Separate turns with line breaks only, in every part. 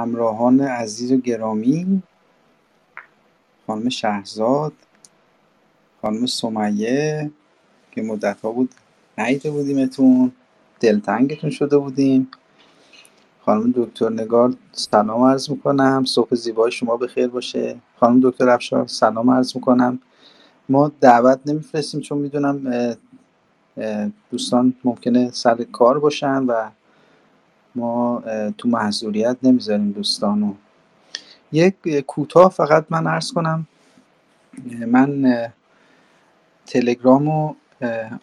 همراهان عزیز و گرامی خانم شهرزاد خانم سمیه که مدت ها بود نیده بودیمتون دلتنگتون شده بودیم. خانم دکتر نگار سلام عرض می‌کنم. صبح زیبای شما به خیر باشه. خانم دکتر افشار سلام عرض می‌کنم. ما دعوت نمیفرستیم چون می‌دونم دوستان ممکنه سر کار باشن و ما تو محذوریت نمی‌ذاریم دوستانو. یک کوتاه فقط من عرض کنم. من تلگرام رو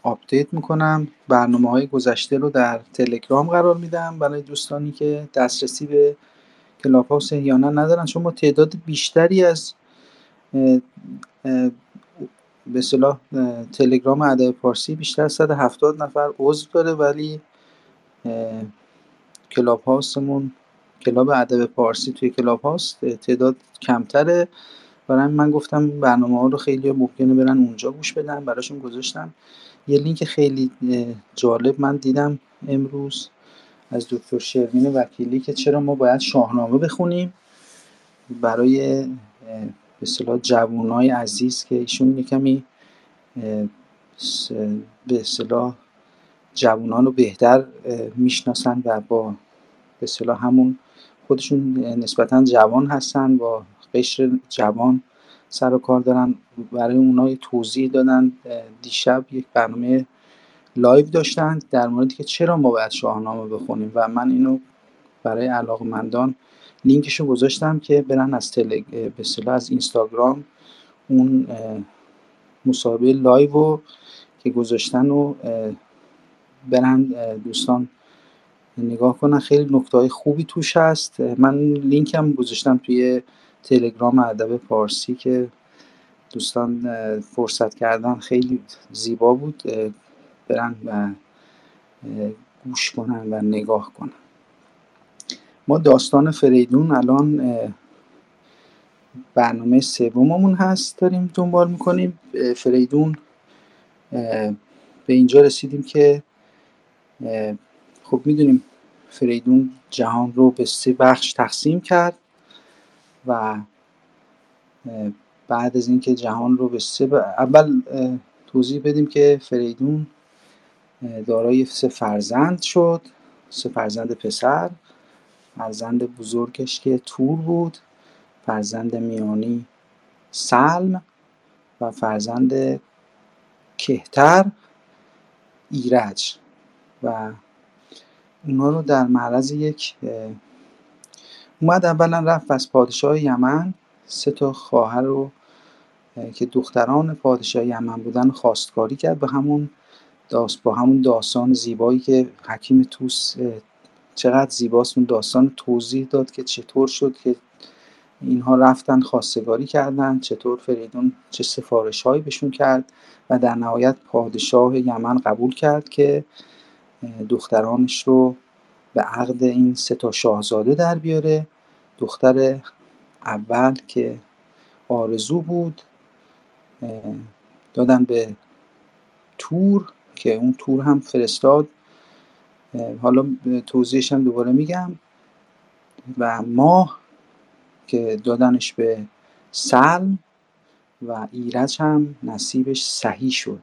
update می‌کنم. برنامه های گذشته رو در تلگرام قرار میدم برای دوستانی که دسترسی به کلاب هاوس احیانا ندارن. چون ما تعداد بیشتری از به اصطلاح تلگرام ادب پارسی بیشتر از 170 نفر عضو داره ولی کلاب هاوسمون کلاب ادب پارسی توی کلاب هاوس تعداد کمتره. برای من گفتم برنامه ها رو خیلی ممکنه برن اونجا گوش بدن براشون گذاشتم. یه لینک خیلی جالب من دیدم امروز از دکتر شروین وکیلی که چرا ما باید شاهنامه بخونیم. برای به اصطلاح جوانای عزیز که ایشون کمی به اصطلاح جوانان رو بهتر می‌شناسن و با به اصطلاح همون خودشون نسبتا جوان هستن با قشر جوان سر و کار دارن. برای اونها توضیح دادن دیشب یک برنامه live داشتن در موردی که چرا ما باید شاهنامه بخونیم و من اینو برای علاقمندان لینکشو گذاشتم که برن از تلگ به از اینستاگرام اون مصاحبه live که گذاشتن و برن دوستان نگاه کنن. خیلی نکته خوبی توش هست. من لینکم گذاشتم توی تلگرام ادب پارسی که دوستان فرصت کردن خیلی زیبا بود. برن و گوش کنن و نگاه کنن. ما داستان فریدون الان برنامه سوممون هست داریم دنبال می‌کنیم. فریدون به اینجا رسیدیم که خب می‌دونیم فریدون جهان رو به سه بخش تقسیم کرد و بعد از اینکه جهان رو به سه اول توضیح بدیم که فریدون دارای سه فرزند شد سه فرزند پسر فرزند بزرگش که تور بود فرزند میانی سلم و فرزند کهتر ایرج. و اونا رو در معرض یک اومد اولا رفت از پادشاه یمن. سه تا خواهر رو که دختران پادشاه یمن بودن خواستگاری کرد به همون داست با همون داستان زیبایی که حکیم توس چقدر زیباست اون داستان توضیح داد که چطور شد که اینها رفتن خواستگاری کردن چطور فریدون چه سفارش هایی بهشون کرد و در نهایت پادشاه یمن قبول کرد که دخترانش رو به عقد این سه تا شاهزاده در بیاره. دختر اول که آرزو بود دادن به تور که اون تور هم فرستاد. حالا توضیحش هم دوباره میگم. و ماه که دادنش به سلم و ایرج هم نصیبش صحیح شد.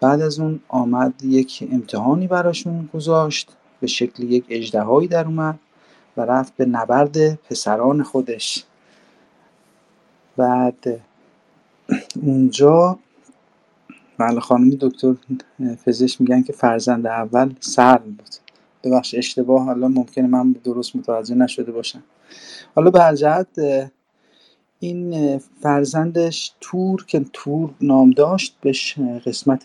بعد از اون آمد یک امتحانی براشون گذاشت به شکل یک اجدهایی در اومد و رفت به نبرد پسران خودش. بعد اونجا بله خانمی دکتر پزشک میگن که فرزند اول سر بود. ببخش اشتباه حالا ممکنه من درست متوجه نشده باشم. حالا به هر جهت این فرزندش تور که تور نام داشت به قسمت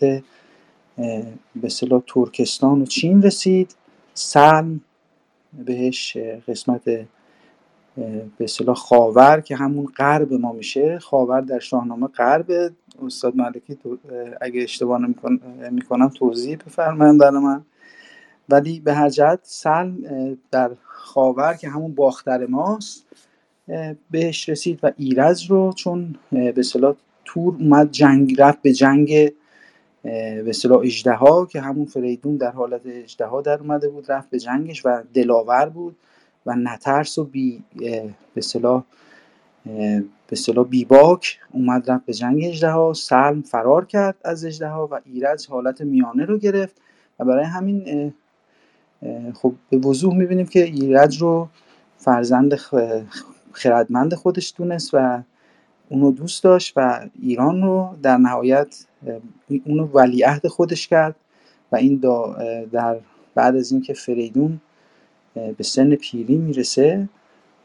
به صلاح ترکستان و چین رسید. سلم بهش قسمت به اصطلاح خاور که همون غرب ما میشه. خاور در شاهنامه غرب. استاد ملکی اگه اشتباه می‌کنم توضیح بفرمایید برای من. ولی به هر جهت سلم در خاور که همون باختر ماست. بهش رسید و ایرز رو چون به اصطلاح تور اومد جنگ رفت به جنگ به اصطلاح اجدها که همون فریدون در حالت اجدها در اومده بود رفت به جنگش و دلاور بود و نترس و بی به صلاح به صلاح بیباک اومد رفت به جنگ اجده سلم فرار کرد از اجده و ایرج حالت میانه رو گرفت و برای همین خب به وضوح می‌بینیم که ایرج رو فرزند خردمند خودش دونست و اونو دوست داشت و ایران رو در نهایت اونو ولیعهد خودش کرد و این در بعد از اینکه فریدون به سن پیری می‌رسه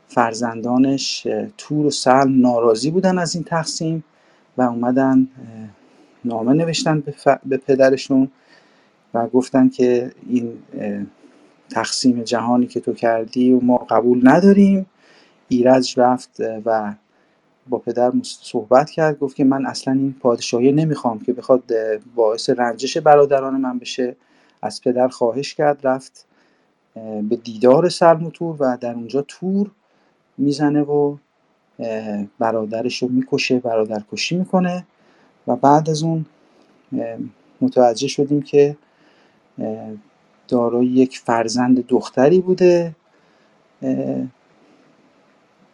فرزندانش تور و سلم ناراضی بودن از این تقسیم و اومدن نامه نوشتن به پدرشون و گفتن که این تقسیم جهانی که تو کردی و ما قبول نداریم. ایرج رفت و با پدر صحبت کرد گفت که من اصلا این پادشاهی نمی‌خوام که بخواد باعث رنجش برادران من بشه. از پدر خواهش کرد رفت به دیدار سلموتور و در اونجا تور می‌زنه و برادرش رو می‌کشه برادرکشی می‌کنه. و بعد از اون متوجه شدیم که دارای یک فرزند دختری بوده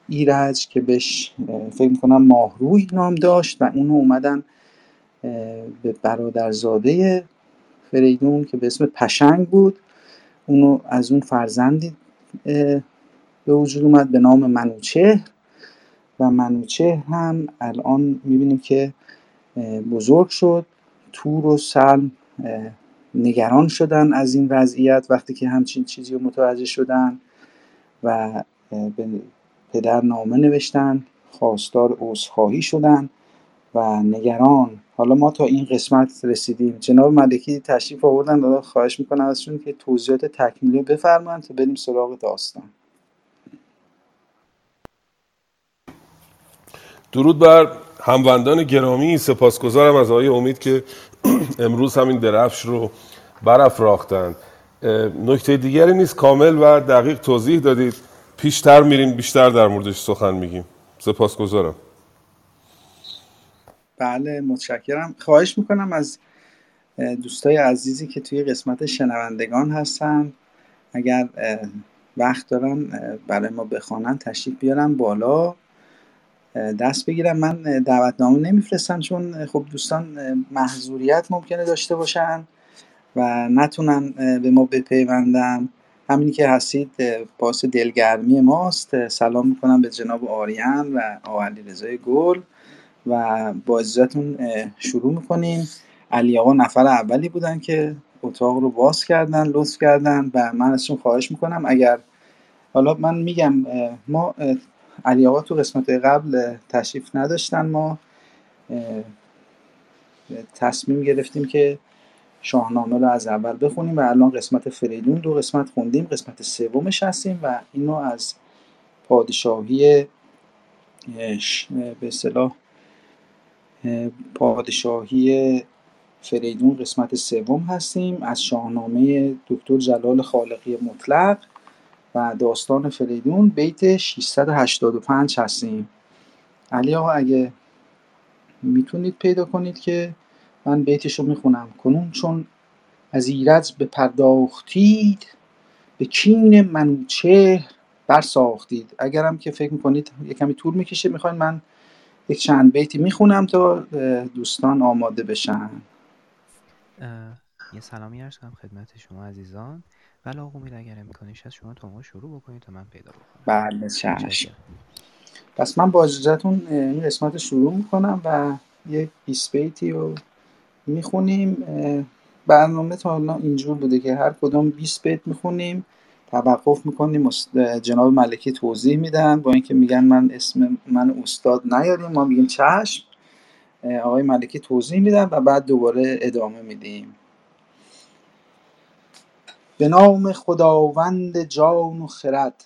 ایرج که بهش فکر می‌کنم ماهروی نام داشت و اونو اومدن به برادرزاده فریدون که به اسم پشنگ بود. اونو از اون فرزندی به وجود اومد به نام منوچه و منوچه هم الان می‌بینیم که بزرگ شد. تور و سلم نگران شدن از این وضعیت وقتی که همچین چیزی رو متوجه شدن و به پدر نامه نوشتن خواستار عذرخواهی شدن و نگران. حالا ما تا این قسمت رسیدیم. جناب ملکی تشریف آوردن. دادا خواهش می‌کنم ازشون که توضیحات تکمیلی بفرمایند تا بریم سراغ داستان.
درود بر هموندان گرامی. سپاسگزارم از آقای امید که امروز همین درفش رو برافراختند. نکته دیگری نیست. کامل و دقیق توضیح دادید. پیشتر میریم بیشتر در موردش سخن میگیم. سپاسگزارم.
بله متشکرم. خواهش می‌کنم از دوستای عزیزی که توی قسمت شنوندگان هستن اگر وقت دارن برای ما بخوانن تشریف بیارن بالا دست بگیرم من دعوتنامه نمیفرستم چون خب دوستان محضوریت ممکنه داشته باشن و نتونن به ما بپیوندن. همینی که هستید باعث دلگرمی ماست. سلام می‌کنم به جناب آریان و آقا رضای گل. و با عزتون شروع می‌کنیم. علی آقا نفر اولی بودن که اتاق رو باز کردن لطف کردن و من ازشون خواهش می‌کنم. اگر حالا من میگم ما علی آقا تو قسمت قبل تشریف نداشتن ما تصمیم گرفتیم که شاهنامه رو از اول بخونیم و الان قسمت فریدون دو قسمت خوندیم قسمت سومش هستیم و اینو از پادشاهی به صلاح پادشاهی فریدون قسمت سوم هستیم از شاهنامه دکتر جلال خالقی مطلق و داستان فریدون بیت 685 هستیم. علی آقا اگه می‌تونید پیدا کنید که من بیتش رو می‌خونم. کنون چون از ایرج به پرداختید به کین منوچهر برساختید. اگرم که فکر می‌کنید یه کمی طول می‌کشه می‌خواین من یک چند بیتی می‌خونم تا دوستان آماده بشن.
یه سلامی ارز کنم خدمت شما عزیزان. ولی آقا امید اگر امکانش هست شما تا ما شروع بکنید تا من پیدا بکنم.
بله چشم. پس من با اجازتون این قسمت شروع می‌کنم و یک 20 بیتی رو می‌خونیم برنامه تا حالا اینجور بوده که هر کدام 20 بیت می‌خونیم توقف می‌کنیم جناب ملکی توضیح میدن. با اینکه میگن من اسم من استاد نیاریم ما میگیم چشم. آقای ملکی توضیح میدن و بعد دوباره ادامه میدیم. به نام خداوند جان و خرد.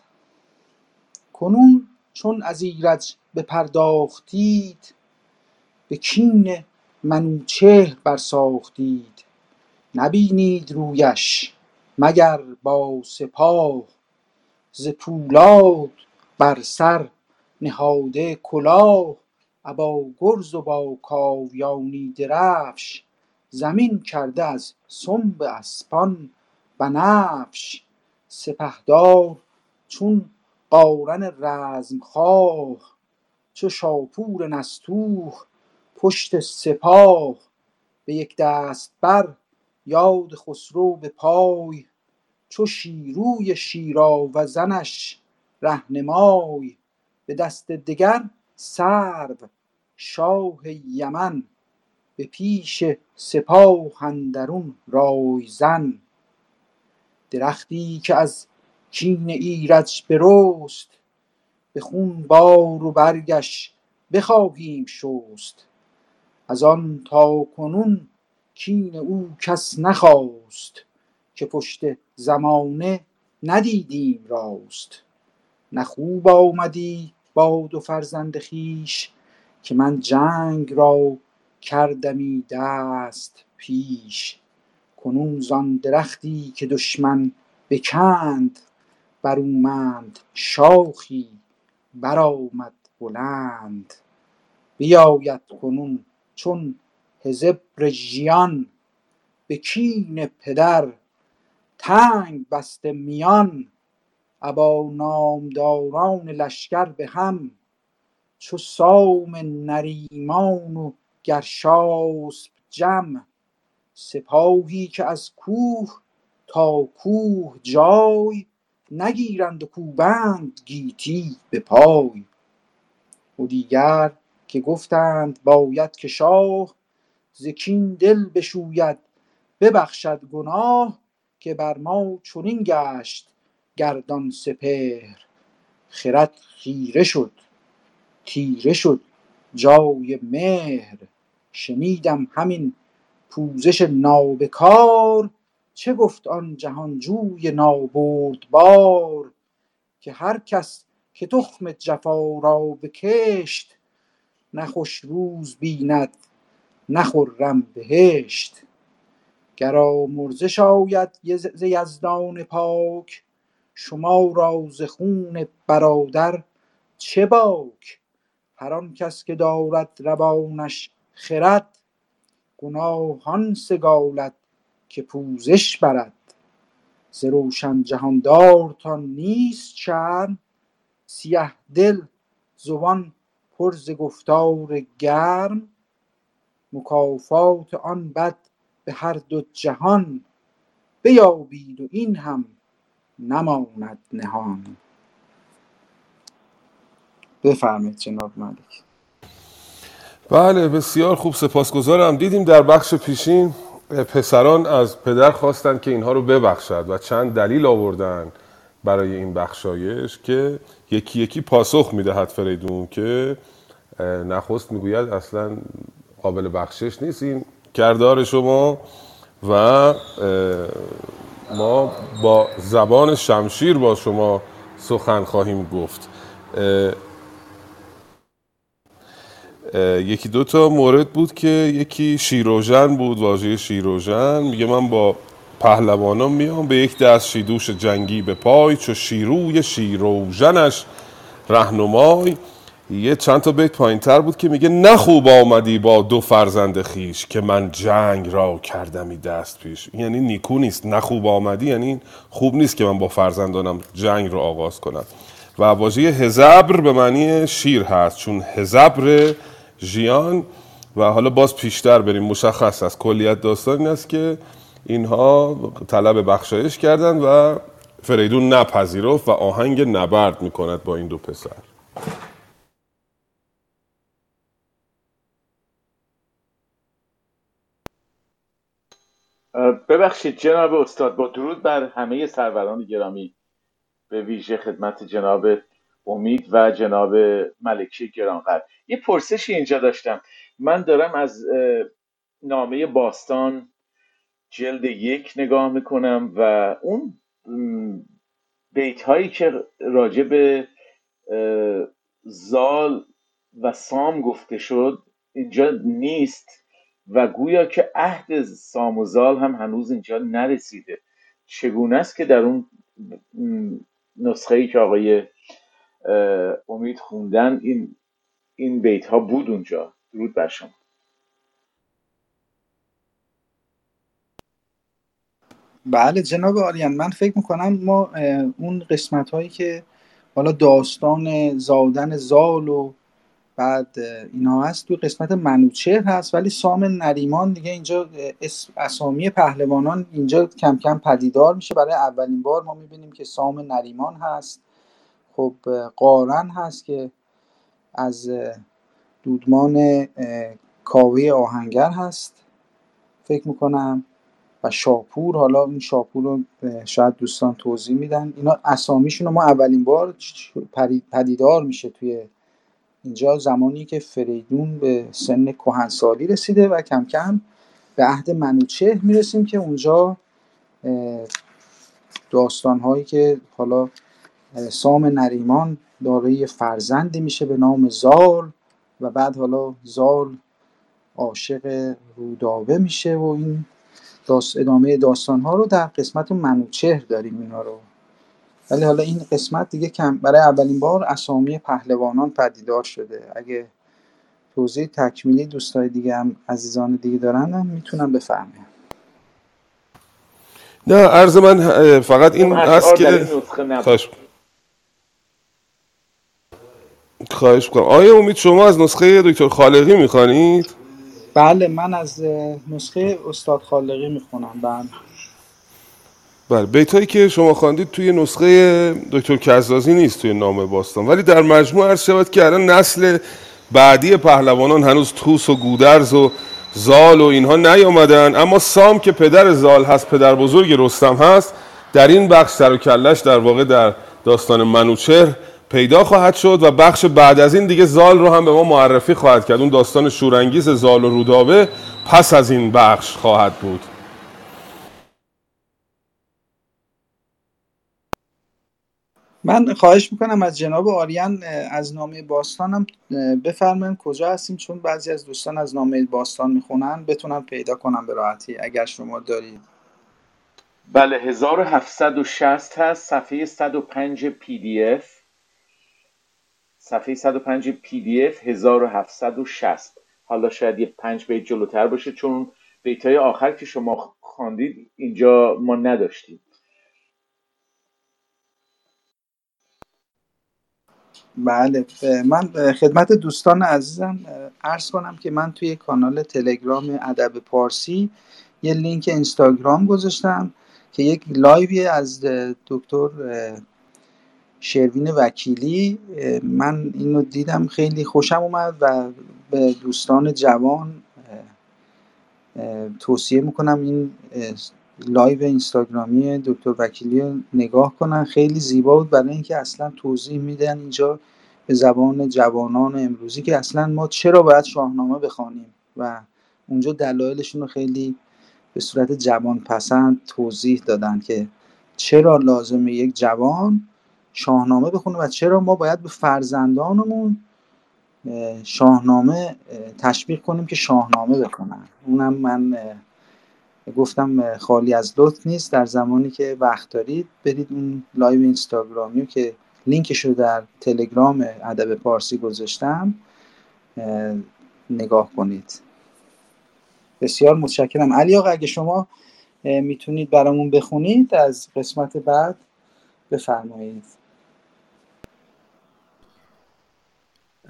کنون چون از ایرج بپرداختید به کین منوچهر برساختید. نبینید رویش مگر با سپاه. ز پولاد بر سر نهاده کلاه. ابا گرز و با کاویانی درفش. زمین کرده از سنب اسپان بنفش سپهدار چون قارن رزمخواه. چو شاپور نستوه پشت سپاه به یک دست بر یاد خسرو به پای. چو شیروی زنش رهنمای به دست دگر سرو شاه یمن. به پیش سپاه اندرون رایزن درختی که از کین ایرج برست به خون بار و برگش بخواهیم شست. از آن تا کنون کین او کس نخواست که پشت زمانه ندیدیم راست. نه خوب آمدی با دو فرزند خویش که من جنگ را کردمی دست پیش. کنون زان درختی که دشمن بکند برومند شاخی برآمد بلند. بیاید کنون چون هزبر ژیان به کین پدر تنگ بسته میان ابا نامداران لشکر به هم چو سام نریمان و گرشاسپ جم سپاهی که از کوه تا کوه جای نگیرند و کوبند گیتی به پای. و دیگر که گفتند باید که شاه ز دل بشوید ببخشد گناه که بر ما چنین گشت گردان سپهر خرد خیره شد تیره شد جای مهر. شنیدم همین پوزش نابکار چه گفت آن جهانجوی نابردبار که هر کس که تخم جفا را بکشت نه خوش روز بیند نه خرم بهشت. گر آمرزش آید ز یزدان پاک شما را ز خون برادر چه باک؟ هر آن کس که دارد روانش خرد گناه سگالد که پوزش برد. ز روشن جهاندارتان نیست شرم سیه دل زبان پر ز گفتار گرم مکافات آن بد به هر دو جهان بیابید و این هم نماند نهان. بفرمایید جناب ملک.
بله بسیار خوب سپاسگزارم. دیدیم در بخش پیشین پسران از پدر خواستند که اینها رو ببخشد و چند دلیل آوردن برای این بخشایش که یکی یکی پاسخ می‌دهد فریدون که نخست می‌گوید اصلا قابل بخشش نیست این کردار شما و ما با زبان شمشیر با شما سخن خواهیم گفت. یکی دو تا مورد بود که یکی شیروژن بود واژه شیروژن. میگه من با پهلوانان میام به یک دست شیدوش جنگی به پای چو شیروی شیروژنش رهنمای. یه چند تا بیت پایین تر بود که میگه نه خوب آمدی با دو فرزند خیش که من جنگ را کردمی دست پیش. یعنی نیکو نیست. نه خوب آمدی یعنی خوب نیست که من با فرزندانم جنگ رو آغاز کنم. و واژه هزبر به معنی شیر هست چون هزبر ژیان. و حالا باز پیشتر بریم. مشخص است. کلیت داستان این است که اینها طلب بخشایش کردن و فریدون نپذیرفت و آهنگ نبرد می‌کند با این دو پسر.
ببخشید جناب استاد با درود بر همه سروران گرامی. به ویژه خدمت جناب امید و جناب ملکی گرانقدر. یه پرسشی اینجا داشتم. من دارم از نامه باستان جلد یک نگاه می‌کنم و اون بیت هایی که راجع به زال و سام گفته شد اینجا نیست و گویا که عهد سام و زال هم هنوز اینجا نرسیده. چگونه است که در اون نسخه ای که آقای امید خوندن این این بیت ها بود اونجا؟ درود بر شما.
بله جناب آریان من فکر می‌کنم ما اون قسمت هایی که حالا داستان زادن زال و بعد اینا هست تو قسمت منوچهر هست ولی سام نریمان دیگه اینجا اسامی پهلوانان اینجا کم کم پدیدار میشه. برای اولین بار ما می‌بینیم که سام نریمان هست. خب قارن هست که از دودمان کاوه آهنگر هست. فکر می‌کنم و شاپور حالا این شاپور رو شاید دوستان توضیح میدن. اینا اسامیشون رو ما اولین بار پدیدار میشه توی اینجا. زمانی که فریدون به سن کهنسالی رسیده و کم کم به عهد منوچهر می‌رسیم که اونجا داستان هایی که حالا سام نریمان دارای فرزندی میشه به نام زال و بعد حالا زال عاشق رودابه میشه و این داست ادامه داستان ها رو در قسمت منوچهر داریم اینا رو. ولی حالا این قسمت دیگه کم برای اولین بار اسامی پهلوانان پدیدار شده. اگه توضیح تکمیلی دوستای دیگه هم عزیزان دیگه دارن هم می‌تونم بفهمم
نه عرض من فقط این هست که خواهش خواهش کنم آیا امید شما از نسخه دکتر خالقی می‌خوانید؟
بله من از نسخه استاد خالقی می‌خونم بله.
بله بیتایی که شما خواندید توی نسخه دکتر کزازی نیست توی نام باستان ولی در مجموع عرض شود که الان نسل بعدی پهلوانان هنوز توس و گودرز و زال و اینها نیامدن اما سام که پدر زال هست پدر بزرگ رستم هست در این بخش سر و کلش در واقع در داستان منوچهر پیدا خواهد شد و بخش بعد از این دیگه زال رو هم به ما معرفی خواهد کرد. اون داستان شورانگیز زال و رودابه پس از این بخش خواهد بود.
من خواهش می‌کنم از جناب آریان از نامه باستانم بفرمایید کجا هستیم چون بعضی از دوستان از نامه باستان می‌خونن. بتونم پیدا کنم به راحتی اگر شما دارید.
بله 1760 هست صفحه 105 پی دی اف صفحه 105 پی دی اف 1760 حالا شاید یه پنج بیت جلوتر باشه چون بیتای آخر که شما خواندید اینجا ما نداشتیم.
بله من خدمت دوستان عزیزم عرض کنم که من توی کانال تلگرام ادب پارسی یه لینک اینستاگرام گذاشتم که یک live ی از دکتر شروین وکیلی من اینو دیدم خیلی خوشم اومد و به دوستان جوان توصیه می‌کنم این live اینستاگرامی دکتر وکیلی نگاه کنن. خیلی زیبا بود. برای اینکه اصلا توضیح میدن اینجا به زبان جوانان امروزی که اصلا ما چرا باید شاهنامه بخوانیم و اونجا دلایلشون رو خیلی به صورت جوان پسند توضیح دادن که چرا لازمه یک جوان شاهنامه بخونه و چرا ما باید به فرزندانمون شاهنامه تشویق کنیم که شاهنامه بخونن. اونم من گفتم خالی از لطف نیست. در زمانی که وقت دارید برید اون live اینستاگرامی که لینکش رو در تلگرام ادب پارسی گذاشتم نگاه کنید. بسیار متشکرم. علی آقا اگه شما می‌تونید برامون بخونید از قسمت بعد بفرمایید.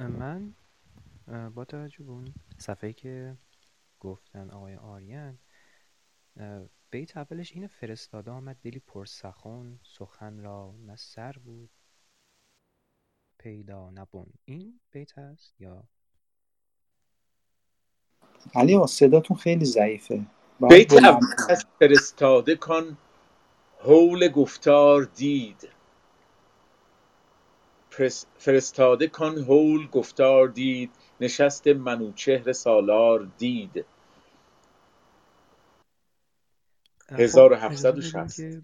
من با توجه به اون صفحه که گفتن آقای آریان بیت اولش اینه فرستاده آمد دلی پرسخن سخن را نه سر بود پیدا نبون این بیت هست یا؟
علی صداتون خیلی ضعیفه.
بیت اول فرستاده کن حول گفتار دید. فرستاده کن حول گفتار دید نشست منوچهر سالار دید. 1760
خب،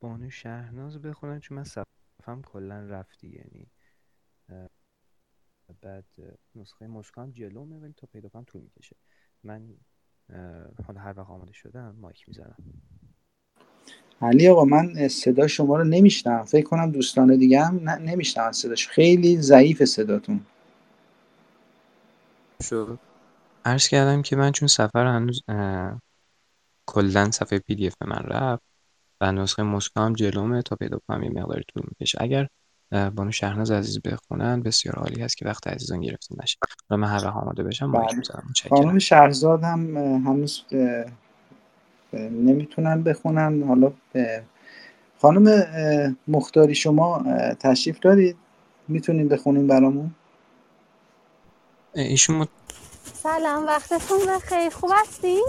بانو شهناز بخونن چون من صفم کلا رفتی یعنی بعد نسخه مسکان جلومه ولی تا پیدا کنم طول می‌کشه. من حالا هر وقت آماده شدم مایک می‌زنم.
علی آقا من صدا شما رو نمیشنم فکر کنم دوستان دیگه هم نمیشنم صداش. خیلی ضعیف صداتون.
شد عرض کردم که من چون سفر هنوز کلا صفحه پی دی اف من رفت و نسخه مسکو هم جلومه تا پیدا کنم یه مقداری طول می‌کشه. اگر بانو شهرناز عزیز بخونن بسیار عالی هست که وقت عزیزان گرفته نشه و من هر وقت آماده بشم مایک
بله. خانم شهرزاد هم هنوز نمی‌تونن بخونن. حالا خانم مختاری شما تشریف دارید؟ می‌تونید بخونین برامون؟
ایشون مت...
سلام وقتتون بخیر. خوب هستین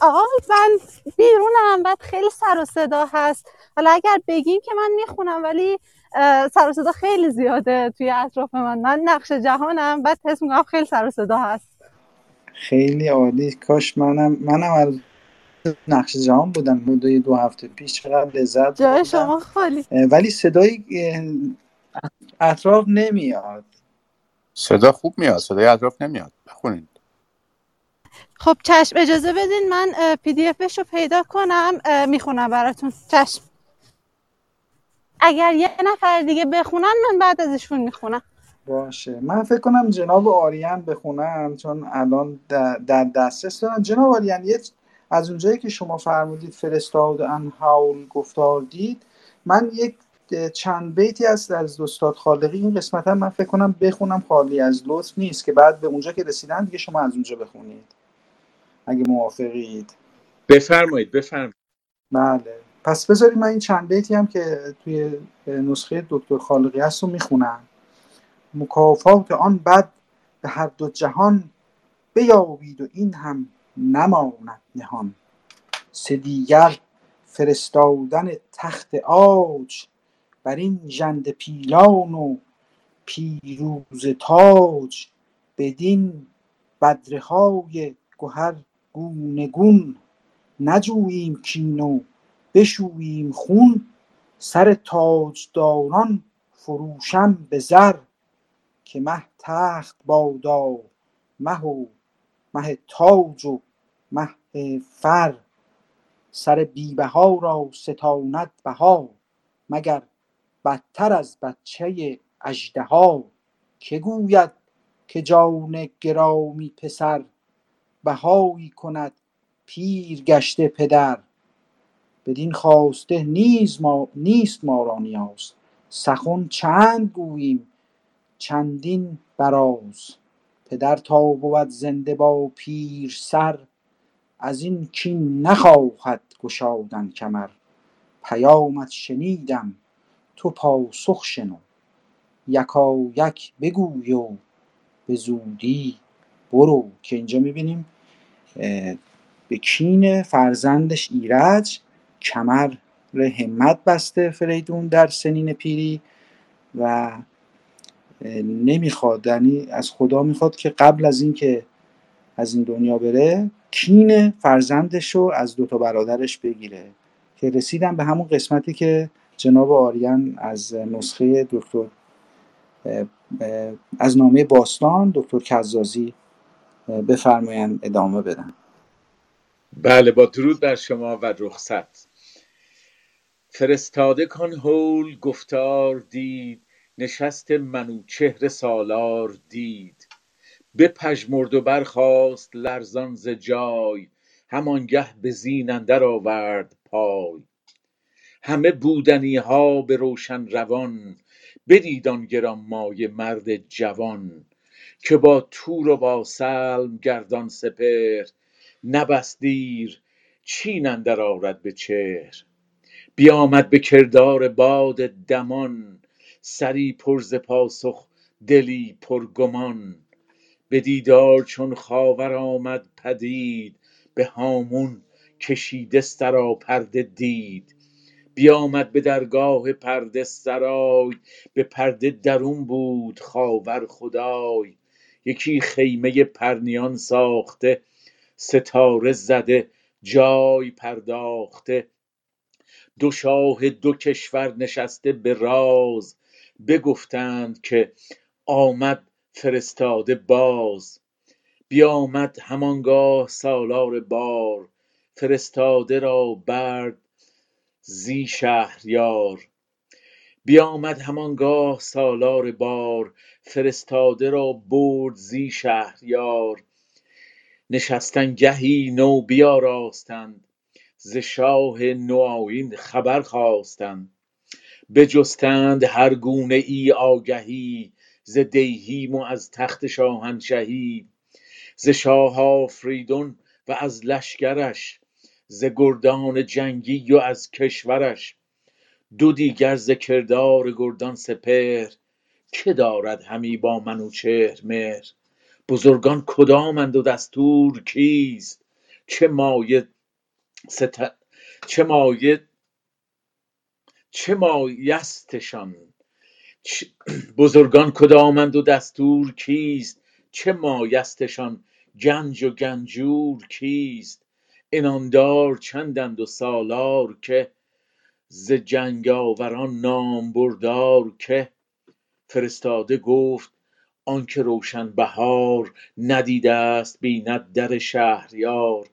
آقا من بیرونم بعد خیلی سر و صدا هست. حالا اگر بگین که من می‌خونم ولی سر و صدا خیلی زیاده توی اطراف من. من نقش جهانم بعد حس می‌کنم خیلی سر و صدا هست.
خیلی عالی. کاش منم منم از نقش جهان بودم حدود دو هفته پیش چقدر لذت
جای شما خالی.
ولی صدای اطراف نمیاد.
صدا خوب میاد صدای اطراف نمیاد. بخونید.
خب چشم اجازه بدین من پی دی افش رو پیدا کنم. می‌خونم براتون. چشم. اگر یه نفر دیگه بخونن من بعد ازشون می‌خونم.
باشه. من فکر کنم جناب آریان بخونن چون الان در در دسترس دارن. جناب آریان یه از اونجایی که شما فرمودید فرستاد ان هاول گفتار دید من یک چند بیتی هست از استاد خالقی. این قسمت هم من فکر کنم بخونم خالی از لطف نیست که بعد به اونجا که رسیدن دیگه شما از اونجا بخونید. اگه موافقید.
بفرمایید بفرمایید.
بله. پس بذارید من این چند بیتی هم که توی نسخه دکتر خالقی هست رو می‌خونم. مکافات آن بد به هر دو جهان بیابید و این هم نماند نهان. سه دیگر فرستادن تخت عاج بر این ژنده پیلان و پیروزه تاج بدین بدره های گهر گونه گون نجوییم کین و بشوییم خون. سر تاجداران فروشم به زر. که مه تخت بادا مه و مه تاج و مه فر. سر بیبها را ستاند بها مگر بدتر از بچه اژدها. که گوید که جان گرامی پسر بهایی کند پیر گشته پدر. بدین خواسته نیز ما نیست ما را نیاز. سخن چند گوییم چندین براز. پدر تا بود زنده با پیر سر از این کین نخواهد گشادن کمر. پیامت شنیدم تو پاسخ شنو. یکایک بگوی و به زودی برو. که اینجا می‌بینیم به کین فرزندش ایرج کمر همت بسته فریدون در سنین پیری و نمی‌خواد. یعنی از خدا می‌خواد که قبل از اینکه از این دنیا بره کین فرزندش رو از دوتا برادرش بگیره. که رسیدم به همون قسمتی که جناب آریان از نسخه دکتر از نامه باستان دکتر کزازی بفرمایند ادامه بدن.
بله با درود بر شما و رخصت. فرستاده کان هول گفتار دید نشست منوچهر سالار دید. بپژمرد و برخاست لرزان ز جای همانگه به زین اندر آورد پای. همه بودنی ها به روشن روان بدید آن گرانمایه مرد جوان. که با تور و با سلم گردان سپهر نبست دیر چین اندر آرد به چهر. بیامد به کردار باد دمان سری پر ز پاسخ دلی پر گمان. به دیدار چون خاور آمد پدید به هامون کشیده سراپرده دید. بیامد به درگاه پرده سرای به پرده درون بود خاور خدای. یکی خیمه پرنیان ساخته ستاره زده جای پرداخته. دو شاه دو کشور نشسته به راز بگفتند که آمد فرستاده باز. بیامد همانگاه سالار بار فرستاده را برد زی شهریار. بیامد همانگاه سالار بار فرستاده را برد زی شهریار. نشستن گهی نو بیاراستند ز شاه نوآیین خبر خواستند. بجستند هر گونه ای آگهی ز دیهیم و از تخت شاهنشهی ز شاه آفریدون و از لشکرش ز گردان جنگی و از کشورش دو دیگر ز کردار گردان سپهر که دارد همی با منوچهر مهر بزرگان کدامند و دستور کیست چه مایه. چه مایه چه مایستشان؟ بزرگان کدامند و دستور کیست؟ چه مایستشان؟ گنج و گنجور کیست؟ اناندار چندند و سالار که؟ ز جنگاوران نام بردار که؟ فرستاده گفت آنکه روشن بهار ندیده است بیند در شهریار.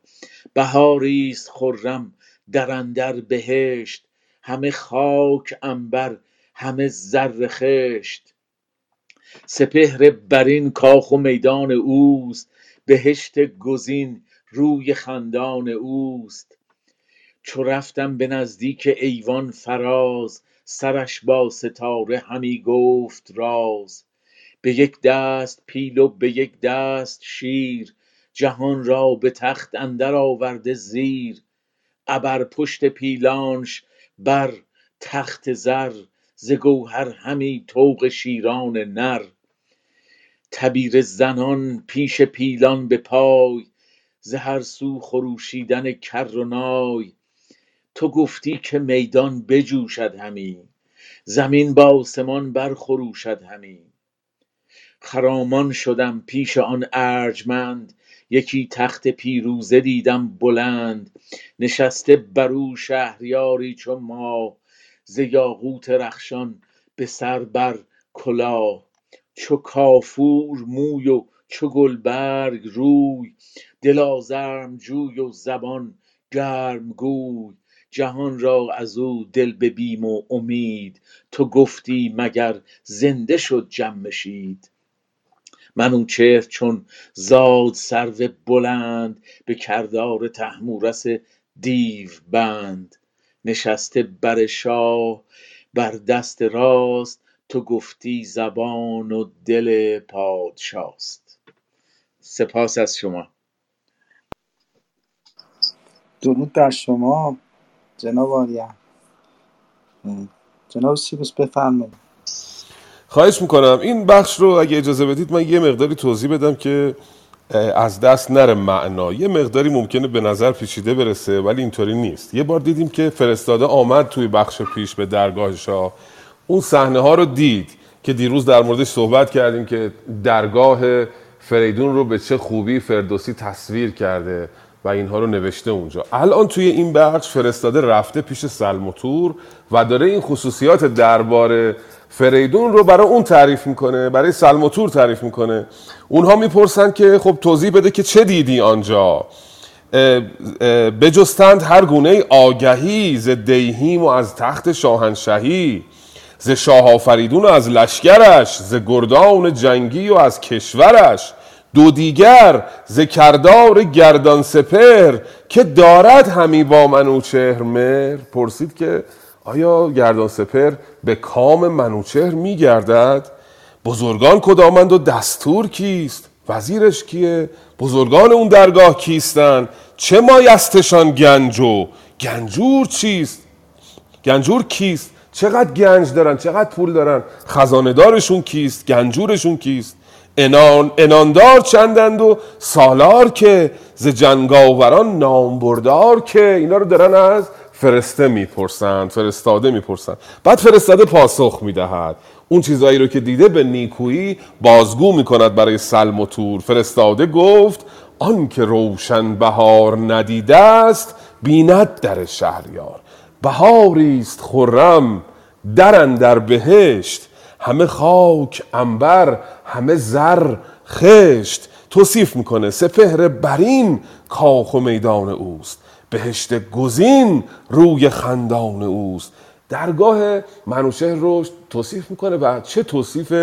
بهاری است خرم در اندر بهشت همه خاک عنبر همه زر خشت. سپهر برین کاخ و میدان اوست بهشت گزین روی خندان اوست. چو رفتم به نزدیک ایوان فراز سرش با ستاره همی گفت راز. به یک دست پیل و به یک دست شیر جهان را به تخت اندر آورده زیر. ابر پشت پیلانش بر تخت زر ز گوهر همی طوق شیران نر. تبیره زنان پیش پیلان به پای ز هر سو خروشیدن کر و نای. تو گفتی که میدان بجوشد همی زمین به آسمان برخروشد همی. خرامان شدم پیش آن ارجمند یکی تخت پیروزه دیدم بلند نشسته برو شهریاری چو ماه ز یاقوت رخشان به سر بر کلاه چو کافور موی و چو گلبرگ روی دل آزرم جوی و زبان گرم گوی. جهان را ازو دل به بیم و امید تو گفتی مگر زنده شد جمشید منوچهر چون زاد سرو بلند به کردار طهمورث دیو بند. نشسته بر شاه بر دست راست تو گفتی زبان و دل پادشاست. سپاس از شما.
درود در شما جناب آریم جناب سیروس بفرمایید.
خواهش می‌کنم. این بخش رو اگه اجازه بدید من یه مقداری توضیح بدم که از دست نره معنا. یه مقداری ممکنه به نظر پیچیده برسه ولی اینطوری نیست. یه بار دیدیم که فرستاده آمد توی بخش پیش به درگاه شاه. اون صحنه ها رو دید که دیروز در موردش صحبت کردیم که درگاه فریدون رو به چه خوبی فردوسی تصویر کرده و اینها رو نوشته اونجا. الان توی این بخش فرستاده رفته پیش سلموتور و داره این خصوصیات درباره فریدون رو برای اون تعریف می‌کنه برای سلموتور تعریف می‌کنه. اونها می‌پرسن که خب توضیح بده که چه دیدی آنجا. بجستند هر گونه آگهی ز دیهیم و از تخت شاهنشهی ز شاه آفریدون و از لشکرش ز گردان جنگی و از کشورش. دو دیگر ز کردار گردان سپر که دارد همی با منوچهر مهر. پرسید که آیا گردان سپر به کام منوچهر میگردد؟ بزرگان کدامند و دستور کیست؟ وزیرش کیه؟ بزرگان اون درگاه کیستن؟ چه مایستشان گنج و گنجور چیست؟ گنجور کیست؟ چقدر گنج دارن؟ چقدر پول دارن؟ خزانه دارشون کیست؟ گنجورشون کیست؟ انان اناندار چندند و سالار که؟ ز جنگاوران نامبردار که؟ اینا رو دارن از فرسته می‌پرسند فرستاده می‌پرسند بعد فرستاده پاسخ می‌دهد. اون چیزایی رو که دیده به نیکویی بازگو می‌کند برای سلم و تور. فرستاده گفت آن که روشن بهار ندیده است بیند در شهریار. بهاری است خرم در اندر بهشت. همه خاک انبر همه زر خشت. توصیف می‌کنه سپهر برین کاخ و میدان اوست. بهشت گزین روی خندان اوست. درگاه منوچهر رو توصیف می‌کنه و چه توصیف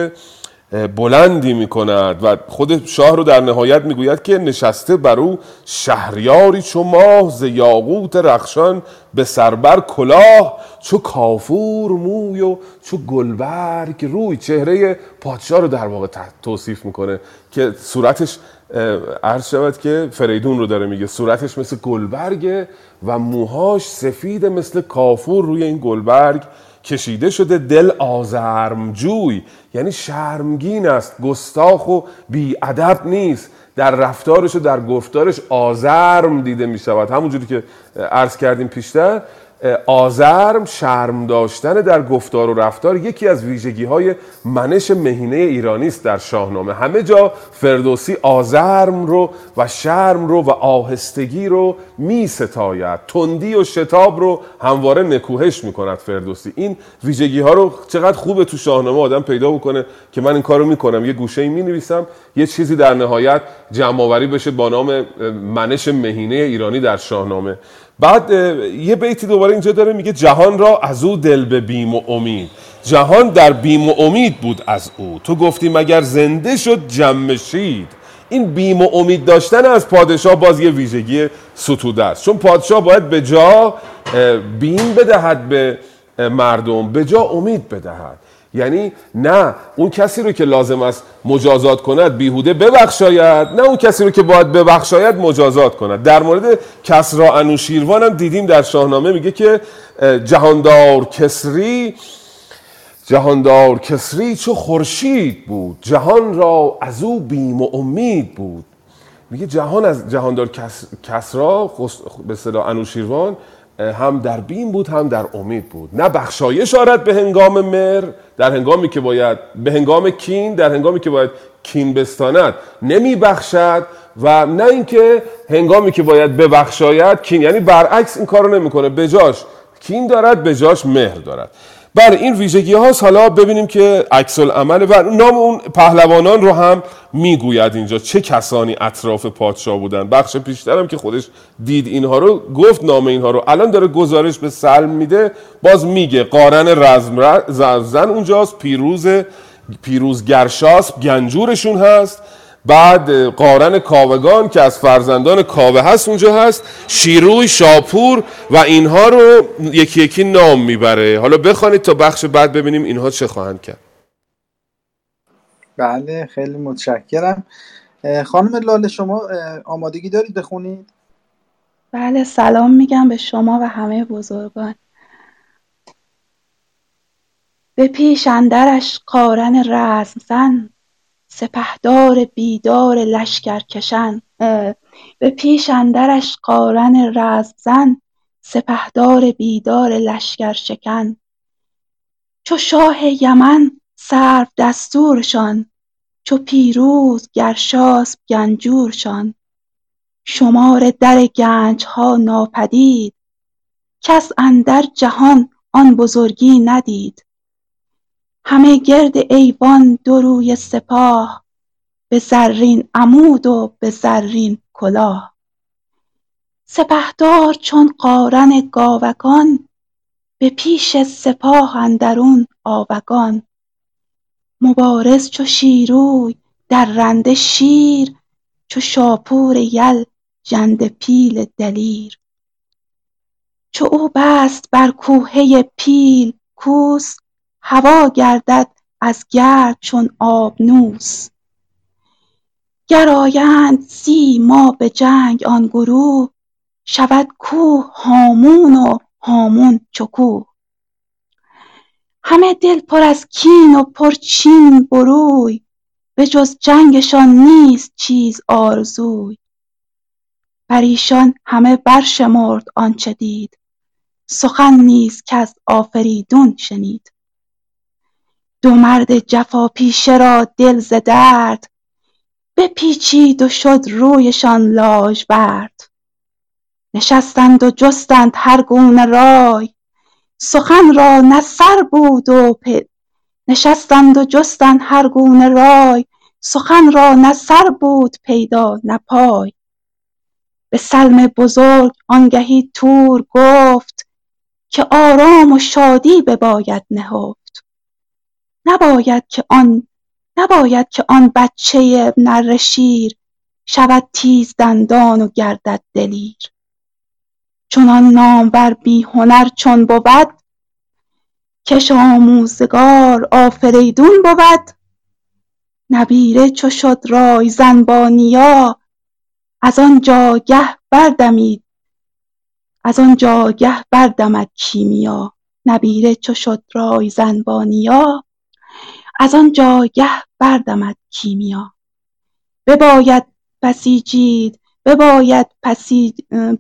بلندی می کند و خود شاه رو در نهایت می‌گوید که نشسته بر او شهریاری چو ماه ز یاقوت رخشان به سربر کلاه چو کافور موی و چو گلبرگ. روی چهره پادشاه رو در واقع توصیف می‌کنه که صورتش عرض شود که فریدون رو داره میگه. صورتش مثل گلبرگه و موهاش سفید مثل کافور روی این گلبرگ. کشیده شده دل آزرمجوی. یعنی شرمگین است. گستاخ و ادب نیست. در رفتارش و در گفتارش آزرم دیده می شود همونجوری که عرض کردیم پیشتر. آزرم شرم داشتن در گفتار و رفتار یکی از ویژگی های منش مهینه ایرانی است در شاهنامه. همه جا فردوسی آزرم رو و شرم رو و آهستگی رو می ستاید تندی و شتاب رو همواره نکوهش می کند فردوسی. این ویژگی ها رو چقدر خوبه تو شاهنامه آدم پیدا بکنه که من این کار رو می کنم یه گوشه می نویسم یه چیزی در نهایت جمعآوری بشه با نام منش مهینه ایرانی در شاهنامه. بعد یه بیتی دوباره اینجا داره میگه جهان را از او دل به بیم و امید. جهان در بیم و امید بود از او. تو گفتی مگر زنده شد جمشید این بیم و امید داشتن از پادشاه باز یه ویژگی ستوده است. چون پادشاه باید به جا بیم بدهد به مردم به جا امید بدهد. یعنی نه اون کسی رو که لازم است مجازات کند بیهوده ببخشاید نه اون کسی رو که باید ببخشاید مجازات کند. در مورد کسرا انوشیروان هم دیدیم در شاهنامه میگه که جهاندار کسری جهاندار کسری چو خورشید بود جهان را از او بیم و امید بود. میگه جهان از جهاندار کسرا به صدا انوشیروان هم در بیم بود هم در امید بود. نه بخشایش آرد به هنگام مر در هنگامی که باید به هنگام کین در هنگامی که باید کین بستاند نمی بخشد و نه اینکه هنگامی که باید ببخشاید کین. یعنی برعکس این کارو نمی‌کنه. بجاش کین دارد بجاش مهر دارد. بله این ویژگی هاست حالا ببینیم که عکس العمل و نام اون پهلوانان رو هم می‌گوید اینجا. چه کسانی اطراف پادشاه بودن؟ بخش پیشترم که خودش دید اینها رو گفت نام اینها رو. الان داره گزارش به سلم میده باز میگه قارن رزم اونجاست پیروز پیروز گرشاسب گنجورشون هست. بعد قارن کاوگان که از فرزندان کاوه هست اونجا هست. شیروی شاپور و اینها رو یکی یکی نام می‌بره. حالا بخوانید تا بخش بعد ببینیم اینها چه خواهند کرد.
بله خیلی متشکرم. خانم لاله شما آمادگی دارید بخونید؟
بله سلام میگم به شما و همه بزرگان. به پیش اندرش قارن رزم زن سپهدار بیدار لشکرکشن به پیش اندرش قارن رزم زن سپهدار بیدار لشکرشکن چو شاه یمن سرو دستورشان چو پیروز گرشاسب گنجورشان. شمار در گنجها ناپدید کس اندر جهان آن بزرگی ندید. همه گرد ایوان دو روی سپاه به زرین عمود و به زرین کلاه. سپهدار چون قارن گاوگان به پیش سپاه اندرون آوگان. مبارز چو شیروی درنده شیر چو شاپور یل ژنده پیل دلیر. چو او بست بر کوهه پیل کوس هوا گردد از گرد چون آبنوس گر آیند سی ما به جنگ آن گروه شود کوه هامون و هامون چو کوه. همه دل پر از کین و پر چین بروی بجز جنگشان نیست چیز آرزوی. بر ایشان همه برشمرد آنچه دید سخن نیز کز آفریدون شنید. دو مرد جفاپیشه را دل ز درد بپیچید و شد رویشان لاژورد نشستند و جستند هر گونه رای. سخن را نه سر بود و نشستند و جستند هر گونه رای. سخن را نه بود پیدا نه پای. به سلم بزرگ آنگهی تور گفت که آرام و شادی بباید نهفت نباید که آن
نباید که آن بچه نره شیر شود تیز دندان و گردد دلیر. چنان نامور بی هنر چون بود کش آموزگار آفریدون بود. نبیره چو شد رایزن با نیا از آن جاگه بردمید از آن جاگه بردمد کیمیا. نبیره چو شد رایزن با نیا از آن جاگه بردمد کیمیا. بباید بسیجید بباید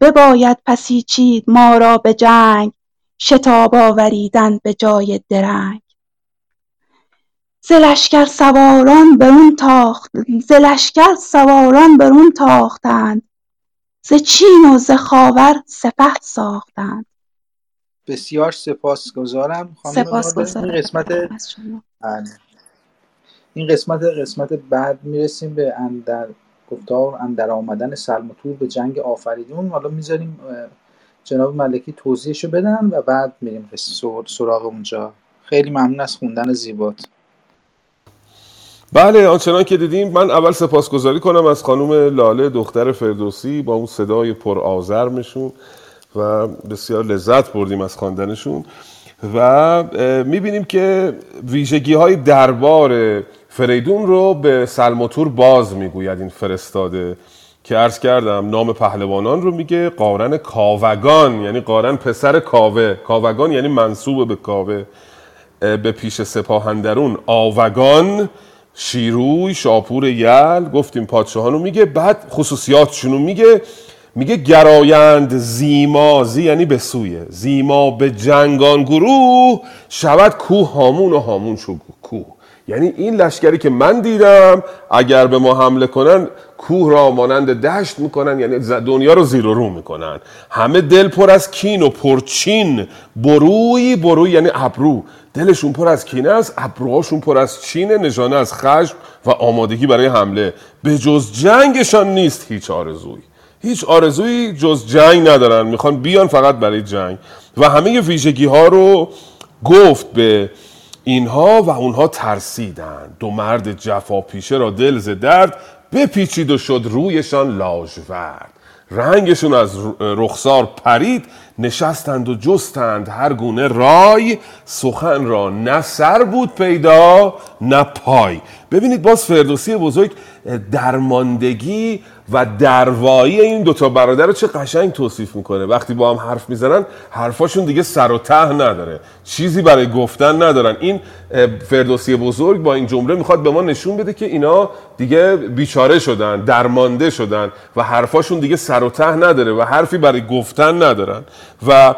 بباید پسیچید ما را به جنگ شتاب آوریدن به جای درنگ. ز لشکر سواران برون تاخت ز لشکر سواران برون تاختند. ز چین و ز خاور سپه ساختند.
بسیار سپاسگزارم خانم این قسمت بله. این قسمت قسمت بعد می‌رسیم به اندر گفتار اندر آمدن سلم به جنگ آفریدون. حالا می‌ذاریم جناب ملکی توضیحشو بدن و بعد میریم سراغ اونجا. خیلی ممنون از خوندن زیبات.
بله آنچنان که دیدیم من اول سپاسگزاری کنم از خانم لاله دختر فردوسی با اون صدای پر آزرمشون و بسیار لذت بردیم از خواندنشون. و می‌بینیم که ویژگی های دربار فریدون رو به سلموتور باز می‌گوید این فرستاده که عرض کردم نام پهلوانان رو میگه قارن کاوگان یعنی قارن پسر کاوه. کاوگان یعنی منصوب به کاوه. به پیش سپاهندرون آوگان شیروی شاپور یل گفتیم پادشاهان رو میگه. بعد خصوصیاتشون رو میگه. میگه گرایند زیما زی یعنی به سوی. زیما به جنگان گروه شود کوه هامون و هامون شو کوه. یعنی این لشکری که من دیدم اگر به ما حمله کنن کوه را مانند دشت می‌کنن یعنی دنیا رو زیر و رو می‌کنن. همه دل پر از کین و پرچین بروی بروی یعنی ابرو. دلشون پر از کینه است ابروهاشون پر از چینه نشانه از خشم و آمادگی برای حمله. به جز جنگشان نیست هیچ آرزوی هیچ آرزویی جز جنگ ندارن. می‌خوان بیان فقط برای جنگ. و همه ویژگی ها رو گفت به اینها و اونها ترسیدند. دو مرد جفا پیشه را دل ز درد بپیچید و شد رویشان لاژورد. رنگشون از رخسار پرید نشستند و جستند. هر گونه رای سخن را نه سر بود پیدا نه پای. ببینید باز فردوسی بزرگ درماندگی و دروایی این دوتا برادر رو چه قشنگ توصیف می‌کنه. وقتی با هم حرف می‌زنن حرفاشون دیگه سر و ته نداره. چیزی برای گفتن ندارن. این فردوسی بزرگ با این جمله می‌خواد به ما نشون بده که اینا دیگه بیچاره شدن درمانده شدن و حرفاشون دیگه سر و ته نداره و حرفی برای گفتن ندارن. و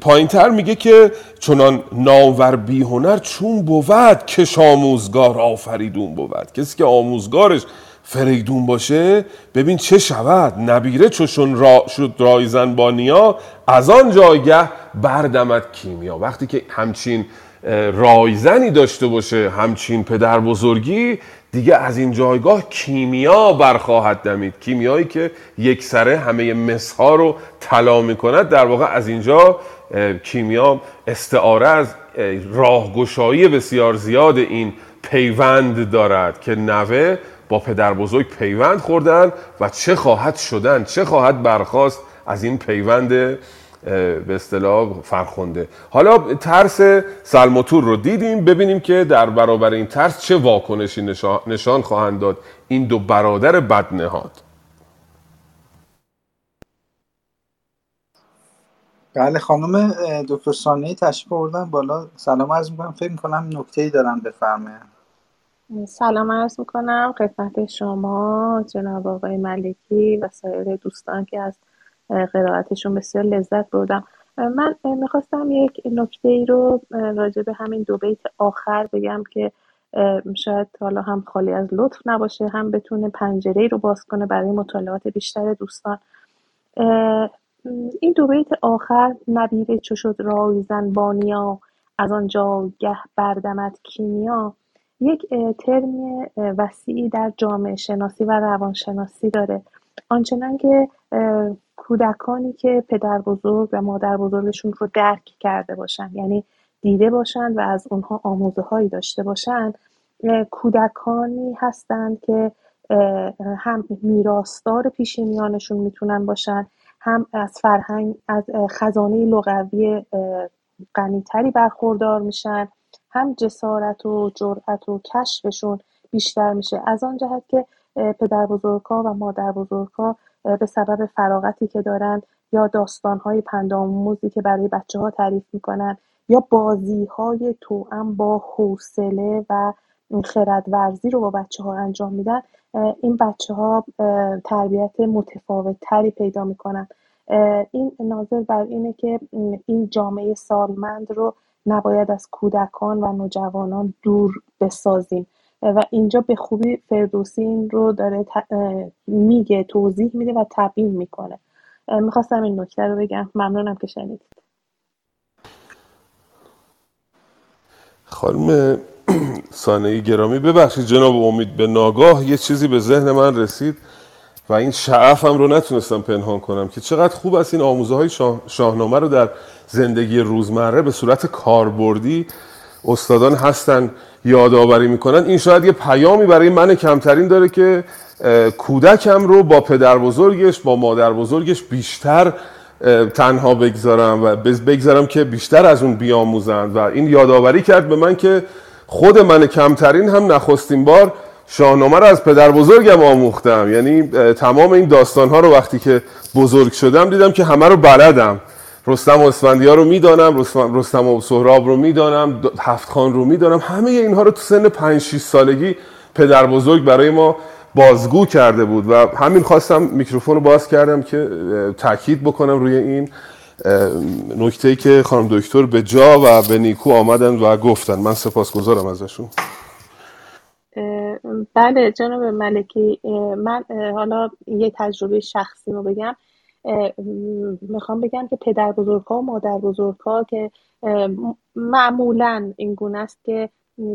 پایینتر میگه که چنان ناور بیهنر چون بود کش آموزگار آفریدون بود. کسی که آموزگارش فریدون باشه ببین چه شود؟ نبیره چوشون را شد رایزن با نیا از آن جایگه بردمد کیمیا. وقتی که همچین رایزنی داشته باشه همچین پدر بزرگی دیگه از این جایگاه کیمیا برخواهد دمید. کیمیایی که یک سره همه مسها رو طلا می‌کند در واقع از اینجا کیمیا استعاره از راهگشایی بسیار زیاد این پیوند دارد که نوه با پدر بزرگ پیوند خوردن و چه خواهد شدن چه خواهد برخواست از این پیوند به اصطلاح فرخونده حالا ترس سلموتور رو دیدیم ببینیم که در برابر این ترس چه واکنشی نشان خواهند داد. این دو برادر بدنهاد.
بله خانم دکتر سانی تشریف آوردن بالا. سلام عرض می‌کنم. فکر می‌کنم نکته ای دارن بفرمایید
سلام عرض می‌کنم. خدمت شما جناب آقای ملکی و سایر دوستان که از قرائتشون بسیار لذت بردم. من می‌خواستم یک نکته ای رو راجع به همین دو بیت آخر بگم که شاید حالا هم خالی از لطف نباشه هم بتونه پنجره رو باز کنه برای مطالعات بیشتر دوستان. این دو بیت آخر نبیره چو شد رایزن بانیا از آن جاگه بردمت کیمیا. یک ترم وسیعی در جامعه شناسی و روانشناسی داره. آنچنان که کودکانی که پدر بزرگ و مادر بزرگشون رو درک کرده باشن یعنی دیده باشن و از اونها آموزه هایی داشته باشن کودکانی هستند که هم میراستار پیشینیانشون می‌تونن باشن هم از فرهنگ از خزانه لغوی غنیتری برخوردار میشن هم جسارت و جرأت و کشفشون بیشتر میشه. از آن جهت که پدر و مادر بزرگها به سبب فراغتی که دارن یا داستانهای پندآموزی که برای بچه ها تعریف می‌کنن یا بازی های توأم با حوصله و خردورزی رو با بچه ها انجام میدن این بچه ها تربیت متفاوت تری پیدا می‌کنن. این ناظر بر اینه که این جامعه سالمند رو نباید از کودکان و نوجوانان دور بسازیم. و اینجا به خوبی فردوسی این رو داره میگه توضیح میده و تبیین می‌کنه. می‌خواستم این نکته رو بگم. ممنونم که شنیدید.
خانم سانه گرامی ببخشید جناب امید به ناگاه یه چیزی به ذهن من رسید و این شعفم رو نتونستم پنهان کنم که چقدر خوب است این آموزه های شاهنامه رو در زندگی روزمره به صورت کاربردی استادان هستن. یادآوری می‌کنن. این شاید یه پیامی برای من کمترین داره که کودکم رو با پدر بزرگش با مادر بزرگش بیشتر تنها بگذارم و بگذارم که بیشتر از اون بیاموزند. و این یادآوری کرد به من که خود من کمترین هم نخستین بار شاهنامه رو از پدر بزرگم آموختم. یعنی تمام این داستان ها رو وقتی که بزرگ شدم دیدم که همه رو بلدم. رستم و اسفندیار رو می‌دانم رستم و سهراب رو می‌دانم هفت خان رو می‌دانم. همه اینها رو تو سن 5 6 سالگی پدر بزرگ برای ما بازگو کرده بود و همین خواستم میکروفون رو باز کردم که تاکید بکنم روی این نکته که خانم دکتر به جا و به نیکو آمدن و گفتن. من سپاسگزارم ازشون.
بله جناب ملکی من حالا یه تجربه شخصی رو بگم. می‌خوام بگم که پدر بزرگ ها و مادر بزرگ ها که معمولا این گونه است که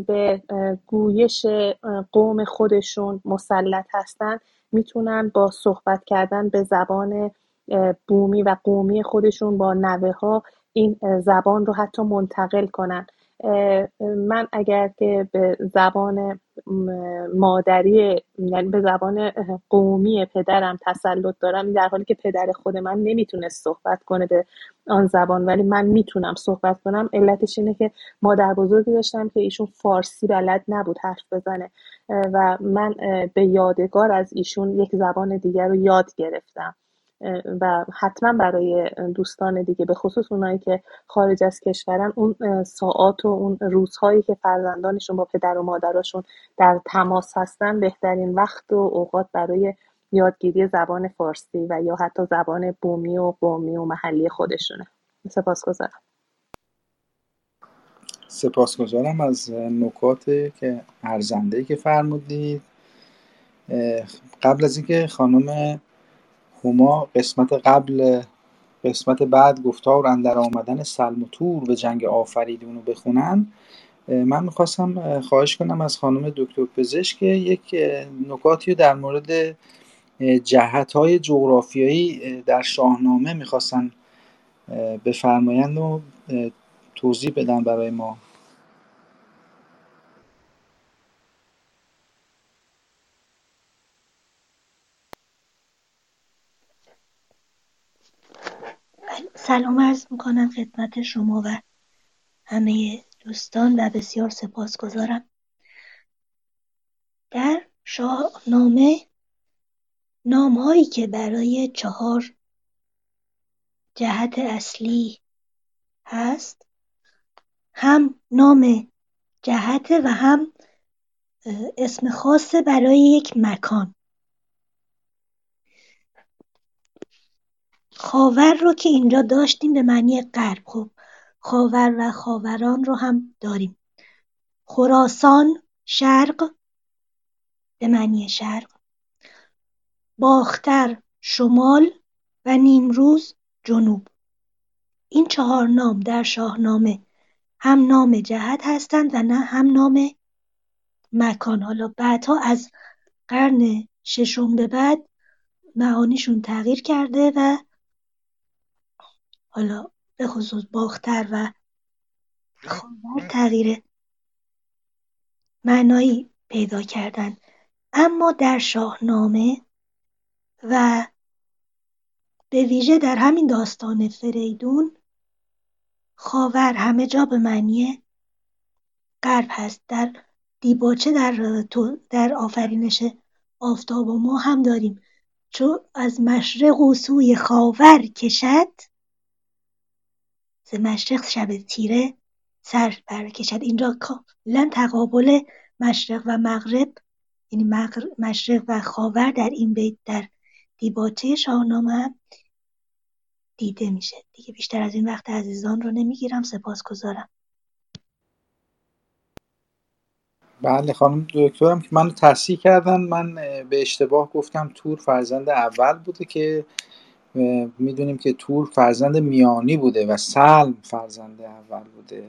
به گویش قوم خودشون مسلط هستن. می‌تونن با صحبت کردن به زبان بومی و قومی خودشون با نوه ها این زبان رو حتی منتقل کنن. من اگر که به زبان مادری یعنی به زبان قومی پدرم تسلط دارم در حالی که پدر خود من نمی‌تونست صحبت کنه به آن زبان ولی من می‌تونم صحبت کنم. علتش اینه که مادر بزرگی داشتم که ایشون فارسی بلد نبود حرف بزنه و من به یادگار از ایشون یک زبان دیگر رو یاد گرفتم. و حتما برای دوستان دیگه به خصوص اونایی که خارج از کشورن اون ساعات و اون روزهایی که فرزندانشون با پدر و مادرشون در تماس هستن بهترین وقت و اوقات برای یادگیری زبان فارسی و یا حتی زبان بومی و قومی و محلی خودشونه. سپاسگزارم.
سپاسگزارم از نکات که ارزنده که فرمودید. قبل از اینکه خانم هما قسمت قبل قسمت بعد گفتار اندر آمدن سلم و تور به جنگ آفریدون رو بخونن من می‌خواستم خواهش کنم از خانم دکتر پزشک یک نکاتی رو در مورد جهت های جغرافیایی در شاهنامه می‌خواستن بفرمایند و توضیح بدن برای ما.
سلام عرض می‌کنم خدمت شما و همه دوستان و بسیار سپاسگزارم. در شاهنامه نامهایی که برای چهار جهت اصلی هست هم نام جهت و هم اسم خاص برای یک مکان. خاور رو که اینجا داشتیم به معنی غرب خب خاور و خاوران رو هم داریم. خراسان شرق به معنی شرق باختر شمال و نیمروز جنوب. این چهار نام در شاهنامه هم نام جهت هستند و نه هم نام مکان. حالا بعدها از قرن ششم به بعد معانیشون تغییر کرده و حالا به خصوص باختر و خاور تغییر معنایی پیدا کردن. اما در شاهنامه و به ویژه در همین داستان فریدون خاور همه جا به معنی غرب هست. در دیباچه در, در آفرینش آفتاب و ما هم داریم. چو از مشرق و سوی خاور کشد ز مشرق شب تیره سر برکشد. اینجا کاملا تقابل مشرق و مغرب یعنی مشرق و خاور در این بیت در دیباچه شاهنامه دیده میشه. دیگه بیشتر از این وقت عزیزان رو نمی‌گیرم سپاسگزارم.
بله خانم دکترم که منو تصحیح کردن من به اشتباه گفتم تور فرزند اول بوده که می‌دونیم که تور فرزند میانی بوده و سلم فرزند اول بوده.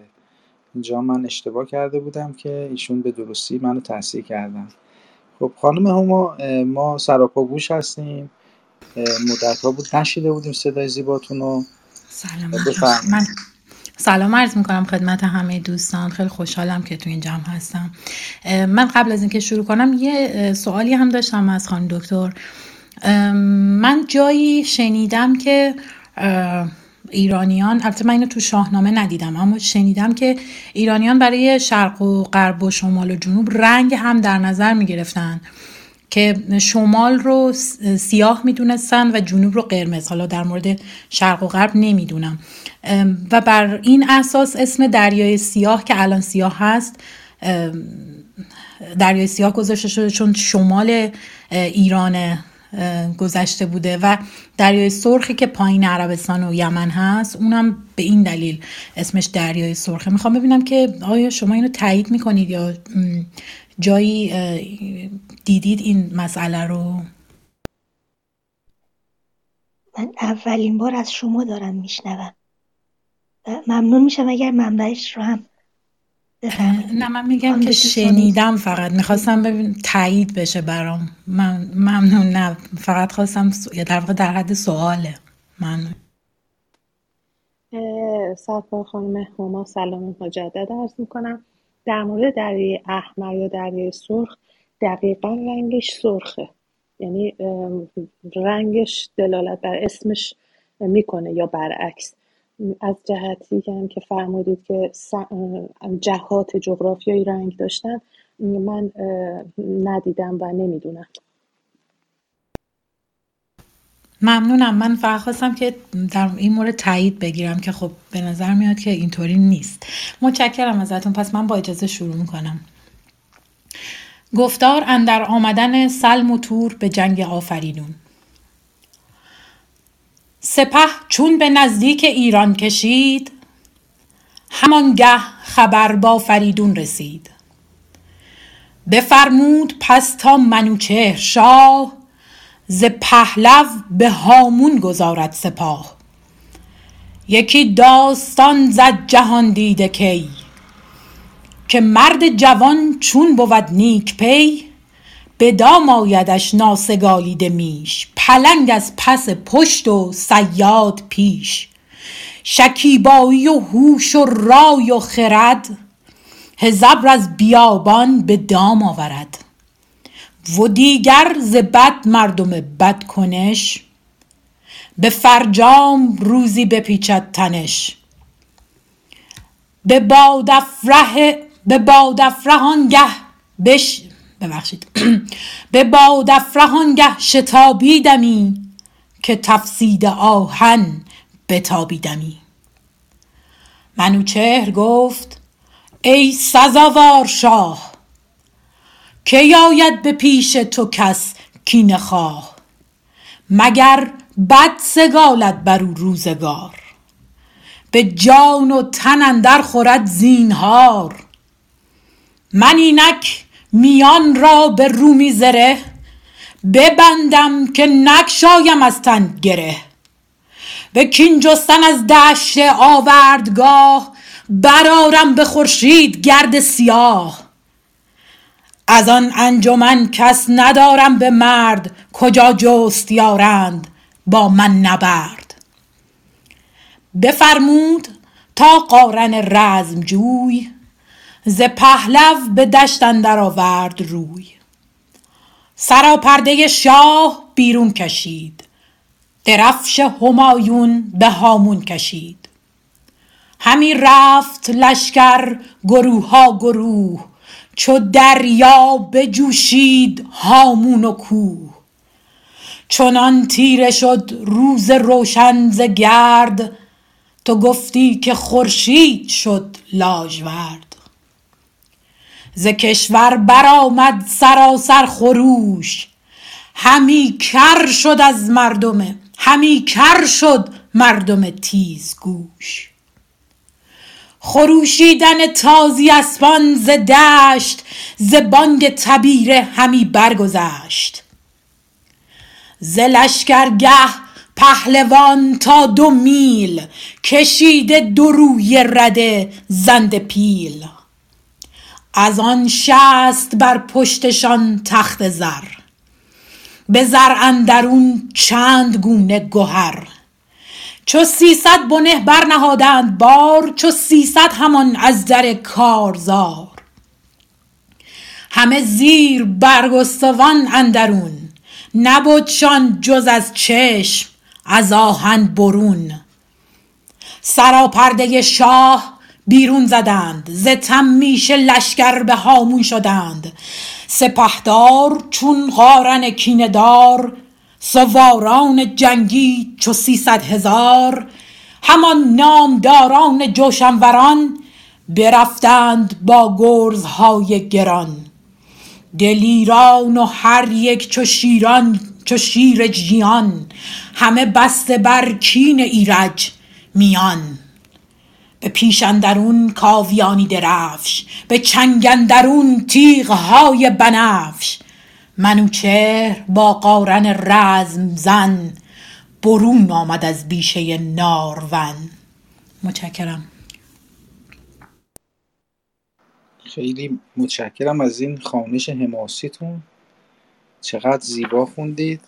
اینجا من اشتباه کرده بودم که ایشون به درستی منو تصحیح کردن. خب خانم هما ما سراپا گوش هستیم. مدت ها بود نشیده بودیم صدای زیباتون رو.
سلام. من سلام عرض می‌کنم خدمت همه دوستان. خیلی خوشحالم که تو این جمع هستم. من قبل از اینکه شروع کنم یه سوالی هم داشتم از خانم دکتر. من جایی شنیدم که ایرانیان البته من اینو تو شاهنامه ندیدم اما شنیدم که ایرانیان برای شرق و غرب و شمال و جنوب رنگ هم در نظر می گرفتن که شمال رو سیاه می‌دونستن و جنوب رو قرمز. حالا در مورد شرق و غرب نمی‌دونم. و بر این اساس اسم دریای سیاه که الان سیاه هست دریای سیاه گذاشته شده چون شمال ایران گذشته بوده و دریای سرخی که پایین عربستان و یمن هست اونم به این دلیل اسمش دریای سرخه. می‌خوام ببینم که آیا شما اینو تایید می‌کنید یا جایی دیدید این مسئله رو؟
من اولین بار از شما دارم میشنوم. ممنون میشم اگر منبعش رو هم
نه من میگم که شنیدم فقط. می‌خواستم ببین تایید بشه برام. من ممنون. نه فقط خواستم یا در واقع در حد سواله. ممنون.
سرکار خانم هما سلام مجدد ارز می‌کنم. در مورد دریای احمر یا دریای سرخ دقیقا رنگش سرخه. یعنی رنگش دلالت بر اسمش می‌کنه یا برعکس. از جهتی هم که فرمودید که جهات جغرافیایی رنگ داشتن من ندیدم و نمی‌دونم.
ممنونم. من فقط خواستم که در این مورد تایید بگیرم که خب به نظر میاد که اینطوری نیست. متشکرم ازتون. پس من با اجازه شروع می‌کنم. گفتار اندر آمدن سلم و تور به جنگ آفریدون سپه چون به نزدیک ایران کشید همانگه خبر با فریدون رسید. بفرمود پس تا منوچهر شاه ز پهلو به هامون گذارد سپاه. یکی داستان زد جهان دیده کی که مرد جوان چون بود نیک پی به دام آیدش ناسگالیده میش. پلنگ از پس پشت و صیاد پیش. شکیبایی و هوش و رای و خرد. هزبر از بیابان به دام آورد. و دیگر ز بد مردم بد کنش. به فرجام روزی بپیچد تنش. به بادافره به بادافره آنگه بش ببخشید. به بادافره آنگه شتابیدمی که تفسید آهن بتابیدمی. منوچهر گفت ای سزاوار شاه کی آید به پیش تو کس کینه خواه مگر بد سگالد بر او روزگار. به جان و تن اندر خورد زینهار. من اینک میان را به رومی زره ببندم که نگشایم از تن گره. به کین جستن از دشت آوردگاه برآرم به خورشید گرد سیاه. از آن انجمن کس ندارم به مرد کجا جست یارند با من نبرد. بفرمود تا قارن رزم جوی ز پهلو به دشت اندر آورد روی. سراپرده شاه بیرون کشید. درفش همایون به هامون کشید. همی رفت لشکر گروها گروه. چو دریا بجوشید هامون و کوه. چنان تیره شد روز روشن ز گرد. تو گفتی که خورشید شد لاژورد ز کشور برآمد سراسر خروش. همی کر شد از مردم همی کر شد مردم تیزگوش. خروشیدن تازی اسپان ز دشت ز بانگ تبیره همی برگذشت. ز لشکرگه پهلوان تا دو میل کشیده دو رویه رده زنده پیل. از آن شست بر پشتشان تخت زر. به زر اندرون چند گونه گهر. چو سیصد بنه برنهادند بار چو سیصد همان از در کارزار. همه زیر برگستوان اندرون نبدشان جز از چشم از آهن برون. سراپرده شاه بیرون زدند ز تمیشه لشکر به هامون شدند. سپهدار چون قارن کینه دار سواران جنگی چو سیصد هزار. همان نامداران جوشن وران برفتند با گرزهای گران. دلیران و هر یک چو شیران چو شیر ژیان همه بسته بر کین ایرج میان. به پیش اندرون کاویانی درفش به چنگ اندرون تیغ های بنفش منوچهر با قارن رزم زن برون آمد از بیشه نارون متشکرم.
خیلی متشکرم از این خوانش حماسیتون. چقدر زیبا خوندید.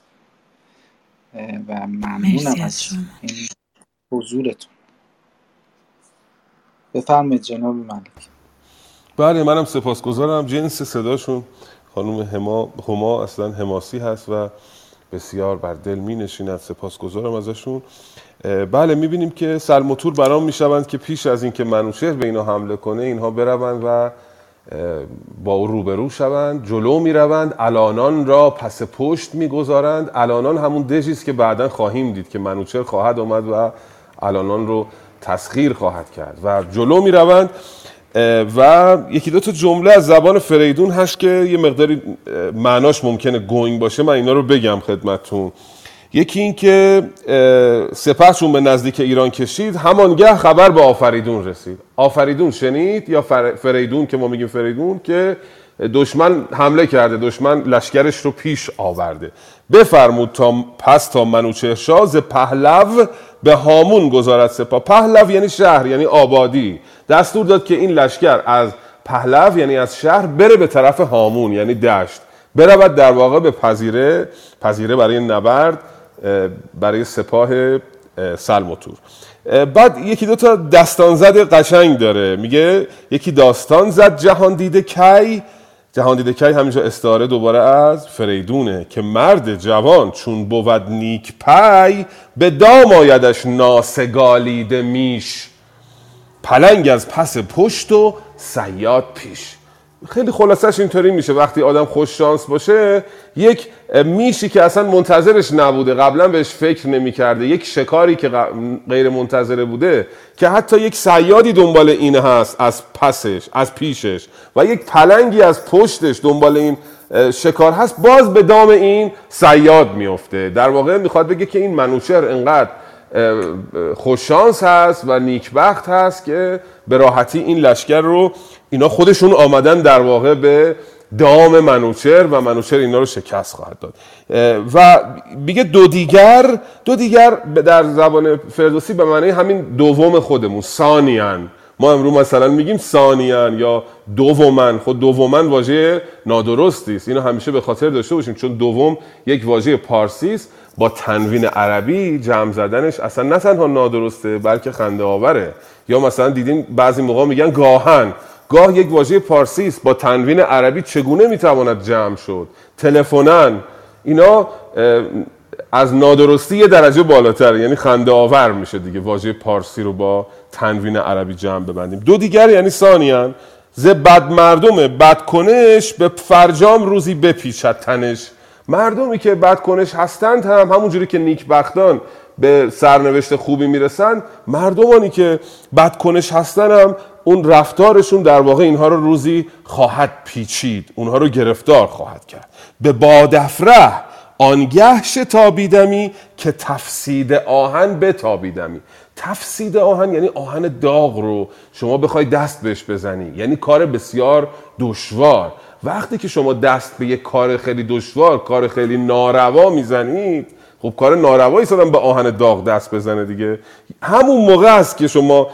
و ممنونم
از
این حضورتون. بفرمایید جناب ملک.
بله منم سپاسگزارم. جنس صداشون خانم هما هما اصلا حماسی هست و بسیار بر دل می نشیند. سپاسگزارم ازشون. بله می بینیم که سلموتور برام می شوند که پیش از اینکه منوچهر به اینا حمله کنه اینها بروند و با او روبرو شوند جلو می روند الانان را پس پشت می گذارند الانان همون دژی است که بعدا خواهیم دید که منوچهر خواهد آمد و الانان رو تسخیر خواهد کرد و جلو می روند و یکی دو تا جمله از زبان فریدون هست که یه مقداری معناش ممکنه گنگ باشه. من اینا رو بگم خدمتتون. یکی این که سپهشون به نزدیک ایران کشید. همانگه خبر به آفریدون رسید. آفریدون شنید یا فر- فریدون که ما میگیم فریدون که دشمن حمله کرده دشمن لشکرش رو پیش آورده. بفرمود تا پس تا منوچهر شاه ز پهلو به هامون گذارد سپاه. پهلو یعنی شهر یعنی آبادی. دستور داد که این لشکر از پهلو یعنی از شهر بره به طرف هامون یعنی دشت. برود در واقع به پذیره پذیره برای نبرد برای سپاه اه، سلموتور. اه، بعد یکی دو تا داستان زد قشنگ داره. میگه یکی داستان زد جهان دیده کی جهان دیده کی همینجا استعاره دوباره از فریدونه که مرد جوان چون بود نیک پی به دام آیدش ناسگالیده میش. پلنگ از پس پشت و سیاد پیش. خیلی خلاصش اینطوری میشه. وقتی آدم خوش شانس باشه یک میشی که اصلا منتظرش نبوده. قبلا بهش فکر نمی‌کرده. یک شکاری که غیر منتظره بوده که حتی یک سیادی دنبال این هست از پسش از پیشش و یک پلنگی از پشتش دنبال این شکار هست. باز به دام این سیاد میفته در واقع می‌خواد بگه که این منوچهر انقدر خوششانس هست و نیکبخت هست که به راحتی این لشکر رو اینا خودشون آمدن در واقع به دام منوچهر و منوچهر اینا رو شکست خواهد داد. و میگه دو دیگر دو دیگر در زبان فردوسی به معنی همین دوم خودمون ثانیان. ما امروز مثلا میگیم ثانیان یا دومن. خود دومن واژه نادرستی است. اینو همیشه به خاطر داشته باشیم چون دوم یک واژه پارسی است. با تنوین عربی جمع زدنش اصلا نه تنها نادرسته بلکه خنده آوره یا مثلا دیدین بعضی موقع میگن گاهن. گاه یک واژه پارسی است. با تنوین عربی چگونه می‌تواند جمع شد؟ تلفنن اینا از نادرستی یه درجه بالاتر یعنی خنده آور میشه دیگه. واژه پارسی رو با تنوین عربی جمع ببندیم. دو دیگر یعنی ثانیان ز بد مردم بد کنش به فرجام روزی بپیچد تنش. مردمی که بد کنش هستند هم همونجوری که نیکبختان به سرنوشت خوبی می‌رسن مردمانی که بد کنش هستن هم اون رفتارشون در واقع اینها رو روزی خواهد پیچید اونها رو گرفتار خواهد کرد. به بادفره آنگه شتابیدمی که تفسید آهن بتابیدمی. تفسید آهن یعنی آهن داغ رو شما بخوای دست بهش بزنی یعنی کار بسیار دشوار. وقتی که شما دست به یک کار خیلی دشوار کار خیلی ناروا می‌زنید خب کار ناروایی به آهن داغ دست بزنه دیگه. همون موقع است که شما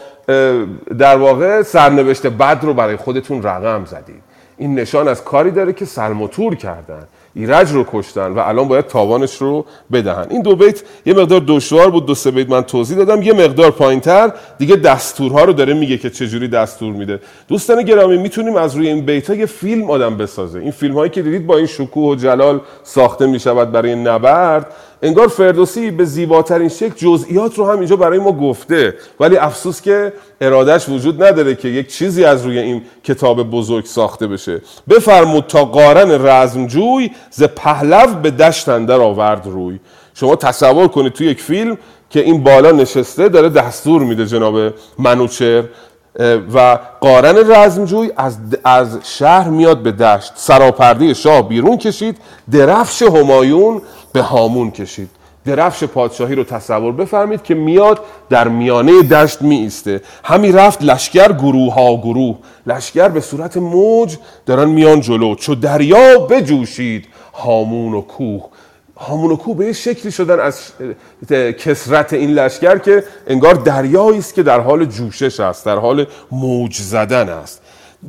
در واقع سرنوشت بد رو برای خودتون رقم زدید. این نشان از کاری داره که سلموتور کردن. ایرج رو کشتن و الان باید تاوانش رو بدهن. این دو بیت یه مقدار دشوار بود دو سه بیت من توضیح دادم. یه مقدار پایینتر دیگه دستورها رو داره میگه که چجوری دستور میده. دوستان گرامی می‌تونیم از روی این بیت ها یه فیلم آدم بسازه. این فیلم هایی که دیدید با این شکوه و جلال ساخته می‌شود برای نبرد. انگار فردوسی به زیباترین شکل جزئیات رو هم اینجا برای ما گفته. ولی افسوس که ارادش وجود نداره که یک چیزی از روی این کتاب بزرگ ساخته بشه. بفرمود تا قارن رزمجوی ز پهلو به دشت اندر آورد روی. شما تصور کنید توی یک فیلم که این بالا نشسته داره دستور میده جناب منوچر و قارن رزمجوی از, از شهر میاد به دشت. سراپرده شاه بیرون کشید درفش همایون به هامون کشید. درفش پادشاهی رو تصور بفرمید که میاد در میانه دشت می ایسته همی رفت لشکر گروه ها گروه. لشکر به صورت موج دارن میان جلو. چو دریا بجوشید هامون و کوه. هامون و کوه به شکلی شدن از کسرت این لشکر که انگار دریایی است که در حال جوشش است در حال موج زدن است.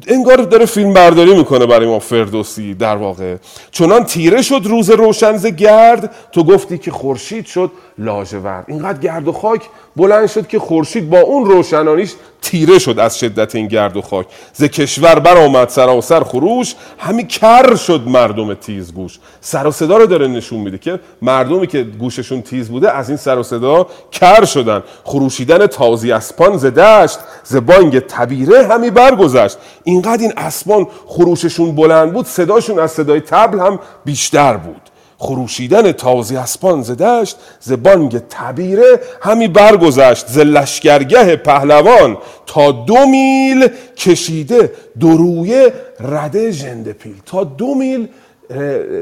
انگار داره فیلم برداری می‌کنه برای ما فردوسی در واقع. چنان تیره شد روز روشنز گرد تو گفتی که خورشید شد. لاجورد اینقدر گرد و خاک بلند شد که خورشید با اون روشنانیش تیره شد از شدت این گرد و خاک. ز کشور برآمد سراسر خروش همین کر شد مردم تیز گوش. سر و صدا رو داره نشون میده که مردمی که گوششون تیز بوده از این سر و صدا کر شدن. خروشیدن تازی اسپان ز دشت ز بانگ تبیره همی برگذشت. اینقدر این اسپان خروششون بلند بود صداشون از صدای تبل هم بیشتر بود. خروشیدن تازی اسپان ز دشت ز بانگ تبیره همی برگذشت ز لشکرگه پهلوان تا دو میل کشیده درویه رده ژنده پیل. تا دو میل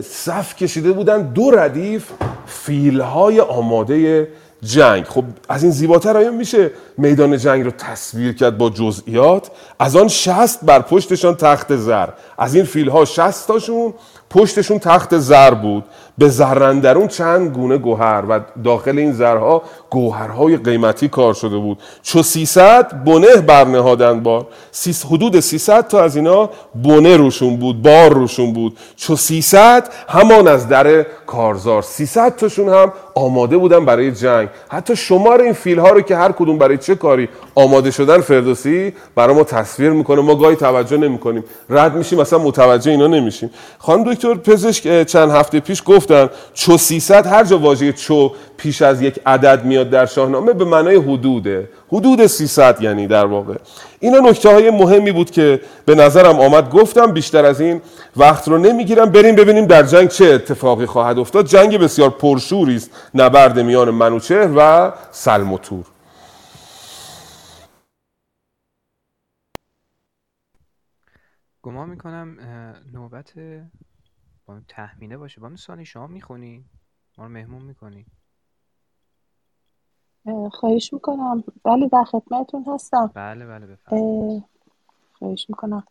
صف کشیده بودن دو ردیف فیلهای آماده جنگ. خب از این زیباتر آیا میشه میدان جنگ رو تصویر کرد با جزئیات؟ از آن شست بر پشتشان تخت زر. از این فیلها شست تاشون پشتشون تخت زر بود. به زرندرون چند گونه گوهر و داخل این زرها گوهرهای قیمتی کار شده بود. چو سیصد بنه برنهادن بار. سیس حدود 300 تا از اینا بنه روشون بود بار روشون بود. چو سیصد همان از در کارزار. 300 تاشون هم آماده بودن برای جنگ. حتی شمار این فیل ها رو که هر کدوم برای چه کاری آماده شدن فردوسی برای ما تصویر می‌کنه. ما گاهی توجه نمی‌کنیم. رد میشیم مثلا متوجه اینا نمیشیم. خانم دکتر پزشک چند هفته پیش گفتن چو 300 هر جا واژه چو پیش از یک عدد میاد در شاهنامه به معنای حدوده. حدود 300 یعنی در واقع. اینا نکته های مهمی بود که به نظرم آمد. گفتم بیشتر از این وقت رو نمی‌گیرم. بریم ببینیم در جنگ چه اتفاقی خواهد افتاد. جنگ بسیار پرشوری است نبرد میان منوچهر و سلموتور.
گمان می‌کنم نوبت با تحمینه باشه. با سانی شما می‌خونی؟ ما رو مهمون می‌کنی.
خواهش می‌کنم. بله در خدمتتون هستم.
بله بله بفرمایید.
خواهش می‌کنم.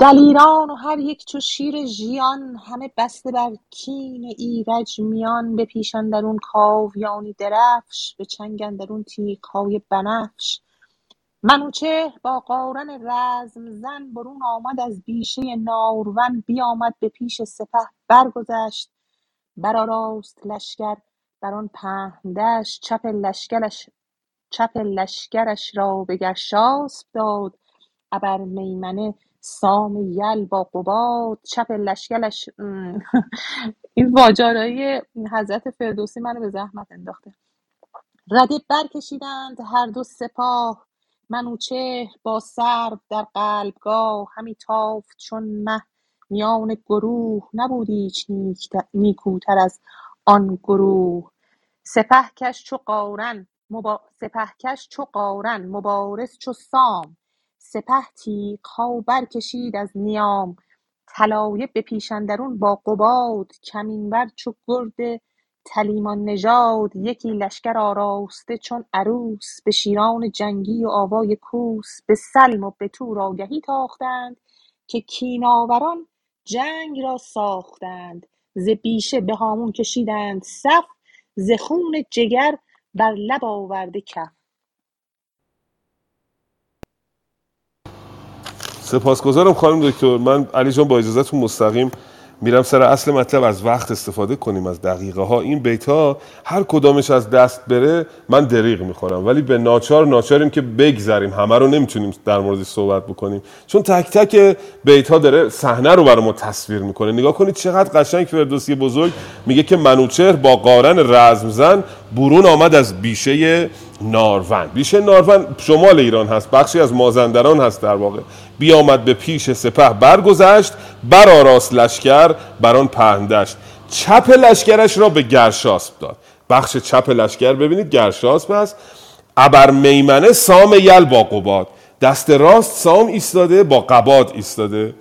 دلیران و هر یک چو شیر ژیان همه بسته بر کین ایرج میان. پیش اندرون کاویانی درفش به چنگ اندرون تیغهای بنفش. منوچهر با قارن رزم زن برون آمد از بیشه نارون بیامد به پیش سپه برگذشت. برآراست لشکر بر آن پهن دشت چپ لشکرش چپ لشکرش را به گرشاسپ داد. ابر میمنه سام یل با قباد. چپ لشکرش این واجارای حضرت فردوسی منو به زحمت انداخته. رده برکشیدند هر دو سپاه. منوچهر با سرو در قلبگاه همی تافت چون مه میان گروه نبود ایچ نیکوتر از آن گروه. سپهکش چو قارن مبا... سپهکش چو قارن مبارز چو سام. سپه تیغها برکشید از نیام. طلایه به پیش اندرون با قباد کمین بر چو گرد تلیمان نژاد یکی لشکر آراسته چون عروس به شیران جنگی و آوای کوس به سلم و به تور آگهی تاختند که کین آوران جنگ را ساختند. ز بیشه به هامون کشیدند صف ز خون جگر بر لب آورده کف.
سپاسگزارم خانم دکتر. من علی جان با اجازهتون مستقیم میرم سر اصل مطلب از وقت استفاده کنیم از دقیقه ها این بیت ها هر کدامش از دست بره من دریغ می‌خورم. ولی به ناچار ناچاریم که بگذریم. همه رو نمی‌تونیم در موردش صحبت بکنیم. چون تک تک بیت ها داره صحنه رو برای ما تصویر می‌کنه. نگاه کنید چقدر قشنگ فردوسی بزرگ. میگه که منوچهر با قارن رزمزن برون آمد از بیشه ناروند بیشه ناروند شمال ایران هست. بخشی از مازندران هست در واقع. بیامد به پیش سپه برگذشت بر آراست لشکر بر آن پهندشت چپ لشکرش را به گرشاسب داد. بخش چپ لشکر ببینید گرشاسب هست. ابر میمنه سام یل با قباد. دست راست سام ایستاده با قباد ایستاده.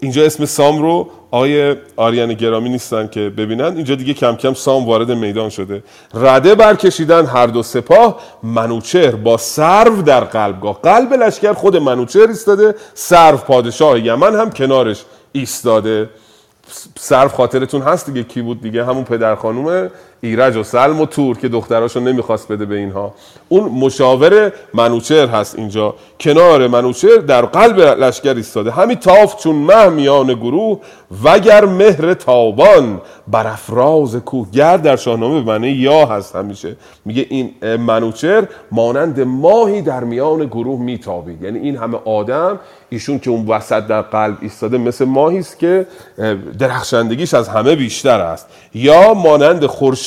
اینجا اسم سام رو آقای آریان گرامی نیستن که ببینن. اینجا دیگه کم کم سام وارد میدان شده. رده برکشیدن هر دو سپاه. منوچهر با سرو در قلبگاه. قلب لشکر خود منوچهر ایستاده. سرو پادشاه یمن هم کنارش ایستاده. سرو خاطرتون هست دیگه. کی بود دیگه؟ همون پدر خانوم ایرج و سلم و تور که دختراشو نمی‌خواست بده به اینها. اون مشاور منوچهر هست اینجا. کنار منوچهر در قلب لشکر ایستاده. همین تاف چون مه میان گروه وگر مهر تابان بر افراز کوه گرد در شاهنامه به معنی یا هست همیشه. میگه این منوچهر مانند ماهی در میان گروه میتابید. یعنی این همه آدم ایشون که اون وسط در قلب ایستاده مثل ماهی است که درخشندگیش از همه بیشتر است. یا مانند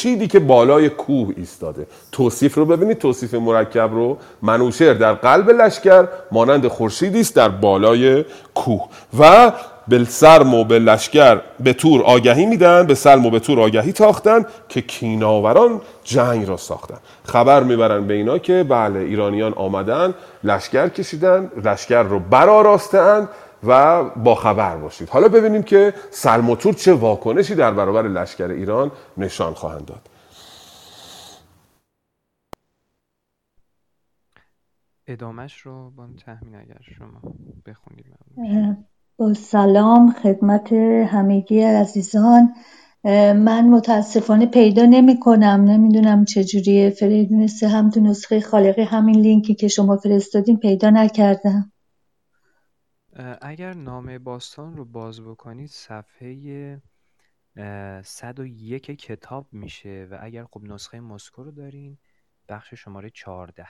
خورشیدی که بالای کوه ایستاده. توصیف رو ببینید توصیف مرکب رو. منوشر در قلب لشکر مانند خورشیدی است در بالای کوه. و به سرم و به لشکر به تور آگهی میدن به سلم و به تور آگهی تاختن که کیناوران جنگ را ساختن. خبر می‌برن به اینا که بله ایرانیان آمدن لشکر کشیدن لشکر رو برآراستند و با خبر باشید. حالا ببینیم که سلم و تور چه واکنشی در برابر لشکر ایران نشان خواهند داد.
ادامش رو با تحمین اگر شما بخونید
با سلام خدمت همگی عزیزان. من متاسفانه پیدا نمی کنم نمی‌دونم چجوریه فریدون سه هم تو نسخه خالقی همین لینکی که شما فرستادین پیدا نکردم.
اگر نامه باستان رو باز بکنید صفحه 101 کتاب میشه و اگر خب نسخه مسکو رو دارین بخش شماره 14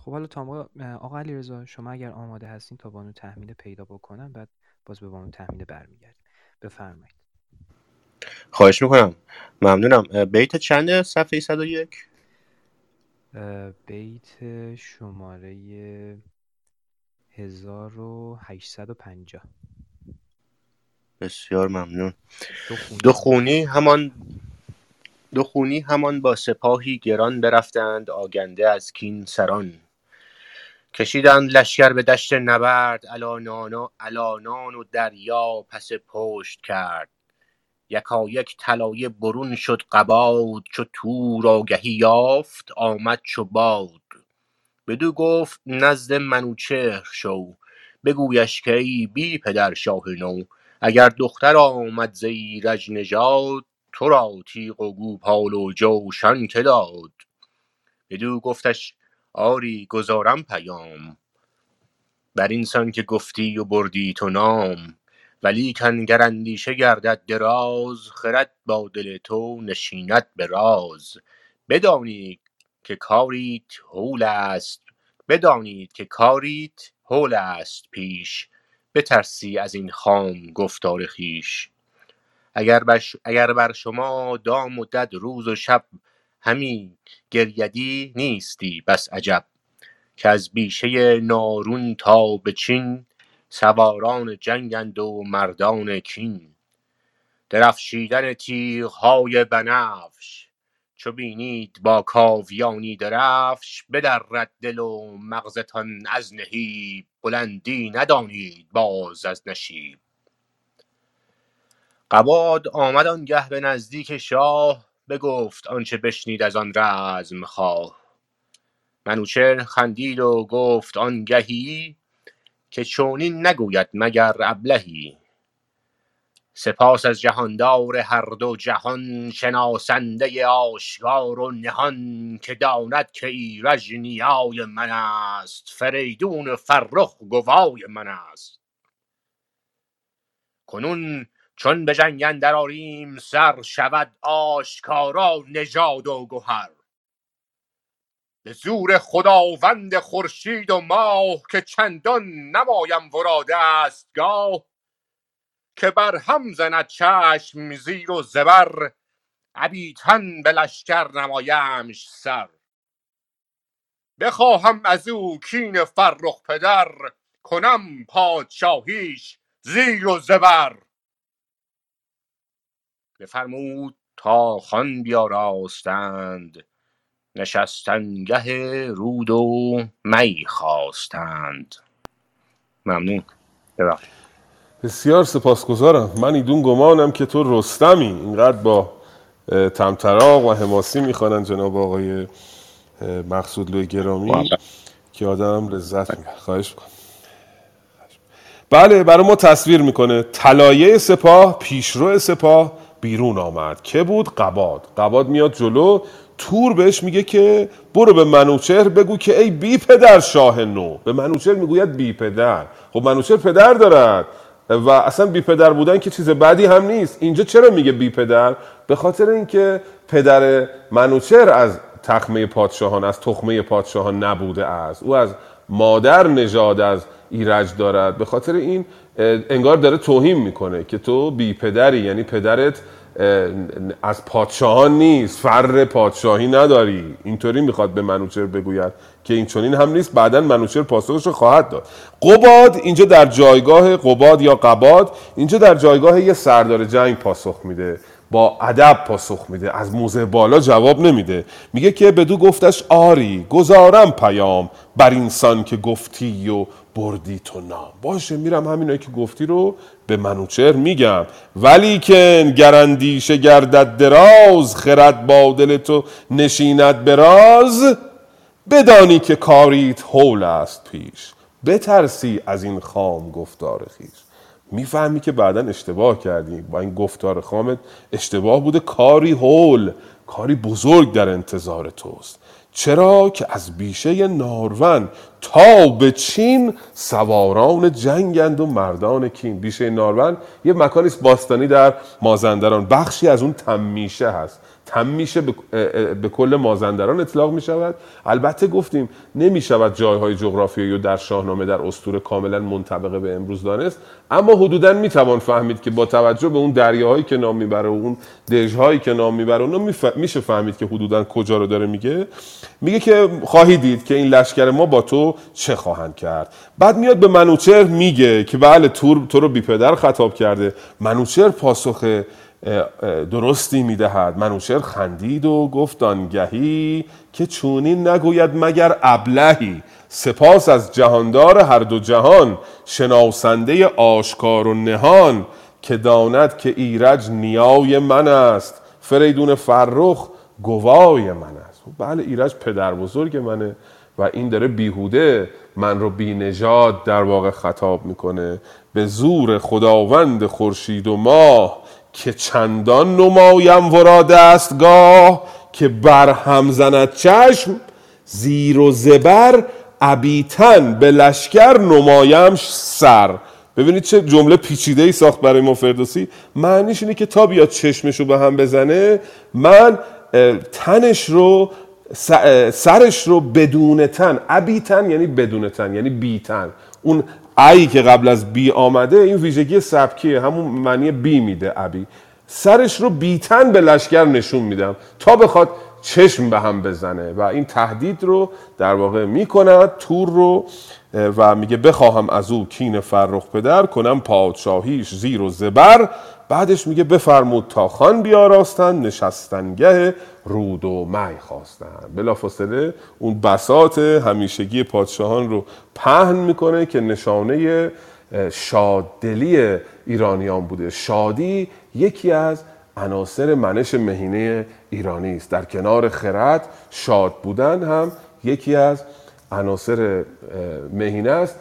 خب حالا تا آقا علیرضا شما اگر آماده هستین تا بانو تحمیل پیدا بکنم بعد باز به بانو تحمیل برمیگردیم. بفرمایید.
خواهش می‌کنم. ممنونم. بیت چند صفحه 101
بیت شماره 1850
بسیار ممنون. دو خونی. همان دو خونی همان با سپاهی گران برفتند آگنده از کین سران. کشیدند لشکر به دشت نبرد علانان و دریا پس پشت کرد. یکایک طلایه برون شد قباد چو تور آگهی یافت آمد چو باد. بدو گفت نزد منوچهر شو بگویش که ای بی پدر شاه نو اگر دختر آمد ز ایرج نژاد تو را تیغ و گوپال و جوشن که داد. بدو گفتش آری گزارم پیام بر این سان که گفتی و بردی تو نام. ولیکن گر اندیشه گردد دراز خرد با دل تو نشیند به راز. بدانی که کاریت هول است بدانید که کاریت هول است پیش. بترسی از این خام گفتار خیش اگر بر, اگر بر شما دام و دد روز و شب همی گریدی نیستی بس عجب. که از بیشه نارون تا به چین سواران جنگند و مردان کین. درفشیدن تیغهای بنفش چو بینید با کاویانی درفش بدرد دل و مغزتان از نهیب. بلندی ندانید باز از نشیب. قباد آمد آنگه به نزدیک شاه بگفت آنچه بشنید از آن رزم خواه منوچهر خندید و گفت آنگهی که چونین نگوید مگر ابلهی. سپاس از جهاندار هر دو جهان شناسنده آشکار و نهان که داند که ایرج نیای من است فریدون فرخ گوای من است. کنون چون به جنگ اندر سر شود آشکارا نژاد و گهر به زور خداوند خورشید و ماه که چندان نمایم ورا دستگاه که بر هم زند چشم زیر و زبر ابیتن به لشکر نمایمش سر. بخواهم از او کین فرخ پدر کنم پادشاهیش زیر و زبر. بفرمود تا خوان بیاراستند. نشستنگه رود و می خواستند. ممنون. ببخشید.
بسیار سپاسگزارم. من ایدون گمانم که تو رستمی. اینقدر با تمتراغ و حماسی می‌خوانن جناب آقای مقصود لوی گرامی که آدم لذت می‌بره. خواهش می‌کنم. بله برای ما تصویر می‌کنه. طلایه سپاه پیشرو سپاه بیرون آمد. که بود؟ قباد. قباد میاد جلو. تور بهش میگه که برو به منوچهر بگو که ای بی پدر شاه نو. به منوچهر می‌گوید بی پدر. خب منوچهر پدر دارد. و اصلا بی پدر بودن که چیز بدی هم نیست. اینجا چرا میگه بی پدر؟ به خاطر اینکه پدر منوچهر از تخمه پادشاهان از تخمه پادشاهان نبوده است. او از مادر نژاد از ایرج دارد. به خاطر این انگار داره توهین می‌کنه که تو بی پدری یعنی پدرت از پادشاهان نیست. فر پادشاهی نداری. اینطوری می‌خواد به منوچر بگوید که این چنین هم نیست. بعدا منوچر پاسخش خواهد داد. قباد اینجا در جایگاه قباد یا قباد اینجا در جایگاه یه سردار جنگ پاسخ میده. با ادب پاسخ میده از موزه بالا جواب نمیده. میگه که بدو گفتش آری گزارم پیام بر اینسان که گفتی و بردی تو نام. باشه میرم همینایی که گفتی رو به منوچهر میگم. ولی که گرندیشه گردد دراز خرد با دل تو نشیند براز بدانی که کاریت هول است پیش. بترسی از این خام گفتار خیش. می‌فهمی که بعدا اشتباه کردی. با این گفتار خامت اشتباه بوده. کاری هول کاری بزرگ در انتظار توست. چرا که از بیشه نارون تا به چین سواران جنگند و مردان کین. بیشه نارون یه مکانی باستانی در مازندران. بخشی از اون تمیشه هست. تمیشه به کل مازندران اطلاق می شود البته گفتیم نمی شود جایهای جغرافیایی و در شاهنامه در استور کاملا منطبقه به امروز دانست. اما حدودا می توان فهمید که با توجه به اون دریاهایی که نام می‌بره و اون دژهایی که نام می‌بره اونو میشه فهمید که حدودا کجا رو داره میگه. میگه که خواهی دید که این لشکر ما با تو چه خواهند کرد. بعد میاد به منوچر میگه که بله تور تو رو بی پدر خطاب کرده. منوچر پاسخ درستی می‌دهد. منوچر خندید و گفت آنگهی که چونین نگوید مگر ابلهی. سپاس از جهاندار هر دو جهان شناسنده آشکار و نهان که داند که ایرج نیای من است. فریدون فرخ گوای من است. بله ایرج پدر بزرگ منه و این داره بیهوده من رو بی نجات در واقع خطاب می‌کنه. به زور خداوند خورشید و ماه که چندان نمایم ورا دستگاه که بر هم زند چشم زیر و زبر ابیتن به لشکر نمایمش سر. ببینید چه جمله پیچیده ای ساخت برای ما فردوسی. معنیش اینه که تا بیاد چشمشو به هم بزنه من تنش رو سرش رو بدون تن ابیتن یعنی بدون تن یعنی بیتن. اون ای که قبل از بی آمده این ویژگی سبکیه. همون معنی بی میده ابی. سرش رو بیتن به لشکر نشون میدم. تا بخواد چشم به هم بزنه و این تهدید رو در واقع می‌کند تور رو و میگه بخواهم از او کین فرخ پدر کنم پادشاهیش زیر و زبر. بعدش میگه بفرمود تا خان بیاراستن نشستنگه رود و می خواستن. بلافاصله اون بساط همیشگی پادشاهان رو پهن می‌کنه که نشانه شاددلی ایرانیان بوده. شادی یکی از عناصر منش مهینه ایرانی است. در کنار خرد شاد بودن هم یکی از عناصر مهینه است.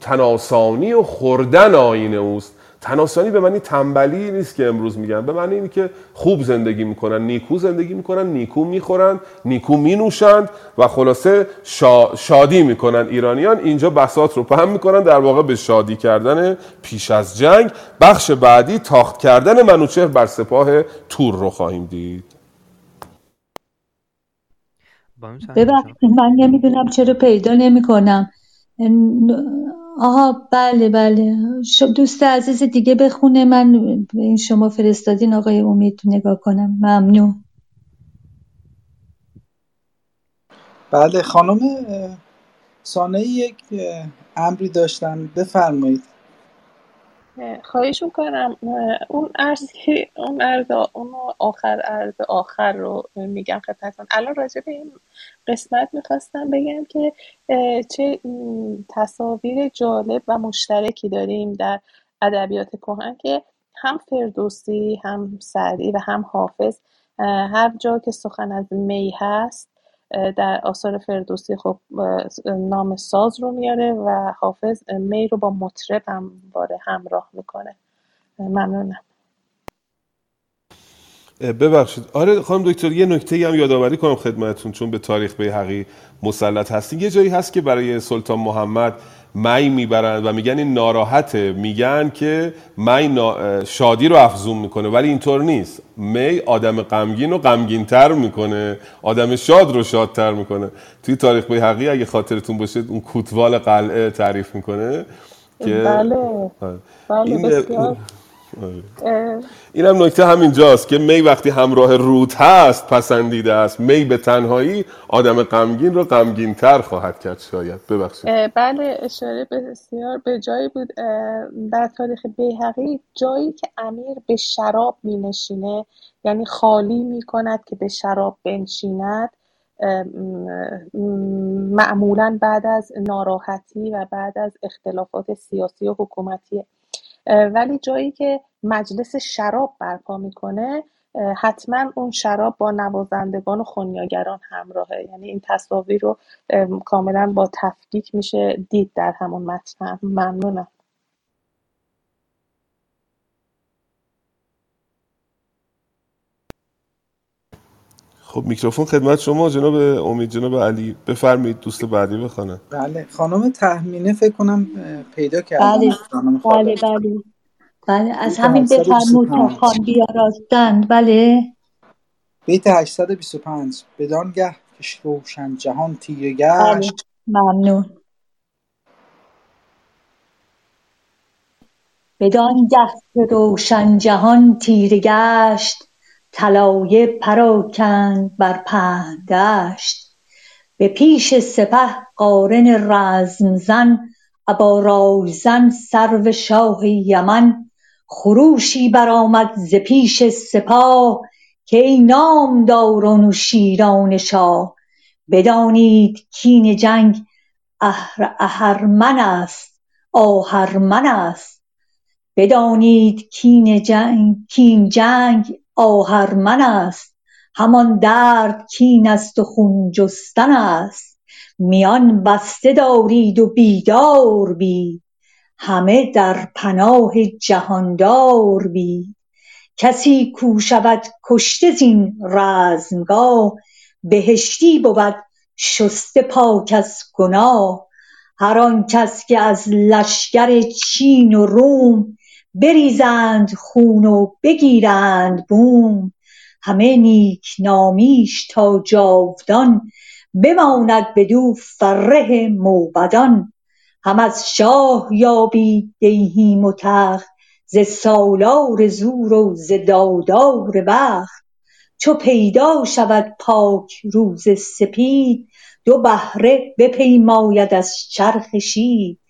تناسانی, و خوردن آین اوست. تناسانی به معنی تنبلی نیست که امروز میگن. به معنی اینه که خوب زندگی می‌کنن نیکو زندگی می‌کنن نیکو می‌خورن نیکو مینوشند و خلاصه شادی می‌کنن. ایرانیان اینجا بسات رو پهم می‌کنن در واقع به شادی کردن پیش از جنگ. بخش بعدی تاخت کردن منوچهر بر سپاه تور رو خواهیم دید.
ببخشید من نمی‌دونم چرا پیدا نمی‌کنم. آها بله بله. دوست عزیز دیگه بخونه. من این شما فرستادین آقای امید نگاه کنم. ممنون.
بله خانم سانه یک امری داشتن. بفرمایید.
خواهش می‌کنم. اون ارزی اون ارز اون آخر ارز آخر رو میگم خدمتتون. الان راجع به این قسمت می‌خواستم بگم که چه تصاویر جالب و مشترکی داریم در ادبیات کهن که هم فردوسی هم سعدی و هم حافظ هر جا که سخن از می هست در آثار فردوسی خب نام ساز رو میاره و حافظ می رو با مطرب هم همراه می‌کنه. ممنونم.
ببخشید. آره خانم دکتر یه نکته هم یادآوری کنم خدمتتون چون به تاریخ حقی مسلط هستین یه جایی هست که برای سلطان محمد می می‌برند و میگن این ناراحته. میگن که می شادی رو افزون می‌کنه ولی اینطور نیست. می آدم غمگین رو غمگینتر می‌کنه. آدم شاد رو شادتر می‌کنه. توی تاریخ حقی اگه خاطرتون باشه اون کوتوال قلعه تعریف می‌کنه
که بله. بله
آره. این هم نکته همینجاست که می وقتی همراه رود هست پسندیده است می به تنهایی آدم غمگین رو غمگین تر خواهد کرد شاید. ببخشید.
بله اشاره بسیار به جایی بود. در تاریخ بیهقی جایی که امیر به شراب می نشینه یعنی خالی می کند که به شراب بنشیند معمولا بعد از ناراحتی و بعد از اختلافات سیاسی و حکومتی ولی جایی که مجلس شراب برپا می‌کنه حتما اون شراب با نوازندگان و خونیاگران همراهه. یعنی این تصاویر رو کاملا با تفکیک میشه دید در همون متن. ممنونم.
خب میکروفون خدمت شما جناب امید جناب علی. بفرمایید دوست بعدی بخونه
بله خانم تحمینه فکر کنم پیدا کردن
بله بله بله. بله از همین بفرمود تا خان بیاراستند. بله.
بیت 825 بدانگه که روشن جهان تیره گشت.
بله. ممنون. بدانگه که روشن جهان تیره گشت. طلایه پراکند بر پهن دشت. به پیش سپه قارن رزم زن ابا رایزن سرو شاه یمن. خروشی برآمد ز پیش سپاه که ای نامداران و شیران شاه. بدانید کین جنگ اهرمن است آهرمن است. بدانید کین جنگ کین جنگ آهرمن است. همان درد کین است و خون جستن است. میان بسته دارید و بیدار بید. همه در پناه جهاندار بید. کسی کو شود کشته زین رزمگاه بهشتی بود شسته پاک از گناه. هر آن کس که از لشکر چین و روم بریزند خون و بگیرند بوم. همه نیک نامیش تا جاودان بماند بدو فره موبدان. هم از شاه یابید دیهیم و تخت ز سالار زور و ز دادار بخت. چو پیدا شود پاک روز سپید دو بهره بپیماید از چرخ شید.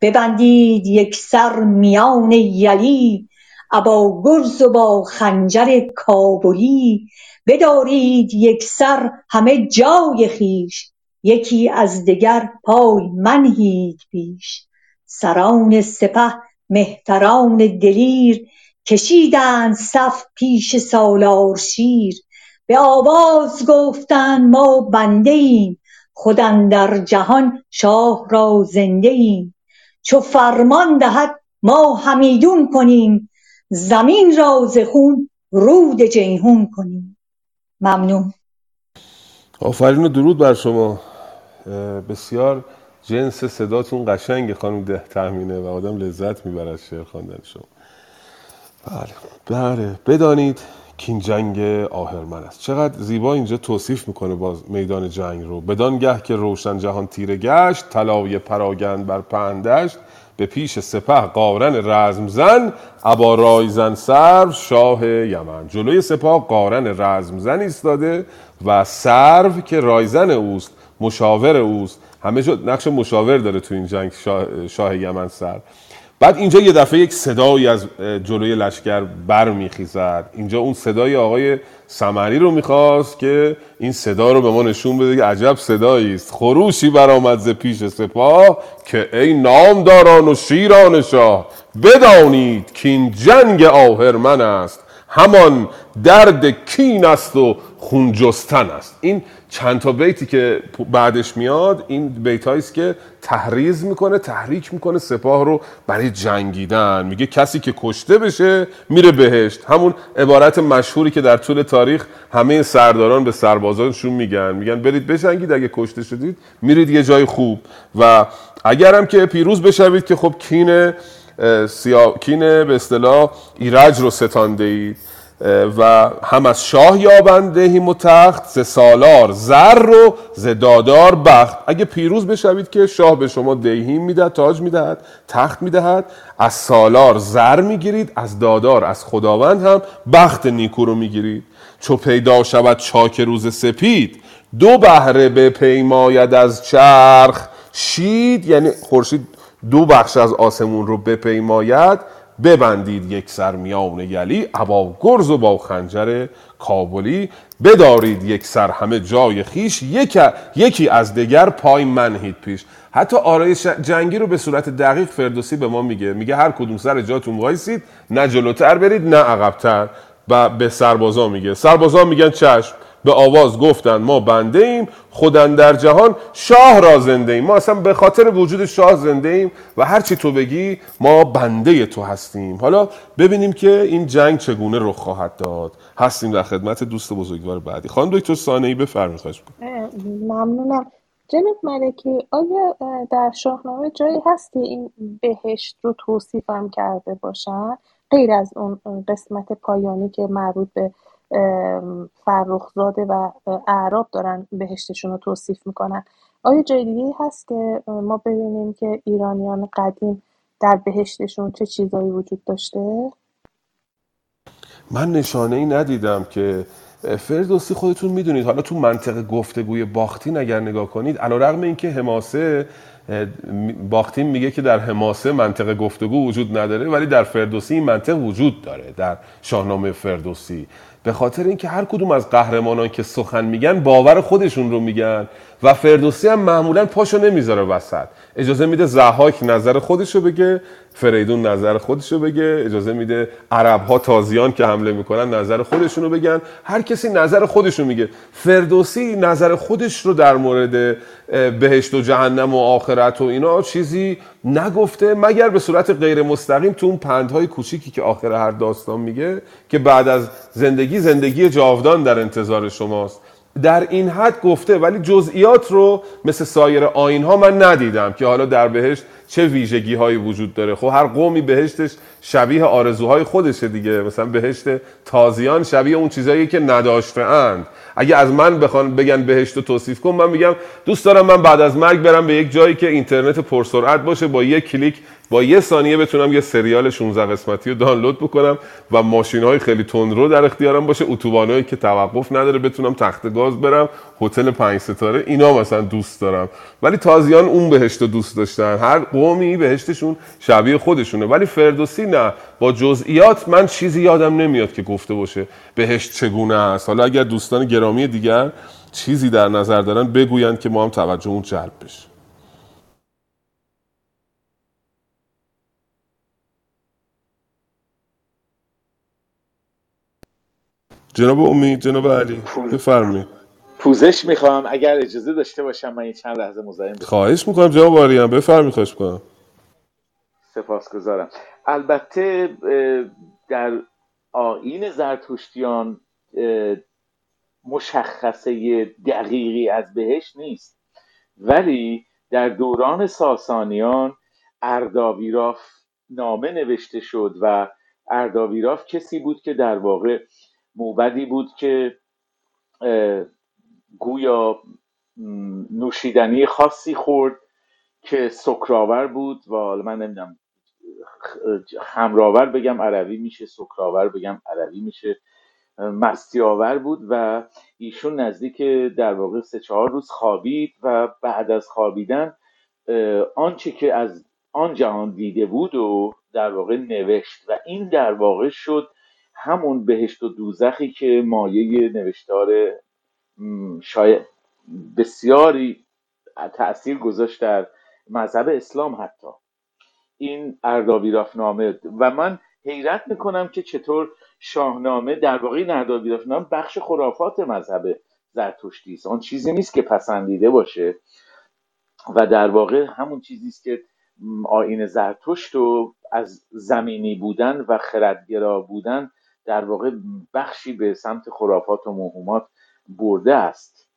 ببندید یکسر میان یلی ابا گرز و با خنجر کابلی. بدارید یکسر همه جای خویش یکی از دگر پای منهید پیش. سران سپه مهتران دلیر کشیدند صف پیش سالار شیر. به آواز گفتند ما بنده ایم خود اندر جهان شاه را زنده ایم. چو فرمان دهد ما همیدون کنیم زمین را ز خون رود جیحون کنیم. ممنون.
آفرین و درود بر شما. بسیار جنس صداتون قشنگه خانم ده تهمینه و آدم لذت می‌بره از شعر خواندن شما. بله بله بدانید که این جنگ آهرمن است. چقدر زیبا اینجا توصیف می‌کنه باز میدان جنگ رو. بدان گه که روشن جهان تیره گشت طلایه پراگند بر پهندشت به پیش سپه قارن رزمزن ابا رایزن سرو شاه یمن. جلوی سپاه قارن رزمزن ایستاده و سرو که رایزن اوست مشاور اوست. همه نقش مشاور داره تو این جنگ شاه, شاه یمن سر بعد اینجا یه دفعه یک صدایی از جلوی لشکر بر میخیزد اینجا اون صدای آقای سمری رو می‌خواست که این صدا رو به ما نشون بده که عجب صدایی است. خروشی برآمد ز پیش سپاه که ای نامداران و شیران شاه بدانید که این جنگ آهرمن است. همان درد کین است و خون جستن است. این چند تا بیتی که بعدش میاد این بیت است که تحریز می‌کنه تحریک می‌کنه سپاه رو برای جنگیدن. میگه کسی که کشته بشه میره بهشت. همون عبارت مشهوری که در طول تاریخ همه سرداران به سربازانشون میگن. میگن برید بجنگید اگه کشته شدید میرید یه جای خوب. و اگرم که پیروز بشوید که خب کین سیا... کین به اصطلاح ایرج رو ستانده اید. و هم از شاه یابنده و تخت ز سالار زر و ز دادار بخت. اگه پیروز بشوید که شاه به شما دهیم می‌دهد تاج می‌دهد تخت می‌دهد از سالار زر می‌گیرید از دادار از خداوند هم بخت نیکو رو می‌گیرید. چو پیدا شود چاک روز سپید دو بهره به پیماید از چرخ. شید یعنی خورشید دو بخش از آسمون رو بپیماید. ببندید یک سر میان یلی ابا گرز و با خنجر کابلی. بدارید یک سر همه جای خیش یکی از دیگر پای منهید پیش. حتی آرایش جنگی رو به صورت دقیق فردوسی به ما میگه. میگه هر کدوم سر جاتون وایسید نه جلوتر برید نه عقبتر. و به سربازا میگه. سربازا میگن چشم. به آواز گفتند ما بنده ایم خودن در جهان شاه را زنده ایم. ما اصلا به خاطر وجود شاه زنده ایم و هرچی تو بگی ما بنده تو هستیم. حالا ببینیم که این جنگ چگونه رخ خواهد داد. هستیم در خدمت دوست بزرگوار بعدی. خانم دکتر سانه‌ای بفرمایید. خواهش
ممنونم. جناب ملکی آیا در شاهنامه جایی هستی این بهشت رو توصیفم کرده باشن؟ غیر از اون قسمت پایانی که مربوط به فرخزاده و اعراب دارن بهشتشون رو توصیف می‌کنن. آیا جای دیگه هست که ما ببینیم که ایرانیان قدیم در بهشتشون چه چیزایی وجود داشته؟
من نشانه ای ندیدم که فردوسی خودتون می‌دونید. حالا تو منطق گفتگوی باختین اگر نگاه کنید علا رقم این که حماسه باختین میگه که در حماسه منطق گفتگو وجود نداره ولی در فردوسی این منطق وجود داره در شاهنامه فردوسی. به خاطر اینکه هر کدوم از قهرمانان که سخن میگن باور خودشون رو میگن. و فردوسی هم معمولا پاشو نمی‌ذاره وسط. اجازه میده زحاک نظر خودشو بگه فریدون نظر خودشو بگه اجازه میده عرب ها تازیان که حمله می‌کنن نظر خودشون رو بگن. هر کسی نظر خودشو میگه. فردوسی نظر خودش رو در مورد بهشت و جهنم و آخرت و اینا چیزی نگفته مگر به صورت غیر مستقیم تو اون پندهای کوچیکی که آخر هر داستان میگه که بعد از زندگی زندگی جاودان در انتظار شماست. در این حد گفته ولی جزئیات رو مثل سایر آین ها من ندیدم که حالا در بهشت چه ویژگی هایی وجود داره. خب هر قومی بهشتش شبیه آرزوهای خودشه دیگه. مثلا بهشت تازیان شبیه اون چیزایی که نداشته اند اگه از من بخوان بگن بهشت رو توصیف کن من میگم دوست دارم من بعد از مرگ برم به یک جایی که اینترنت پرسرعت باشه با یک کلیک با یه ثانیه بتونم یه سریال 16 قسمتی رو دانلود بکنم و ماشین های خیلی تندرو در اختیارم باشه اتوبانایی که توقف نداره بتونم تخت گاز برم هتل پنج ستاره اینا مثلا دوست دارم. ولی تازیان اون بهشت رو دوست داشتن. هر قومی بهشتشون شبیه خودشونه. ولی فردوسی نه. با جزئیات من چیزی یادم نمیاد که گفته باشه بهشت چگونه است. حالا اگر دوستان گرامی دیگر چیزی در نظر دارن بگویند که ما هم توجه اون جلب بشه. جناب امید جناب علی بفرمایید.
پوزش می‌خوام. اگر اجازه داشته باشم من یه چند لحظه مزاحم
خواهش می‌کنم جناب آریان بفرمایید خواهش می‌کنم.
سپاسگزارم. البته در آیین زرتشتیان مشخصه دقیقی از بهش نیست. ولی در دوران ساسانیان ارداویراف نامه نوشته شد و ارداویراف کسی بود که در واقع موبدی بود که گویا نوشیدنی خاصی خورد که سکراور بود و حالا من نمی‌دونم خمراور بگم عربی میشه سکراور بگم عربی میشه. مستی آور بود و ایشون نزدیک در واقع سه چهار روز خوابید و بعد از خوابیدن آنچه که از آن جهان دیده بود و در واقع نوشت و این در واقع شد همون بهشت و دوزخی که مایه نوشتار شاید بسیاری تاثیر گذاشت در مذهب اسلام حتی. این ارداویراف نامه و من حیرت می‌کنم که چطور شاهنامه در واقع این ارداویراف نامه بخش خرافات مذهب زرتشتی است. آن چیزی نیست که پسندیده باشه و در واقع همون چیزی است که آین زرتشت و از زمینی بودن و خردگرا بودن در واقع بخشی به سمت خرافات و موهومات برده است.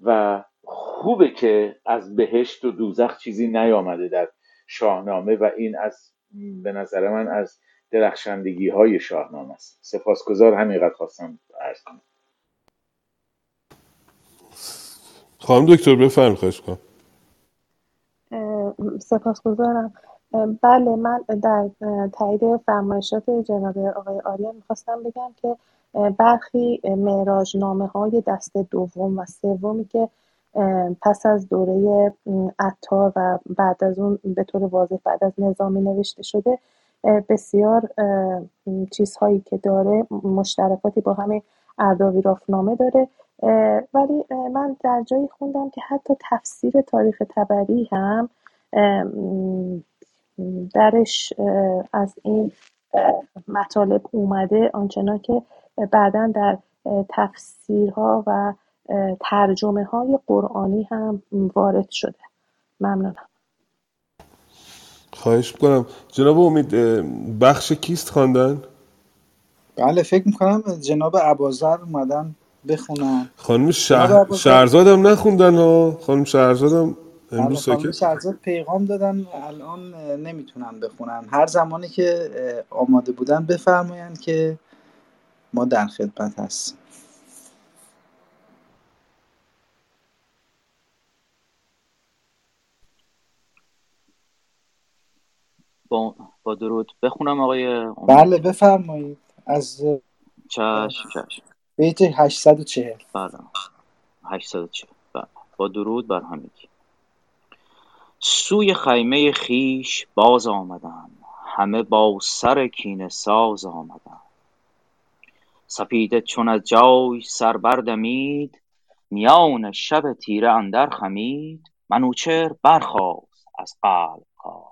و خوبه که از بهشت و دوزخ چیزی نیامده در شاهنامه و این از به نظر من از درخشندگی های شاهنامه است. سپاسگزار همینقدر خواستم عرض کنم.
خانم دکتر بفرم خواهش کنم
سپاسگزارم. بله من در تایید فرمایشات جناب آقای آریان می‌خواستم بگم که برخی معراج نامه های دست دوم و سومی که پس از دوره عطار و بعد از اون به طور واضح بعد از نظامی نوشته شده بسیار چیزهایی که داره مشترکاتی با همین ارداوی رافنامه داره. ولی من در جایی خوندم که حتی تفسیر تاریخ تبری هم درش از این مطالب اومده آنچنان که بعدا در تفسیرها و ترجمه های قرآنی هم وارد شده. ممنونم.
خواهش می‌کنم. جناب امید بخش کیست خواندن؟
بله فکر می‌کنم جناب عبازر اومدن بخونن.
خانم شهر... شهرزادم نخوندن ها؟ خانم شهرزادم امروز
خانم شهرزاد پیغام دادن الان نمی‌تونن بخونن. هر زمانی که آماده بودن بفرمایند که ما در خدمت هستیم.
با, با درود. بخونم آقای امید.
بله بفرمایید. از
چشم چشم.
بیت 840
بله. 840 بله. با درود بر همگی. سوی خیمه خیش باز آمدم. همه با سر کینه ساز آمدم. سپیده چون از جای سر بردمید میان شب تیره اندر خمید منوچهر برخاست از قلب کار.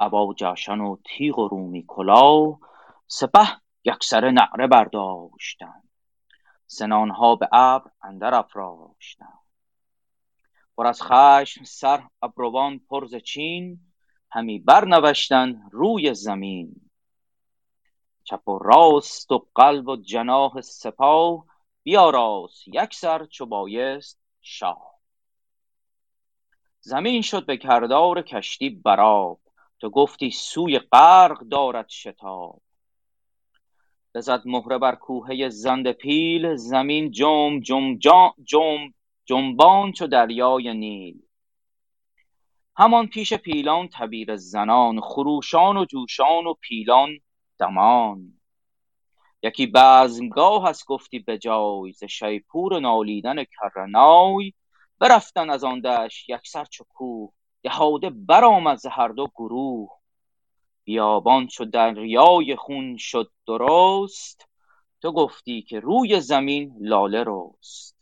ابا جشن و تیغ و رومی کلاه سپه یکسره نعره برداشتند سنانها به ابر اندر افراشتند پر از خشم سر ابروان پر ز چین همی برنوشتند روی زمین. چپ و راست و قلب و جناح سپاه بیاراست یک سر چو بایست شاه. زمین شد به کردار کشتی براب تو گفتی سوی غرق دارد شتاب. بزد مهره بر کوهه زند پیل زمین جم جم جم جنبان چو دریای نیل. همان پیش پیلان تبیر زنان خروشان و جوشان و پیلان دمان. یکی بزمگاه است گفتی به جای ز شیپور نالیدن کرنای. برفتن از آن دشت یکسر چو کوه دهاده برآمد ز هر دو گروه. بیابان چو دریای خون شد درست تو گفتی که روی زمین لاله رست.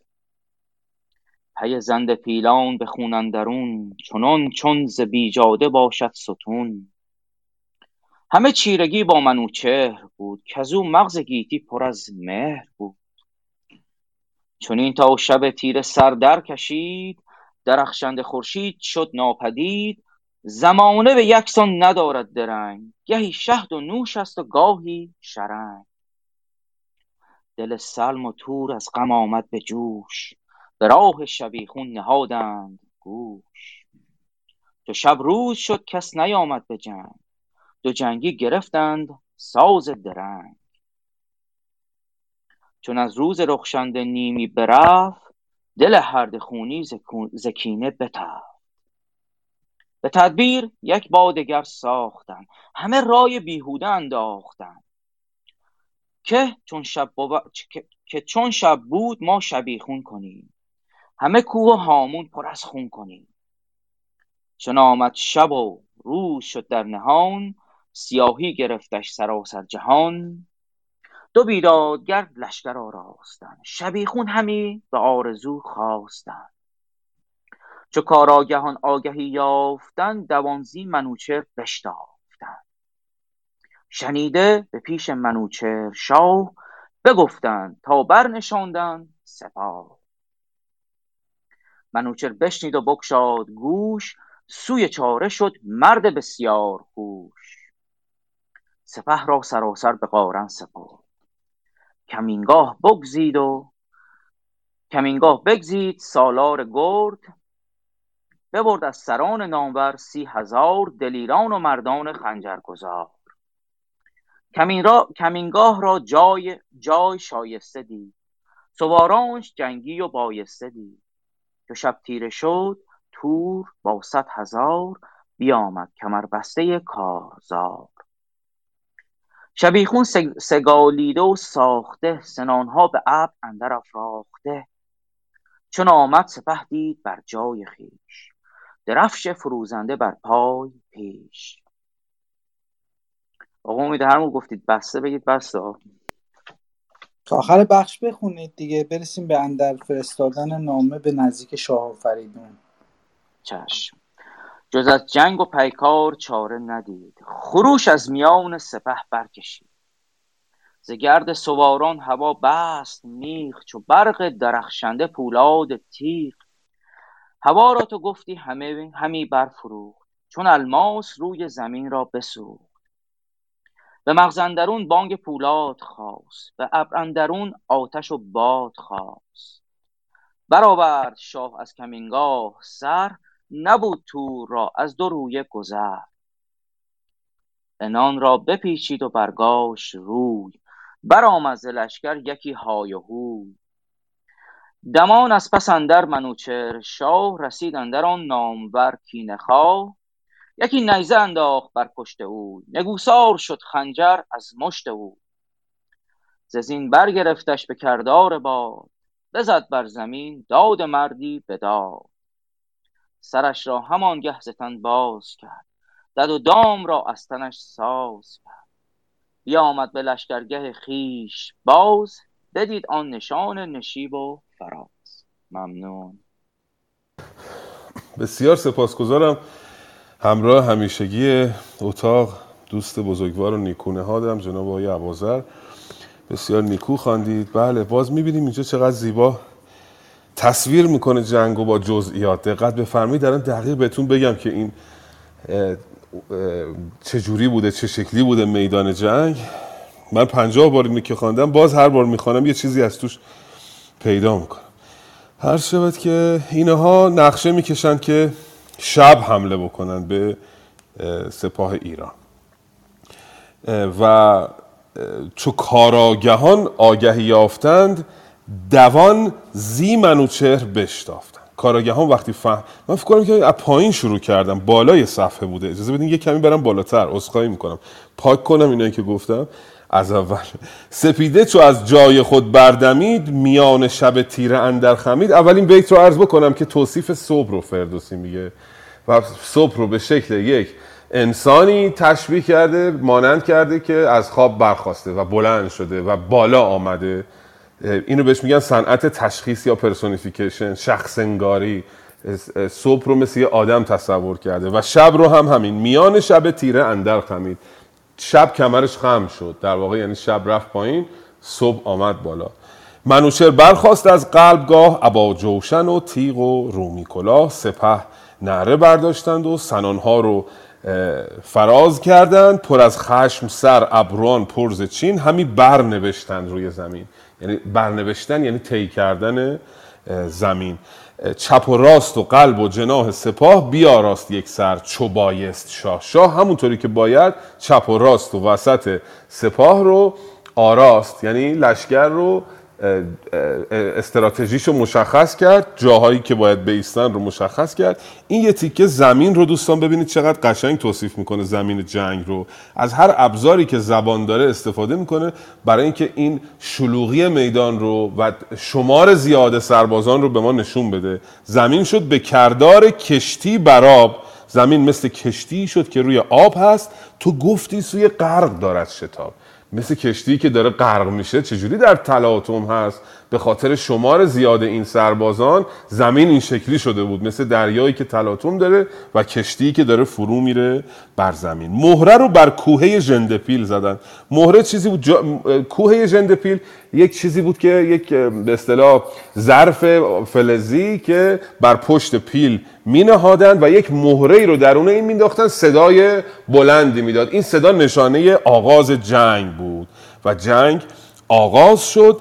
پی زند پیلان به خون اندرون چنان چون ز بیجاده باشد ستون. همه چیرگی با منوچهر بود کزو مغز گیتی پر از مهر بود. چنین تا شب تیره سر در کشید درخشنده خورشید شد ناپدید. زمانه به یکسان ندارد درنگ گهی شهد و نوش است و گاهی شرنگ. دل سلم و تور از غم آمد به جوش به راه شبیخون نهادند. گوش. چو شب روز شد کس نیامد به جنگ. دو جنگی گرفتند ساز درنگ. چون از روز رخشنده نیمی برفت دل هرده خونی ز کینه بتفت. به تدبیر یک با دگر ساختند. همه رای بیهوده انداختند. که چون شب, که چون شب بود ما شبیخون کنیم. همه کوه هامون پر از خون کنیم. چون آمد شب و روز شد در نهان سیاهی گرفتش سراسر جهان. دو بیدادگر لشکر آراستند. شبیخون همی به آرزو خواستند. چو کارآگهان آگهی یافتند دوانزی منوچهر بشتافتند. شنیده به پیش منوچهر شاه بگفتند تا برنشاندند سپاه منوچهر بشنید و بگشاد گوش سوی چاره شد مرد بسیار هوش سپه را سراسر به قارن سپرد. کمینگاه بگزید و کمینگاه بگزید سالار گرد. ببرد از سران نامور سی هزار دلیران و مردان خنجرگزار. کمین را کمینگاه را جای جای شایسته دید. سوارانش جنگی و بایسته دید. چو شب تیره شد تور با صد هزار بیامد کمر بسته کارزار. شبیخون سگالیده و ساخته سنانها به ابر اندر افراخته. چون آمد سپه دید بر جای خویش درفش فروزنده بر پای پیش. آقا امید هرمون گفتید بسته بگید بسته.
تا آخر بخش بخونید دیگه برسیم به اندر فرستادن نامه به نزدیک شاه فریدون.
چشم. جز از جنگ و پیکار چاره ندید. خروش از میان سپه برکشید. ز گرد سواران هوا بست میخ چو برق درخشنده پولاد تیغ. هوا را تو گفتی همه همی برفروخت. چون الماس روی زمین را بسوخت. به مغز اندرون بانگ پولاد خاست به ابر اندرون آتش و باد خاست برآورد شاه از کمینگاه سر نبود تور را از دو رویه گذر. عنان را بپیچید و برگاشت روی برآمد ز لشکر یکی های و دمان از پس اندر منوچهر شاه رسید اندر آن نامور کینه خواه. یکی نیزه انداخت بر پشت اوی نگوسار شد خنجر از مشت اوی ز زین برگرفتش به کردار باد. بزد بر زمین داد مردی بداد سرش را همانگه ز تن باز کرد. دد و دام را از تنش ساز کرد. بیامد به لشکرگه خویش. باز بدید آن نشان نشیب و فراز. ممنون.
بسیار سپاسگزارم. همراه همیشگی اتاق دوست بزرگوار و نیکونه ها دارم جناب آقای عوازر بسیار نیکو خواندید. بله باز می‌بینیم اینجا چقدر زیبا تصویر می‌کنه جنگ با جزئیات. دقت بفرمایید. دارم دقیق بهتون بگم که این چه جوری بوده چه شکلی بوده میدان جنگ. من پنجاه بار اینو که خواندم باز هر بار می‌خوانم یه چیزی از توش پیدا می‌کنم. هر شود که اینها نقشه می‌کشند که شب حمله بکنن به سپاه ایران. و چو کاراگهان آگهی یافتند دوان زی منوچهر بشتافتند. کاراگهان وقتی فهم من فکر کنم که از پایین شروع کردم. بالای صفحه بوده. اجازه بدین یه کمی برم بالاتر عذرخواهی می‌کنم. پاک کنم اینایی که گفتم. از اول. سپیده چو از جای خود بردمید میان شب تیره اندر خمید. اولین بیت رو عرض بکنم که توصیف صبح رو فردوسی میگه و صبح رو به شکل یک. انسانی تشبیه کرده مانند کرده که از خواب برخاسته و بلند شده و بالا آمده. اینو بهش میگن صنعت تشخیص یا personification شخص انگاری. صبح رو مثل یه آدم تصور کرده و شب رو هم همین. میان شب تیره اندر خمید. شب کمرش خم شد. در واقع یعنی شب رفت پایین صبح آمد بالا. منوچر برخواست از قلبگاه ابا جوشن و تیغ و رومی کلاه سپه نعره برداشتند و سنانها رو فراز کردند. پر از خشم سر ابروان پرز چین همی برنوشتند روی زمین. یعنی برنوشتن یعنی طی کردن زمین. چپ و راست و قلب و جناه سپاه بیاراست یک سر چو بایست شاه شاه همونطوری که باید چپ و راست و وسط سپاه رو آراست یعنی لشکر رو استراتژیشو مشخص کرد جاهایی که باید بیستن رو مشخص کرد. این یه تیکه زمین رو دوستان ببینید چقدر قشنگ توصیف می‌کنه زمین جنگ رو. از هر ابزاری که زبان داره استفاده می‌کنه برای اینکه این شلوغی میدان رو و شمار زیاد سربازان رو به ما نشون بده. زمین شد به کردار کشتی براب. زمین مثل کشتی شد که روی آب هست. تو گفتی سوی غرق دارد شتاب. مثل کشتی که داره غرق میشه چجوری در تلاطم هست؟ به خاطر شمار زیاد این سربازان زمین این شکلی شده بود مثل دریایی که تلاطم داره و کشتی که داره فرو میره بر زمین. مهره رو بر کوهه ژندپیل زدن. مهره چیزی بود جا... کوهه ژندپیل یک چیزی بود که یک به اصطلاح ظرف فلزی که بر پشت پیل می نهادن و یک مهره رو درون این مینداختن صدای بلندی می‌داد. این صدا نشانه آغاز جنگ بود و جنگ آغاز شد.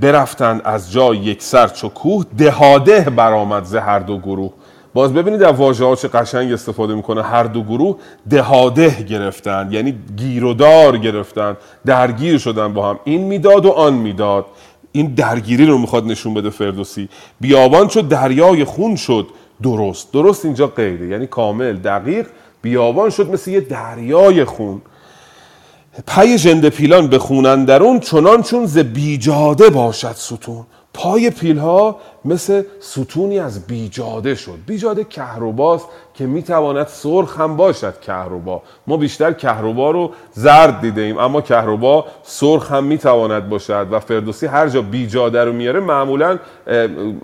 برفتند از جای یک سر چو کوه دهاده برآمد ز هر دو گروه. باز ببینید در واژه ها چه قشنگ استفاده می‌کنه. هر دو گروه دهاده گرفتن یعنی گیرودار گرفتن درگیر شدن با هم. این می‌داد و آن می‌داد. این درگیری رو می‌خواد نشون بده فردوسی. بیابان شد دریای خون شد درست. درست اینجا غیره. یعنی کامل دقیق. بیابان شد مثل یه دریای خون. پای ژنده پیلان به خونن درون چنان چون ز بیجاده باشد ستون. پای پیل ها مثل ستونی از بیجاده شد. بیجاده کهرباست که می‌تواند سرخ هم باشد کهربا. ما بیشتر کهربا رو زرد دیده ایم اما کهربا سرخ هم می‌تواند باشد و فردوسی هر جا بیجاده رو میاره معمولا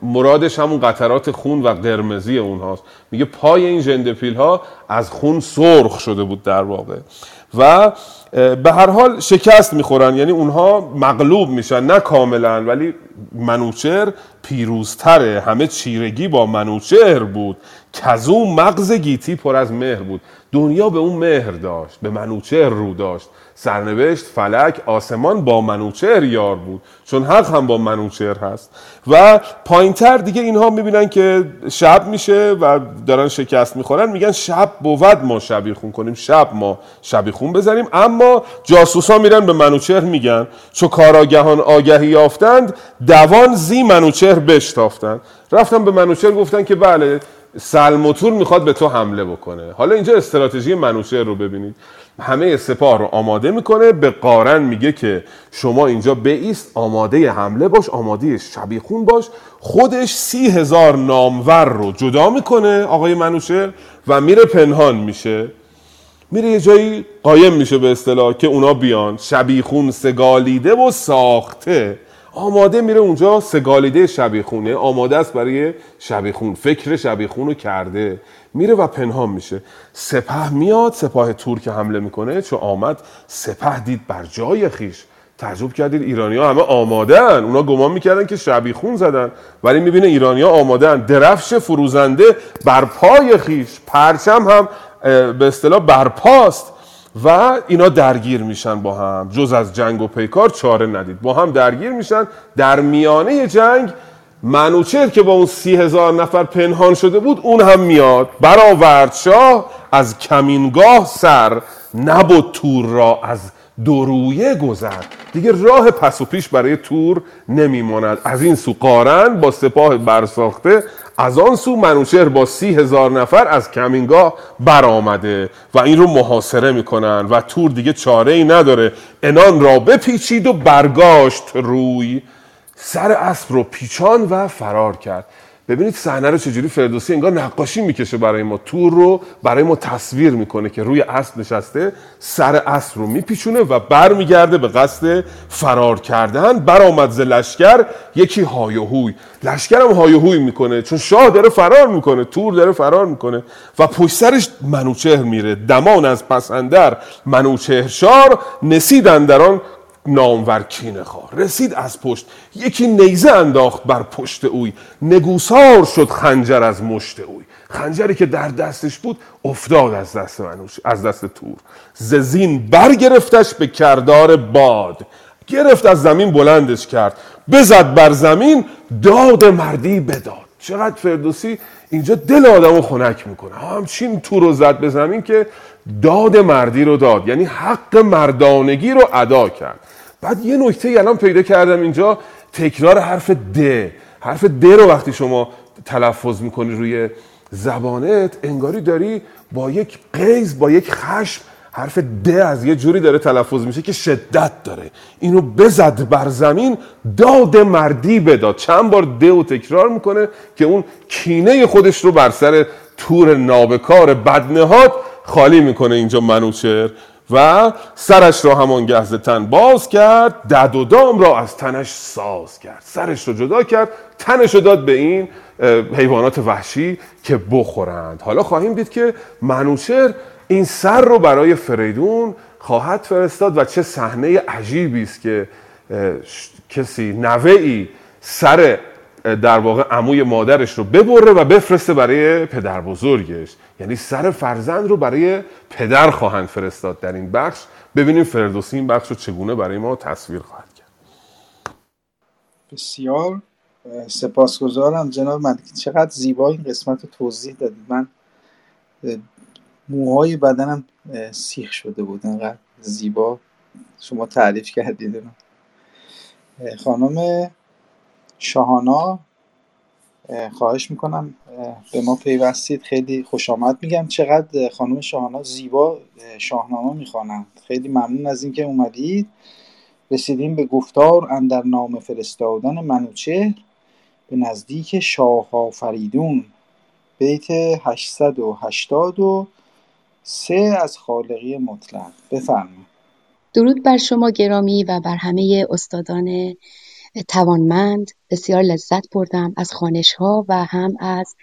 مرادش همون قطرات خون و قرمزی اونهاست. میگه پای این ژندپیل ها از خون سرخ شده بود در واقع. و به هر حال شکست می‌خورن. یعنی اونها مغلوب میشن نه کاملا. ولی منوچر پیروزتره. همه چیرگی با منوچهر بود. کزو مغز گیتی پر از مهر بود. دنیا به اون مهر داشت به منوچهر رو داشت. سرنوشت فلک آسمان با منوچهر یار بود چون حق هم با منوچهر هست. و پایینتر دیگه اینها می‌بینن که شب میشه و دارن شکست می‌خورن میگن شب بود ما شبیخون کنیم شب ما شبیخون بزنیم. اما جاسوسا میرن به منوچهر میگن چو کاراگهان آگهی یافتند دوان زی منوچهر بشتافتند. رفتن به منوچهر گفتن که بله سلموتور می‌خواد به تو حمله بکنه. حالا اینجا استراتژی منوچهر رو ببینید. همه سپاه رو آماده می‌کنه. به قارن میگه که شما اینجا بیست آماده حمله باش آماده شبیخون باش. خودش سی هزار نامور رو جدا می‌کنه آقای منوچهر و میره پنهان میشه. میره یه جایی قایم میشه به اصطلاح که اونا بیان. شبیخون سگالیده و ساخته. آماده میره اونجا سگالیده شبیخونه آماده است برای شبیخون فکر شبیخون رو کرده. میره و پنهان میشه. سپه میاد سپاه ترک حمله می‌کنه چون آمد سپه دید بر جای خیش. تعجب کردید ایرانی ها همه آمادن اونا گمان می‌کردن که شبیخون زدن ولی می‌بینه ایرانی ها آمادن درفش فروزنده بر پای خیش پرچم هم به اصطلاح برپاست. و اینا درگیر میشن با هم. جز از جنگ و پیکار چاره ندید. با هم درگیر میشن. در میانه جنگ منوچهر که با اون سی هزار نفر پنهان شده بود اون هم میاد. برآورد شاه از کمینگاه سر نبود تور را از درویه گذر. دیگه راه پس و پیش برای تور نمیماند. از این سو قارن با سپاه برساخته از آن سو منوچهر با سی هزار نفر از کمینگاه برآمده و این رو محاصره می‌کنن و تور دیگه چاره ای نداره. انان را بپیچید و برگاشت روی. سر اسب رو پیچان و فرار کرد. ببینید صحنه رو چجوری فردوسی انگار نقاشی می‌کشه برای ما. تور رو برای ما تصویر می‌کنه که روی اسب نشسته سر اسب رو میپیچونه و برمیگرده به قصد فرار کردن. برآمد ز لشکر یکی های و هوی لشکر هم های و هوی می‌کنه چون شاه داره فرار می‌کنه تور داره فرار می‌کنه و پشت سرش منوچهر میره. دمان از پسندر منوچهر شار نسیدن در آن نامور کینه خواه. رسید از پشت. یکی نیزه انداخت بر پشت اوی. نگوسار شد خنجر از مشت اوی. خنجری که در دستش بود افتاد از دست منوش از دست تور. ززین برگرفتش به کردار باد. گرفت از زمین بلندش کرد. بزد بر زمین داد مردی بداد. چقدر فردوسی؟ اینجا دل آدم رو خنک می‌کنه. همچین تور رو زد به زمین که داد مردی رو داد. یعنی حق مردانگی رو ادا کرد. بعد یه نکته الان پیدا کردم اینجا. تکرار حرف د. حرف د رو وقتی شما تلفظ می‌کنی روی زبانت انگاری داری با یک قیز با یک خشم حرف د از یه جوری داره تلفظ میشه که شدت داره. اینو بزد بر زمین داد مردی بداد چند بار د و تکرار می‌کنه که اون کینه خودش رو بر سر تور نابکار بدنهاد خالی می‌کنه اینجا منوچر و سرش را همان گهز تن باز کرد دد و دام را از تنش ساز کرد. سرش رو جدا کرد تنش رو داد به این حیوانات وحشی که بخورند. حالا خواهیم دید که منوچر این سر رو برای فریدون خواهد فرستاد و چه صحنه عجیبی است که کسی نوهی سر در واقع عموی مادرش رو ببره و بفرسته برای پدر بزرگش. یعنی سر فرزند رو برای پدر خواهند فرستاد در این بخش. ببینیم فردوسی این بخش رو چگونه برای ما تصویر خواهد کرد.
بسیار سپاسگزارم. جناب من چقدر زیبا این قسمت رو توضیح دادید من موهای بدنم سیخ شده بود. انقدر زیبا. شما تعریف کردید. خانم شاهانا خواهش می‌کنم به ما پیوستید. خیلی خوش آمد. میگم چقدر خانم شاهانا زیبا شاهنامه می‌خوانند. خیلی ممنون از اینکه اومدید. رسیدیم به گفتار اندر نام فرستادن منوچهر به نزدیک شاه آفریدون بیت 883 از خالقی مطلق. بفرمایید.
درود بر شما گرامی و بر همه استادان توانمند بسیار لذت بردم از خانش ها و هم از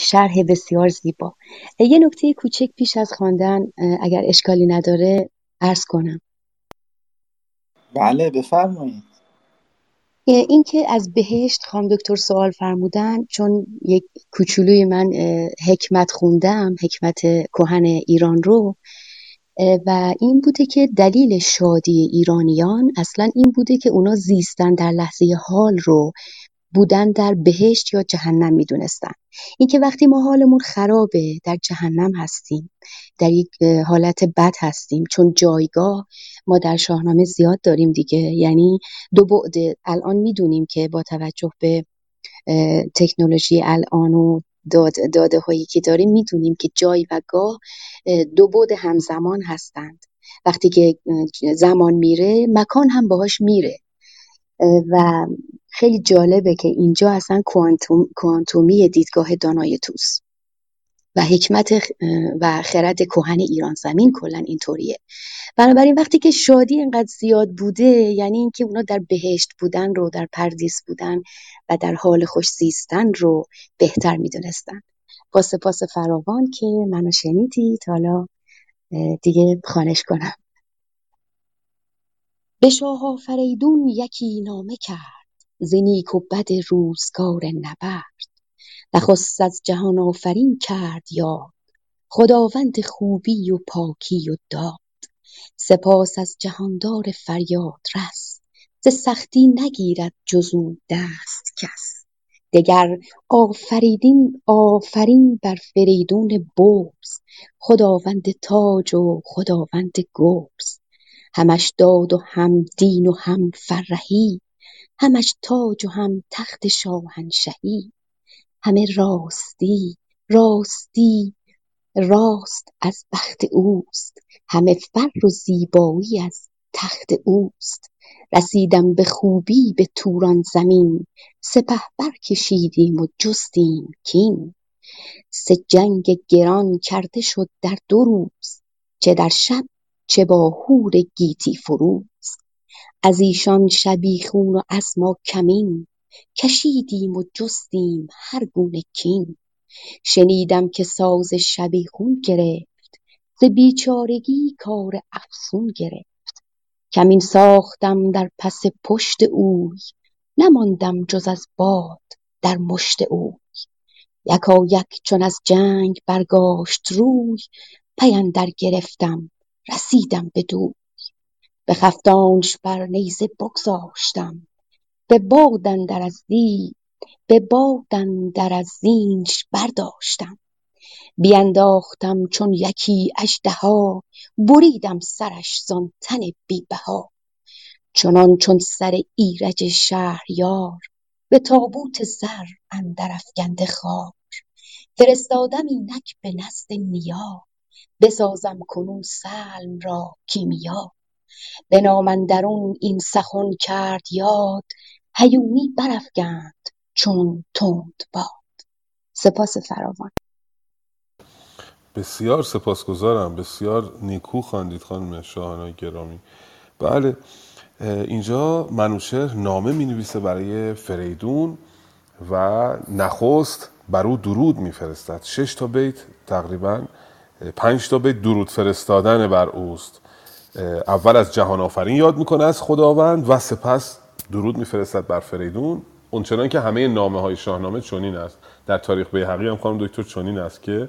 شرح بسیار زیبا. یه نکته کوچک پیش از خواندن اگر اشکالی نداره عرض کنم.
بله بفرمایید.
اینکه از بهشت خانم دکتر سوال فرمودن چون یک کوچولوی من حکمت خوندم حکمت کهن ایران رو و این بوده که دلیل شادی ایرانیان اصلا این بوده که اونا زیستن در لحظه حال رو بودن در بهشت یا جهنم می‌دونستن. اینکه وقتی ما حالمون خرابه در جهنم هستیم در یک حالت بد هستیم. چون جایگاه ما در شاهنامه زیاد داریم دیگه. یعنی دو بعد الان می‌دونیم که با توجه به تکنولوژی الان و داده هایی که داریم می‌دونیم که جای و گاه دو بود همزمان هستند. وقتی که زمان میره مکان هم باهاش میره. و خیلی جالبه که اینجا اصلا کوانتوم، کوانتومی دیدگاه دانای توس و حکمت و خرد کهن ایران زمین کلا اینطوریه. بنابراین وقتی که شادی اینقدر زیاد بوده یعنی اینکه اونا در بهشت بودن رو در پردیس بودن و در حال خوش زیستن رو بهتر می‌دونستن. با سپاس فراوان که منو شنیدید. حالا دیگه خانش کنم. به شاه آفریدون یکی نامه کرد. ز نیک و بد روزگار نبرد. نخست از جهان آفرین کرد یاد. خداوند خوبی و پاکی و داد. سپاس از جهاندار فریاد رس. ز سختی نگیرد جز او دست کس. دگر آفریدین آفرین بر فریدون برز خداوند تاج و خداوند گرز همش داد و هم دین و هم فرهی همش تاج و هم تخت شاهنشهی. همه راستی راستی راست از بخت اوست. همه فر و زیبایی از تخت اوست. رسیدم به خوبی به توران زمین. سپهبر کشیدیم و جستیم کین. سه جنگ گران کرده شد در دو روز. چه در شب چه با هور گیتی فروز. از ایشان شبیخون و از ما کمین. کشیدیم و جستیم هر گونه کین. شنیدم که ساز شبیخون گرفت ز بیچارگی کار افسون گرفت. کمین ساختم در پس پشت اوی نماندم جز از باد در مشت اوی. یکایک چون از جنگ برگاشت روی پی اندر گرفتم رسیدم بدوی بخفتانش بر نیزه بگذاشتم به باد اندر از زینش برداشتم. بینداختم چون یکی اژدها بریدم سرش زان تن بی بها چنان چون سر ایرج شهریار به تابوت زر اندر افگنده خوار. فرستادم اینک به نزد نیا بسازم کنون سلم را کیمیا. به نام اندرون این سخن کرد یاد هیونی برافگند چون باد. سپاس فراوان.
بسیار سپاسگزارم. بسیار نیکو خواندید خانم شاهنای گرامی. بله اینجا منوشهر نامه می نویسه برای فریدون و نخست بر او درود میفرستد. شش تا بیت تقریبا پنج تا بیت درود فرستادن بر اوست. اول از جهان آفرین یاد می‌کنه از خداوند و سپس درود میفرستد بر فریدون. اونچنان که همه نامه های شاهنامه چنین است. در تاریخ بیهقی هم خانم دکتر چنین است که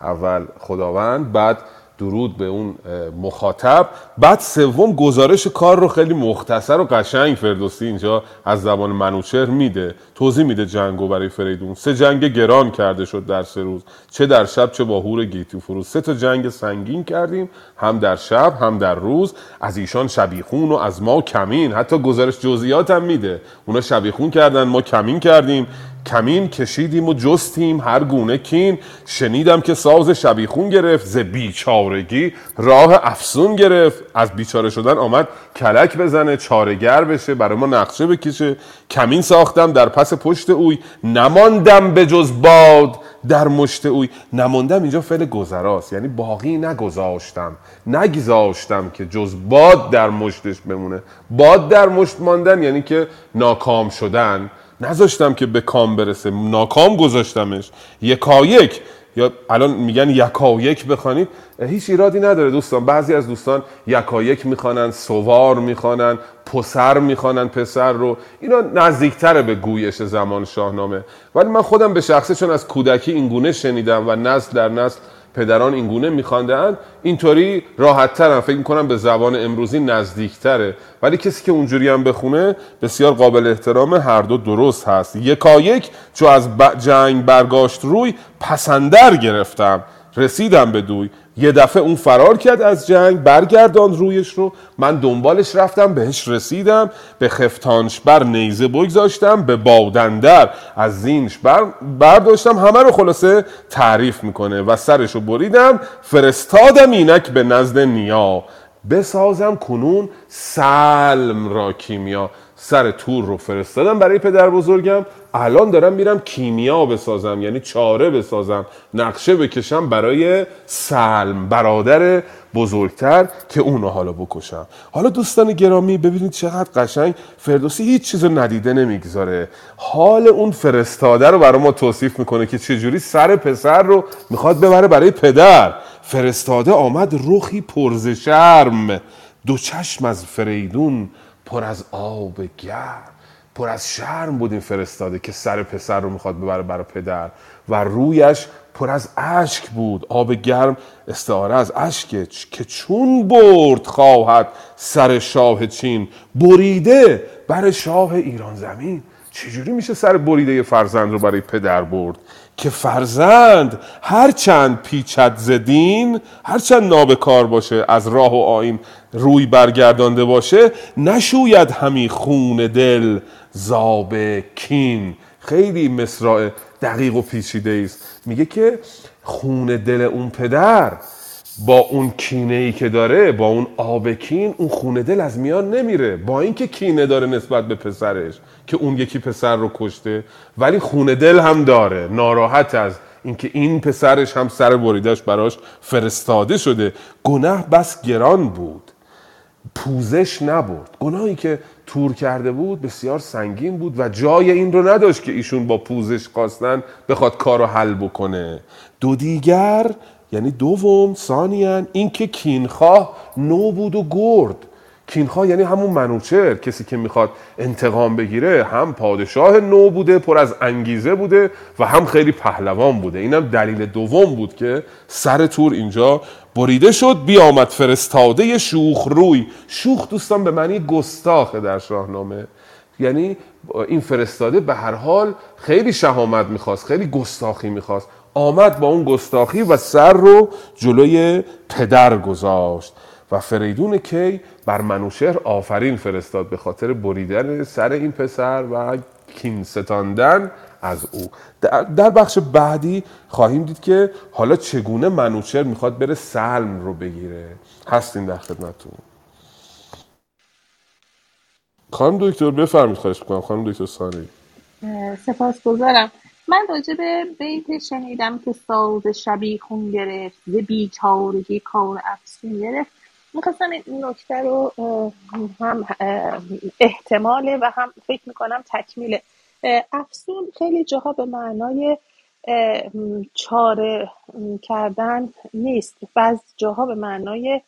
اول خداوند بعد درود به اون مخاطب. بعد سوم گزارش کار رو خیلی مختصر و قشنگ فردوسی اینجا از زبان منوچهر میده. توضیح میده جنگو برای فریدون. سه جنگ گران کرده شد در سه روز. چه در شب چه با هور گیتی فروز. سه تا جنگ سنگین کردیم هم در شب هم در روز. از ایشان شبیخون و از ما کمین. حتی گزارش جزئیات هم میده. اونا شبیخون کردن ما کمین کردیم. کمین کشیدیم و جستیم هر گونه کین. شنیدم که ساز شبیخون گرفت ز بیچارگی راه افسون گرفت. از بیچاره شدن آمد کلک بزنه چارگر بشه برای ما نقشه بکشه. کمین ساختم در پس پشت اوی نماندم به جز باد در مشت اوی. نماندم اینجا فعل گذراست یعنی باقی نگذاشتم. نگذاشتم که جز باد در مشتش بمونه. باد در مشت ماندن یعنی که ناکام شدن. نذاشتم که به کام برسه. ناکام گذاشتمش. یکایک. یا الان میگن یکایک بخوانید. هیچ ایرادی نداره دوستان. بعضی از دوستان یکایک می‌خوانن سوار می‌خوانن پسر می‌خوانن پسر رو. اینا نزدیکتره به گویش زمان شاهنامه. ولی من خودم به شخصه چون از کودکی اینگونه شنیدم و نسل در نسل پدران اینگونه میخواندن اینطوری راحت ترن فکر می‌کنم به زبان امروزی نزدیکتره. ولی کسی که اونجوری هم بخونه بسیار قابل احترام هر دو درست هست. یکایک چو از جنگ برگاشت روی پسندر گرفتم. رسیدم به دوی. یه دفعه اون فرار کرد از جنگ برگرداند رویش رو. من دنبالش رفتم بهش رسیدم به خفتانش بر نیزه بگذاشتم به بادندر از زینش بر برداشتم. همه رو خلاصه تعریف می‌کنه و سرش رو بریدم. فرستادم اینک به نزد نیا. بسازم کنون سلم را کیمیا. سر تور رو فرستادم برای پدر بزرگم. الان دارم میرم کیمیا بسازم یعنی چاره بسازم نقشه بکشم برای سلم برادر بزرگتر که اونو حالا بکشم. حالا دوستان گرامی ببینید چقدر قشنگ فردوسی هیچ چیز رو ندیده نمی‌گذاره. حال اون فرستاده رو برای ما توصیف می‌کنه که چجوری سر پسر رو می‌خواد ببره برای پدر. فرستاده آمد روخی پرز شرم دو چشم از فریدون پر از آب گرم. پر از شرم بود این فرستاده که سر پسر رو می‌خواد ببره برای پدر و رویش پر از اشک بود آب گرم استعاره از اشک که چون برد خواهد سر شاه چین. بریده بر شاه ایران زمین. چجوری میشه سر بریده فرزند رو برای پدر برد؟ که فرزند هرچند پیچد زدین هرچند نابکار باشه از راه و آین روی برگردانده باشه نشوید همی خون دل. زاب کین. خیلی مصرع دقیق و پیچیده است میگه که خون دل اون پدر با اون کینه ای که داره با اون آب کین اون خونه دل از میان نمیره. با اینکه کینه داره نسبت به پسرش که اون یکی پسر رو کشته ولی خونه دل هم داره. ناراحت از اینکه این پسرش هم سر بریدش براش فرستاده شده. گناه بس گران بود. پوزش نبرد. گناهی که تور کرده بود بسیار سنگین بود و جای این رو نداشت که ایشون با پوزش خواستن بخواد کار رو حل بکنه. دو دیگر یعنی دوم ثانیان اینکه کینخواه نو بود و گرد. کینخواه یعنی همون منوچر کسی که می‌خواد انتقام بگیره هم پادشاه نو بوده پر از انگیزه بوده و هم خیلی پهلوان بوده. اینم دلیل دوم بود که سر تور اینجا بریده شد بیامد فرستاده شوخ روی. شوخ دوستان به معنی گستاخه در شاهنامه. یعنی این فرستاده به هر حال خیلی شهامت می‌خواست خیلی گستاخی می‌خواست. آمد با اون گستاخی و سر رو جلوی پدر گذاشت. و فریدون کی بر منوشهر آفرین فرستاد به خاطر بریدن سر این پسر و کین ستاندن از او. در بخش بعدی خواهیم دید که حالا چگونه منوچهر می‌خواد بره سلم رو بگیره. هستیم در خدمتتون. خانم دکتر بفرمید خواهش می‌کنم. خانم دکتر سانی
سپاس گذارم من راجع به بیت شنیدم که ساز شبی خون گرفت ز بیچارگی کار افسون گرفت. می‌خواستم این نکته رو هم احتماله و هم فکر می‌کنم تکمیله. افسون خیلی جاها به معنای چاره کردن نیست. بعض جاها به معنای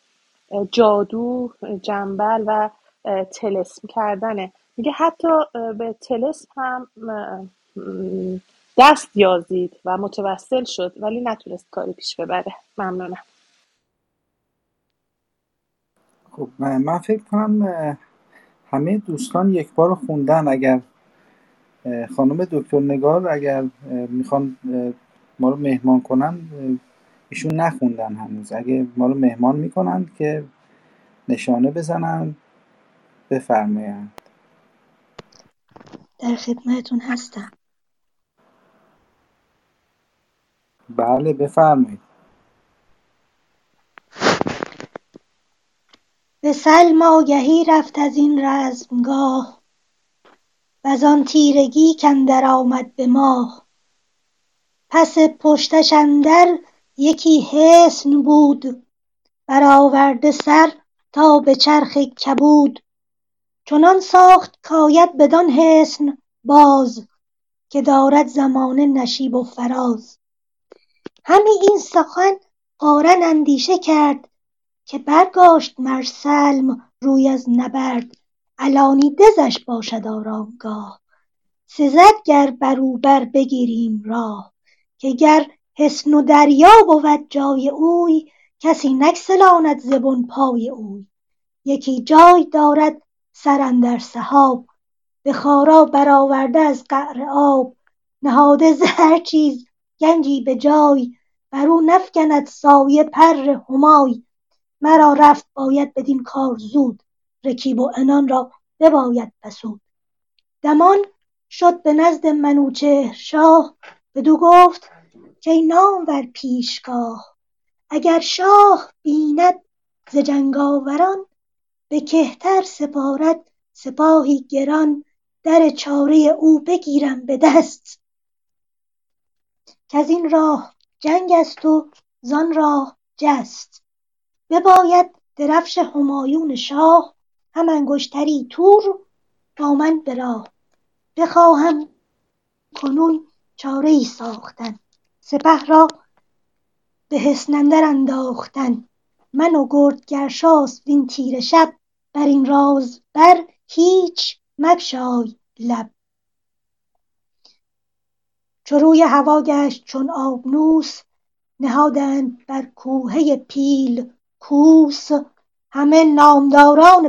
جادو جنبل و تلسم کردنه. میگه حتی به تلسم هم دست یازید و متوسل شد ولی نتونست کاری پیش ببره. ممنونم.
خب من فکر کنم همه دوستان یک بار خوندن اگر خانم دکتر نگار اگر می‌خوان ما رو مهمان کنن ایشون نخوندن هنوز. اگه ما رو مهمان می‌کنن که نشانه بزنن بفرمایند.
در خدمتون هستم.
بله بفرمایید.
به سلم آگهی رفت از این رزمگاه وزان تیرگی کاندر آمد به ماه. پس پشتش اندر یکی حصن بود برآورده سر تا به چرخ کبود. چنان ساخت کآید بدان حصن باز که دارد زمانه نشیب و فراز. همی این سخن قارن اندیشه کرد که برگاشت مر سلم روی از نبرد علانی دزش باشد آرامگاه. سزد گر بر بر بگیریم راه که گر حصن و دریا بود جای اوی کسی نگسلاند ز بن پای اوی. یکی جای دارد سر اندر سحاب به خارا برآورده از قعر آب. نهاده ز هر چیز گنجی به جای بر او نفگند سایه پر همای. مرا رفت باید بدین کار زود. رکیب و عنان را بباید بسود. دمان شد به نزد منوچهر شاه. بدو گفت کای نامور پیشگاه. اگر شاه بیند ز جنگاوران به کهتر سپارد سپاهی گران. در چاره او بگیرم به دست. کز این راه جنگ است و زان راه جست. بباید درفش همایون شاه هم انگشتری تور با من به راه. بخواهم کنون چاره ای ساختن. سپه را به حصن اندر انداختن. من و گردگرشاسپ وین تیره شب بر این راز بر هیچ مگشای لب. چو روی هوا گشت چون آبنوس نهادند بر کوهه پیل کوس. همه نامداران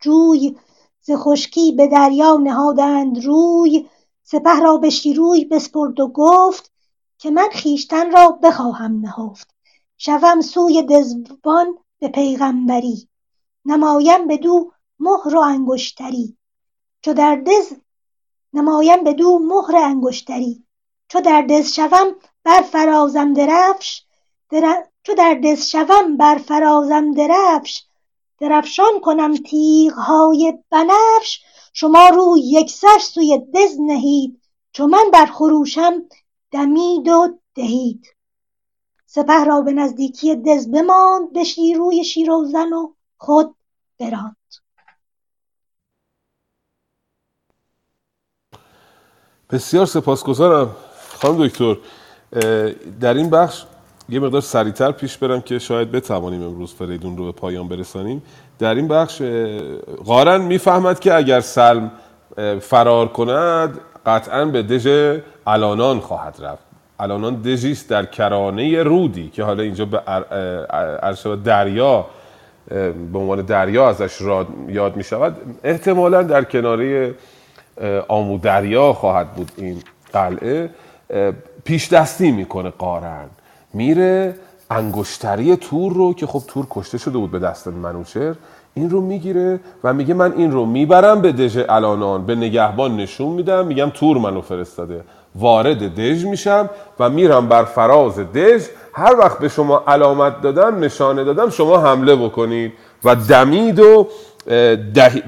جوی ز خشکی به دریا نهادند روی. سپه را به شیروی بسپرد و گفت که من خویشتن را بخواهم نهفت. شوم سوی دزبان به پیغمبری. نمایم بدو مهر و انگشتری. چو در دز نمایم بدو مهر انگشتری. چو در دز شوم برفرازم درفش چو در دز شوم برفرازم درفش درفشان کنم تیغهای بنفش. شما روی یکسر سوی دز نهید چو من برخروشم دمید و دهید. سپه را به نزدیکی دز بماند به شیروی شیراوزن و خود براند.
بسیار سپاسگزارم خانم دکتر. در این بخش یه مقدار سریعتر پیش برم که شاید بتوانیم امروز فریدون رو به پایان برسانیم. در این بخش قارن می‌فهمد که اگر سلم فرار کند قطعا به دژ الانان خواهد رفت. الانان دژی در کرانه رودی که حالا اینجا به دریا به عنوان دریا ازش یاد می شود احتمالا در کناره آمو دریا خواهد بود این قلعه. پیش دستی می‌کنه قارن میره انگشتری تور رو که خب تور کشته شده بود به دست منوچر این رو می‌گیره و میگه من این رو می‌برم به دژ الانان به نگهبان نشون میدم میگم تور منو فرستاده. وارد دژ میشم و میرم بر فراز دژ. هر وقت به شما علامت دادم نشانه دادم شما حمله بکنید. و دمید و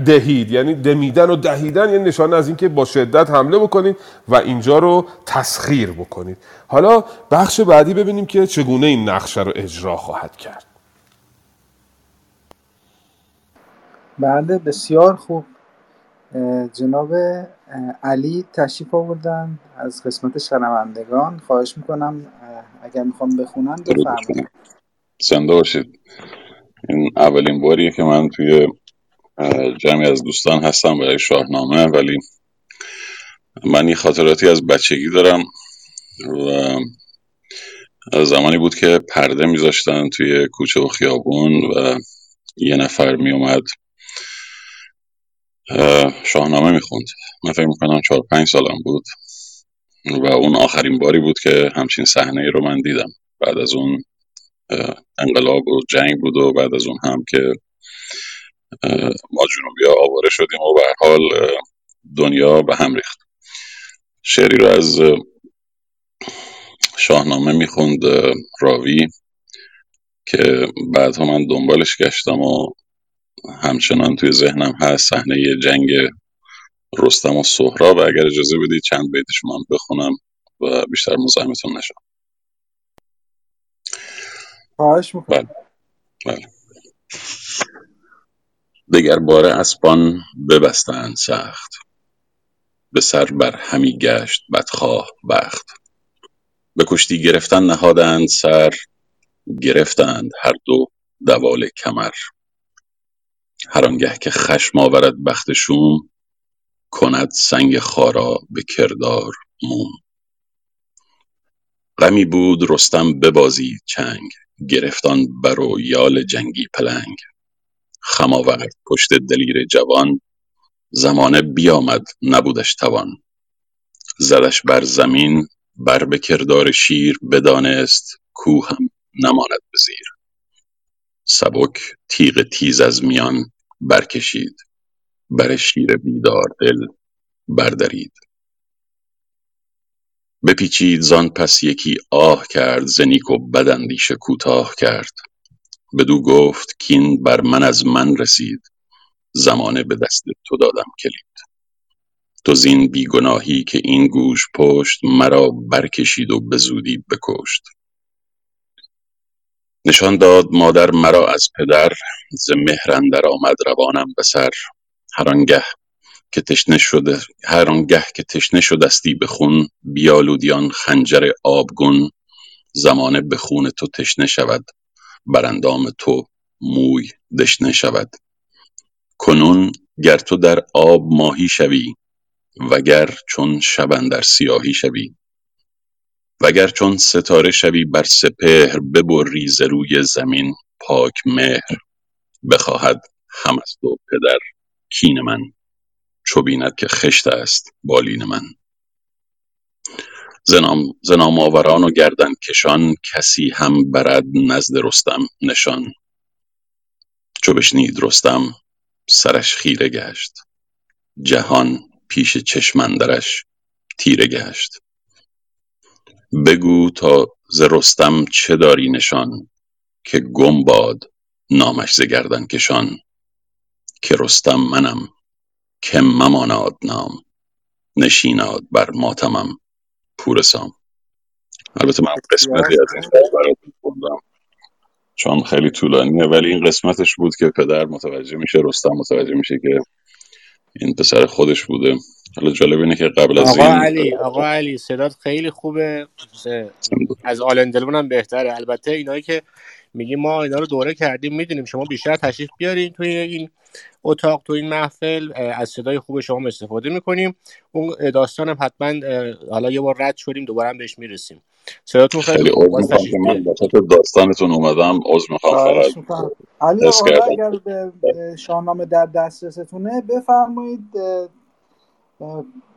دهید. یعنی دمیدن و دهیدن یعنی نشانه از اینکه با شدت حمله بکنید و اینجا رو تسخیر بکنید. حالا بخش بعدی ببینیم که چگونه این نقشه رو اجرا خواهد کرد.
بله بسیار خوب. جناب علی تشریف آوردن از قسمت شنوندگان. خواهش می‌کنم اگر می‌خوام بخونن بفرمایید.
زنده باشید. این اولین باریه که من توی جمعی از دوستان هستم برای شاهنامه ولی من یه خاطراتی از بچگی دارم و زمانی بود که پرده میذاشتن توی کوچه و خیابون و یه نفر میومد شاهنامه می‌خوند. من فکر می‌کنم چهار پنج سالم بود و اون آخرین باری بود که همچین صحنه رو من دیدم. بعد از اون انقلاب و جنگ بود و بعد از اون هم که ما جنوبی ها آواره شدیم و به حال دنیا به هم ریخت شعری رو از شاهنامه می‌خوند راوی که بعدها من دنبالش گشتم و همچنان توی ذهنم هست صحنه جنگ رستم و سهراب و اگر اجازه بدید چند بیتش من بخونم و بیشتر مزاحمتون نشم
خواهش می‌کنم
بله. بله. دگر باره اسبان ببستند سخت به سر بر همی گشت بدخواه بخت. به کشتی گرفتن نهادند سر گرفتند هر دو دوال کمر. هر آنگه که خشم آورد بخت شوم کند سنگ خارا به کردار موم. غمی بود رستم ببازید چنگ گرفتان بر و یال جنگی پلنگ. خم آورد پشت دلیر جوان زمانه بیامد نبودش توان. زدش بر زمین بر به کردار شیر بدانست کو هم نماند به زیر. سبک تیغ تیز از میان برکشید بر شیر بیدار دل بردرید. بپیچید زان پس یکی آه کرد ز و بد اندیشه کوتاه کرد. بدو گفت کین بر من از من رسید. زمانه به دست تو دادم کلید. تو زین بیگناهی که این گوش پشت مرا برکشید و به زودی بکشت. نشان داد مادر مرا از پدر ز مهر آمد روانم به سر. هر آنگه که تشنه شده هر آنگه که تشنه شدستی به خون بیالودیان خنجر آبگون. زمانه به خون تو تشنه شود. بر اندام تو موی دشنه شود کنون گر تو در آب ماهی شوی وگر چون شب در سیاهی شوی. وگر چون ستاره شوی بر سپهر ببری ز روی زمین پاک مهر. بخواهد هم از تو پدر کین من چو بیند که خشت است بالین من. ز نام آوران و گردن کشان کسی هم برد نزد رستم نشان. چو بشنید رستم سرش خیره گشت. جهان پیش چشم اندرش تیره گشت. بگو تا ز رستم چه داری نشان که گم باد نامش ز گردن کشان که رستم منم که مماناد نام نشیناد بر ماتمم. پور سام. البته من قسمتی از این براتون خوندم. چون خیلی طولانیه ولی این قسمتش بود که پدر متوجه میشه رستم متوجه میشه که این پسر خودش بوده. حالا جالب اینه که قبل از
آقا
این
علی آقا علی صدات خیلی خوبه. از آلندلون هم بهتره. البته اینایی که میگیم ما اینا رو دوره کردیم می‌دونیم شما بیشتر تشریف بیارین توی این اتاق تو این محفل از صدای خوب شما استفاده می‌کنیم. اون داستان هم حتما حالا یه بار رد شدیم دوباره هم بهش می‌رسیم. صداتون خیلی
من داستانتون اومدم. عذر می‌خوام
علی اگر شاهنامه در دسترستونه بفرمایید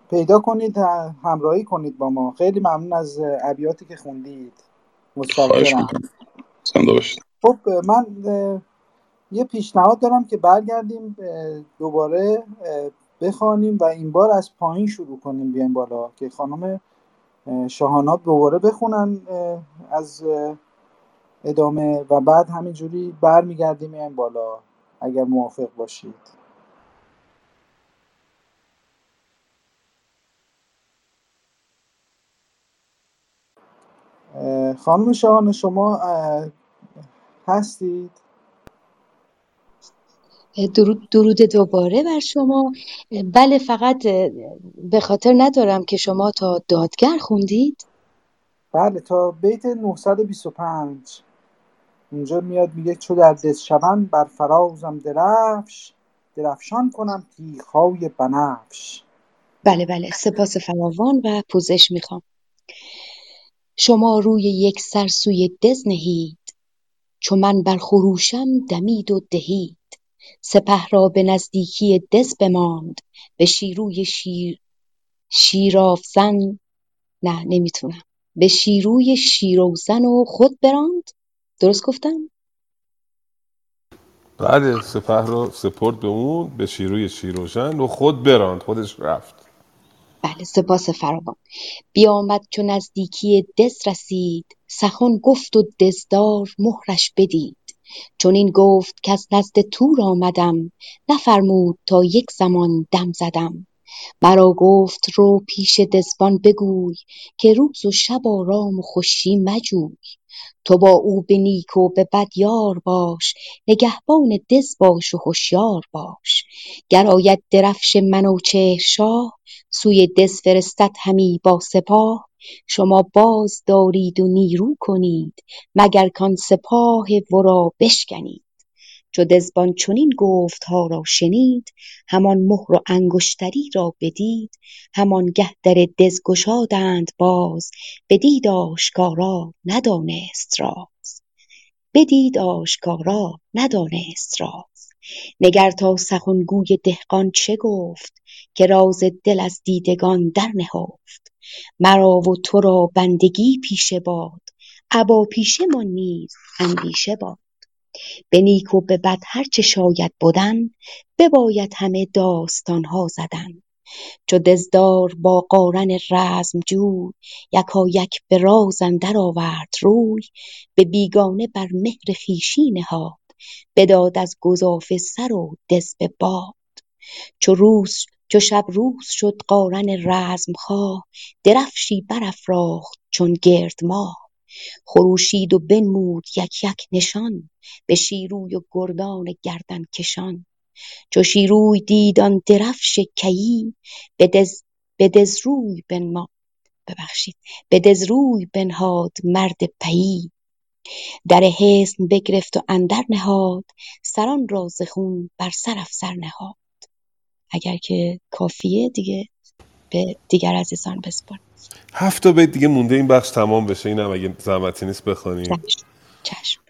پیدا کنید همراهی کنید با ما. خیلی ممنون از ابیاتی که خوندید. متشکرم خب من یه پیشنهاد دارم که برگردیم دوباره بخوانیم و این بار از پایین شروع کنیم بیایم بالا که خانم اه، شاهانا دوباره بخونن از ادامه و بعد همینجوری برمیگردیم میایم بالا اگر موافق باشید. خانم شاهانا شما هستید؟
درود درود دوباره بر شما. بله فقط به خاطر ندارم که شما تا دادگر خوندید.
بله تا بیت 925 اونجا میاد میگه چو در دس شوم بر فرازم درفش درفشان کنم تیغهای بنفش.
بله بله سپاس فراوان و پوزش می‌خوام. شما روی یک سر سوی دز نهید چو من بر خروشم دمید و دهید. سپه را به نزدیکی دز بماند به شیروی شیر شیرافزن نه نمی‌تونم. به شیروی شیروزن و خود براند. درست گفتم؟
بعد سپه رو سپرد به اون به شیروی شیروژن و خود براند خودش رفت.
بله سپاس فراوان. بیامد چو نزدیکی دز رسید سخن گفت و دزدار مهرش بدید. چنین گفت کز نزد تور آمدم نفرمود تا یک زمان دم زدم. مرا گفت رو پیش دزبان بگوی که روز و شب آرام و خشی مجوی. تو با او به نیک و به بد یار باش نگهبان دز باش و هشیار باش. گر آید درفش منوچهر شاه سوی دز فرستد همی با سپاه. شما باز دارید و نیرو کنید مگر کان سپاه ورا بشکنید. چو دزبان چنین گفتها را شنید همان مهر و انگشتری را بدید همانگه در دز گشادند باز بدید آشکارا ندانست راز. بدید آشکارا ندانست راز. نگر تا سخنگوی دهقان چه گفت؟ که راز دل از دیدگان در نهفت. مرا و تو را بندگی پیشه باد ابا پیشه مان نیز اندیشه باد. به نیک و به بد هر چه شاید بدن بباید همه داستانها زدن. چو دزدار با قارن رزمجوی یکایک به راز اندر آورد روی به بیگانه بر مهر خویشی نهاد بداد از گزافه سر و دز به باد. چو روز چو شب روز شد قارن رزمخواه درفشی برافراخت چون گرد ماه خروشید و بنمود یک یک نشان به شیروی و گردان گردنکشان چو شیروی دید آن درفش کیی به دز روی بنما ببخشید به دز روی بنهاد مرد پیی در حصن بگرفت و اندر نهاد سران را خون بر سر افسر نهاد. اگر که کافیه دیگه. به دیگر عزیزان بسپارم
هفت تا بیت دیگه مونده این بخش تمام بشه. اینم اگه زحمتی نیست بخونی
چشم چشم.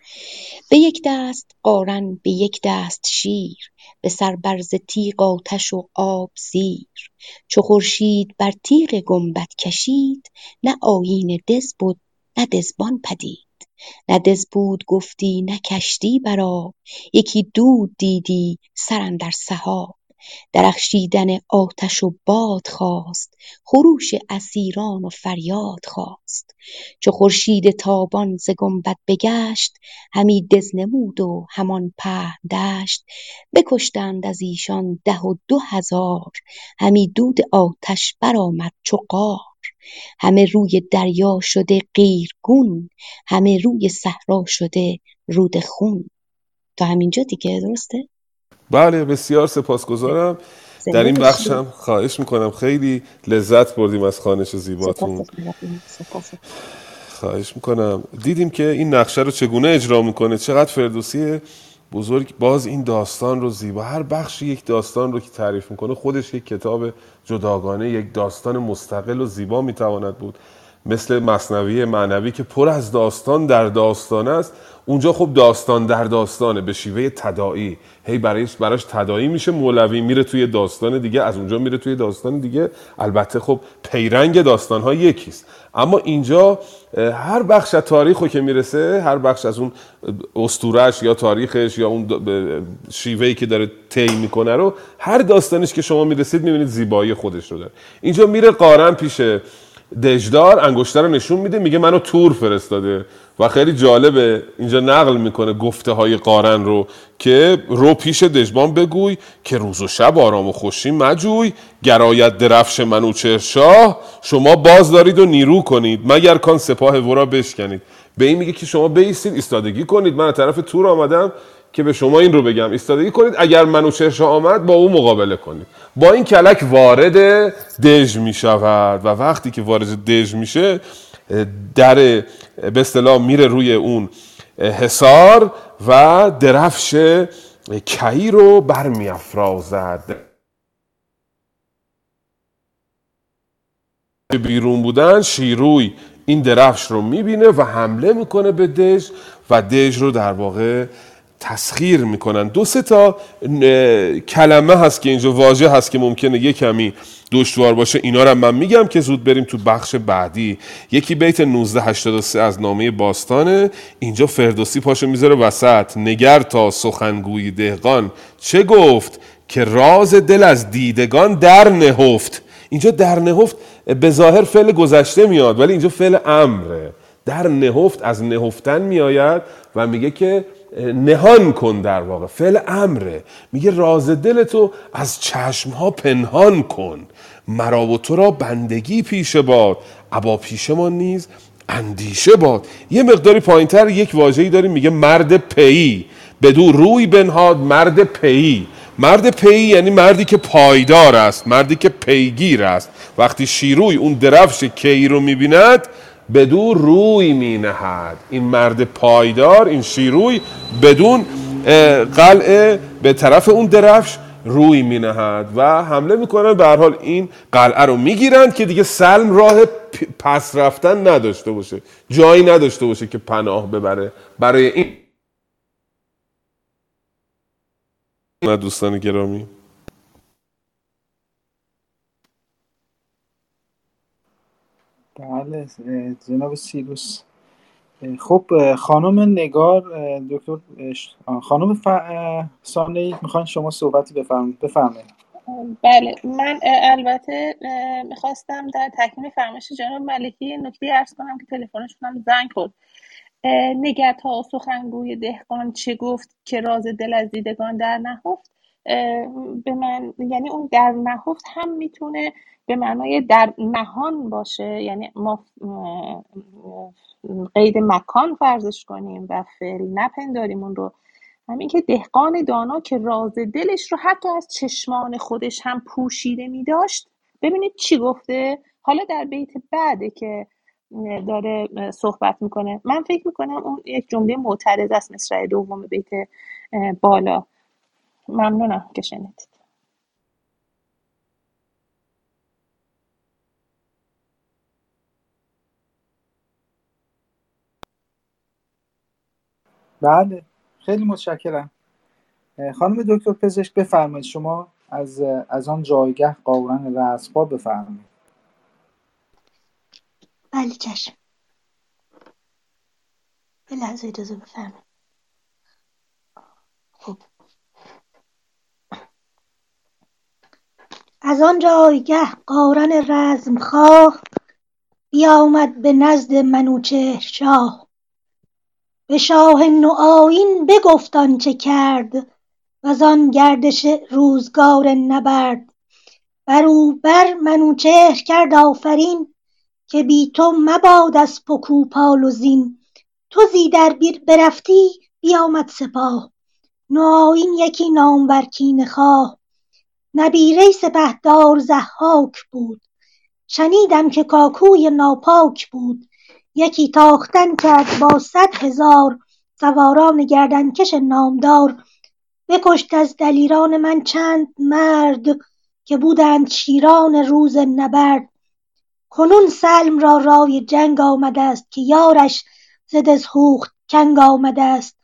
به یک دست قارن به یک دست شیر به سر برز تیغ آتش و آب زیر. چو خورشید بر تیغ گنبد کشید نه آیین دز بود نه دزبان پدید. نه دز بود گفتی نه کشتی بر آب یکی دود دیدی سر اندر سحاب. درخشیدن آتش و باد خاست خروش اسیران و فریاد خاست چو خورشید تابان ز گنبد بگشت همی دز نمود و همان پهن دشت. بکشتند از ایشان ده و دو هزار همی دود آتش برآمد چو قار همه روی دریا شده قیرگون همه روی صحرا شده رود خون. تا همینجا دیگه درسته؟
بله بسیار سپاسگزارم. در این
زنده
بخش
باشید.
هم خواهش می‌کنم. خیلی لذت بردیم از خانش زیباتون. خواهش می‌کنم. دیدیم که این نقشه رو چگونه اجرا می‌کنه. چقدر فردوسی بزرگ. باز این داستان رو زیبا هر بخش یک داستان رو که تعریف می‌کنه خودش یک کتاب جداگانه یک داستان مستقل و زیبا می‌تواند بود. مثل مصنوی معنوی که پر از داستان در داستان است. اونجا خب داستان در داستانه به شیوه تداعی هی برایش براش تداعی میشه مولوی میره توی داستان دیگه از اونجا میره توی داستان دیگه. البته خب پیرنگ داستان ها یکیست. اما اینجا هر بخش از تاریخ رو که می‌رسه هر بخش از اون استورش یا تاریخش یا اون شیوهی که داره طی می‌کنه رو هر داستانش که شما می‌رسید می‌بینید زیبایی خودش رو داره. اینجا میره قارن پیش دژدار انگشتر رو نشون میده میگه منو تور فرستاده. و خیلی جالبه اینجا نقل می‌کنه گفته های قارن رو که رو پیش دژبان بگوی که روز و شب آرام و خوشی مجوی گرایت درفش منوچهر شاه شما باز دارید و نیرو کنید مگر کان سپاه ورا بشکنید. به این میگه که شما بیستید ایستادگی کنید. من از طرف تور آمدم که به شما این رو بگم. ایستادگی کنید اگر منوچهر آمد با او مقابله کنید. با این کلک وارد دژ می شود و وقتی که وارد دژ میشه در به اصطلاح میره روی اون حصار و درفش کی رو برمیافرازد. بیرون بودن شیروی این درفش رو می‌بینه و حمله می‌کنه به دژ و دژ رو در واقع تسخیر می‌کنن. دو سه تا کلمه هست که اینجا واژه هست که ممکنه یه کمی دشوار باشه اینا رو من میگم که زود بریم تو بخش بعدی. یکی بیت 1983 از نامه باستانه. اینجا فردوسی پاشو می‌ذاره وسط. نگر تا سخنگوی دهقان. چه گفت؟ که راز دل از دیدگان در نهفت. اینجا در نهفت به ظاهر فعل گذشته میاد ولی اینجا فعل امره. در نهفت از نهفتن میآید و میگه که نهان کن در واقع. فعل امره. میگه راز دل تو از چشم ها پنهان کن. مرا و تو را بندگی پیشه باد. ابا پیش ما نیز اندیشه باد. یه مقداری پایینتر یک واژه‌ای داریم میگه مرد پی. بدو روی بنهاد مرد پی. مرد پی یعنی مردی که پایدار است مردی که پیگیر است. وقتی شیروی اون درفش کی رو می‌بیند بدو روی مینهد این مرد پایدار این شیروی بدون قلعه به طرف اون درفش روی مینهد و حمله می‌کنن به هر حال این قلعه رو می‌گیرن که دیگه سلم راه پس رفتن نداشته باشه. جایی نداشته باشه که پناه ببره. برای این. دوستان گرامی.
بله جناب سیروس خب خانم نگار دکتر خانم ف... اه، سانهی می‌خواین شما صحبتی بفرم بفرمایید.
بله من البته می‌خواستم در تکمیل فرمایش جناب ملکی نکته ارز کنم که تلفنشون هم زنگ خورد. نگر تا سخنگوی دهقان چه گفت که راز دل از دیدگان در نهفت؟ به من یعنی اون در نهفت هم می‌تونه به معنای در نهان باشه. یعنی ما قید مکان فرضش کنیم و فعل نپنداریم اون رو. همین که دهقان دانا که راز دلش رو حتی از چشمان خودش هم پوشیده می داشت ببینید چی گفته؟ حالا در بیت بعده که داره صحبت می‌کنه. من فکر می‌کنم اون یک جمله معترض است مصرع دوم بیت بالا. ممنونم که شنیدید.
بله خیلی متشکرم. خانم دکتر پزشک بفرمایید شما از از آن جایگاه جایگه و رسپا بفرمایید.
بله چشم. بله از اجازه بفرمایید. از آن جایگه قارن رزمخواه بیامد به نزد منوچهر شاه. به شاه نوآیین بگفت آنچه کرد وزان گردش روزگار نبرد. بر او بر منوچهر کرد آفرین که بی تو مباد اسپ و کوپال و زین. تو زی در برفتی بیامد سپاه. نوآیین یکی نامور کینه خواه. نبیره سپهدار ضحاک بود. شنیدم که کاکوی ناپاک بود. یکی تاختن کرد با صد هزار. سواران گردنکش نامدار. بکشت از دلیران من چند مرد که بودند شیران روز نبرد. کنون سلم را رای جنگ آمدست که یارش ز دژهوخت کنگ آمدست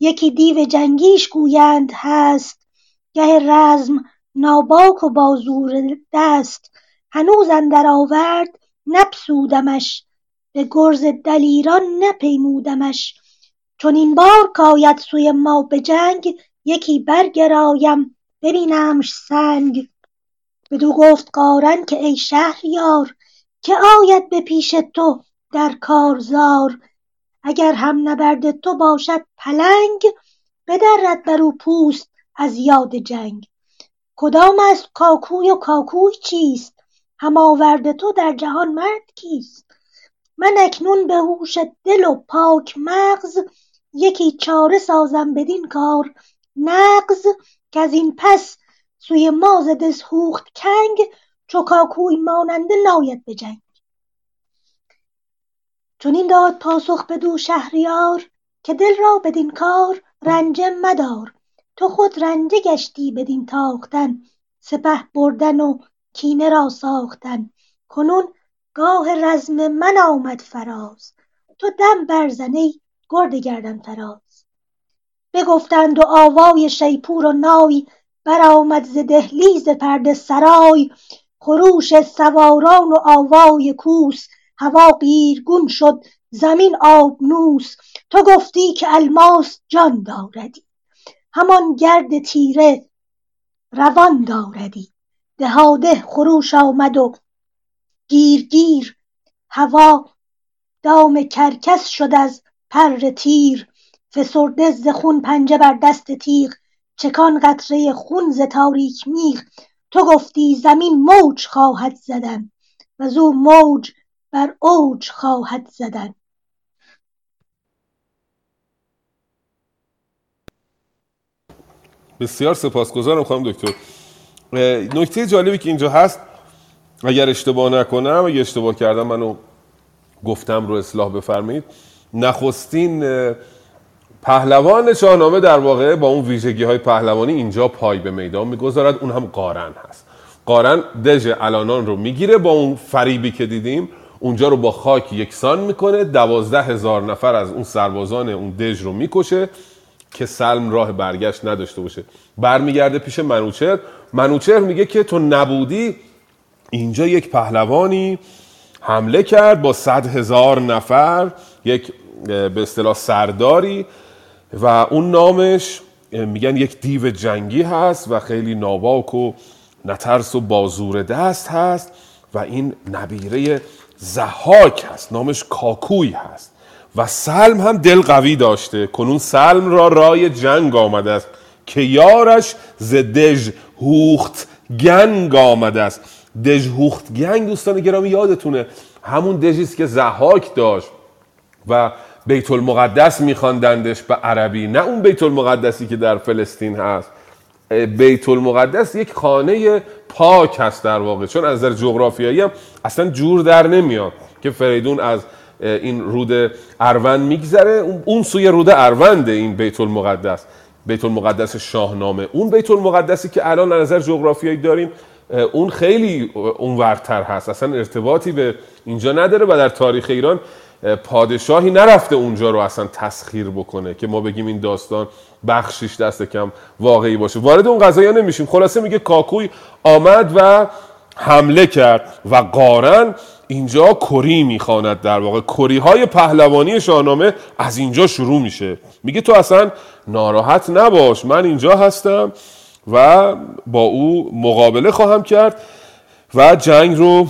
یکی دیو جنگیش گویند هست. گه رزم ناباک و با زور دست. هنوز اندر آورد نپسودمش. به گرز دلیران نپیمودمش. چنین بار کاید سوی ما به جنگ یکی برگرایم. ببینمش سنگ. بدو گفت قارن که ای شهریار که آید به پیش تو در کارزار؟ اگر هم نبرد تو باشد پلنگ بدرد بر او پوست از یاد جنگ. کدام است کاکوی و کاکوی چیست؟ هم آورد تو در جهان مرد کیست؟ من اکنون به هوش دل و پاک مغز یکی چاره سازم بدین کار. نغز کزین پس سوی ما ز دژهوخت کنگ چو کاکوی ماننده ناید به جنگ. چنین داد پاسخ بدو شهریار که دل را بدین کار رنجه مدار. تو خود رنجه گشتی بدین تاختن سپه بردن و کینه را ساختن. کنون گاه رزم من آمد فراز تو دم برزن ای گرد گردنفراز بگفتند و آوای شیپور و نای برآمد ز دهلیز پرده سرای. خروش سواران و آوای کوس هوا قیرگون شد زمین آبنوس. تو گفتی که الماس جان داردی. همان گرد تیره روان داردی. دهاده خروش آمد و گیرگیر هوا دام کرکس شد از پر تیر. فسرده ز خون پنجه بر دست تیغ. چکان قطره خون ز تاریک میغ. تو گفتی زمین موج خواهد زدن. وزو موج بر اوج خواهد زدن.
بسیار سپاسگزارم خانم دکتر. نکته جالبی که اینجا هست اگر اشتباه نکنم اگر اشتباه کردم منو گفتم رو اصلاح بفرمایید. نخستین پهلوان شاهنامه در واقع با اون ویژگی های پهلوانی اینجا پای به میدان می‌گذارد. اون هم قارن هست. قارن دژ الانان رو می‌گیره با اون فریبی که دیدیم. اونجا رو با خاک یکسان می‌کنه. دوازده هزار نفر از اون سربازان اون دژ رو می‌کشه. که سلم راه برگشت نداشته باشه. برمیگرده پیش منوچهر. منوچهر میگه که تو نبودی اینجا یک پهلوانی حمله کرد با صد هزار نفر یک به اصطلاح سرداری و اون نامش میگن یک دیو جنگی هست و خیلی ناباک و نترس و بازور دست هست و این نبیره زحاک هست نامش کاکوی هست. و سلم هم دل قوی داشته. کنون سلم را رای جنگ آمده است. که یارش ز دژ هوخت گنگ آمده است. دژ هوخت گنگ دوستان گرامی یادتونه. همون دژی است که زحاک داشت و بیت المقدس میخواندندش به عربی. نه اون بیت المقدسی که در فلسطین هست. بیت المقدس یک خانه پاک هست در واقع. چون از نظر جغرافیایی هم اصلا جور در نمیاد که فریدون از این رود اروند میگذره. اون سوی رود ارونده این بیت المقدس بیت المقدس شاهنامه. اون بیت المقدسی که الان نظر جغرافیایی داریم اون خیلی اونورتر هست. اصلا ارتباطی به اینجا نداره و در تاریخ ایران پادشاهی نرفته اونجا رو اصلا تسخیر بکنه که ما بگیم این داستان بخشیش دست کم واقعی باشه. وارد اون قضايا نمیشیم. خلاصه میگه کاکوی آمد و حمله کرد و قارن اینجا کری می‌خواند در واقع. کری های پهلوانی شاهنامه از اینجا شروع میشه. میگه تو اصلا ناراحت نباش من اینجا هستم و با او مقابله خواهم کرد و جنگ رو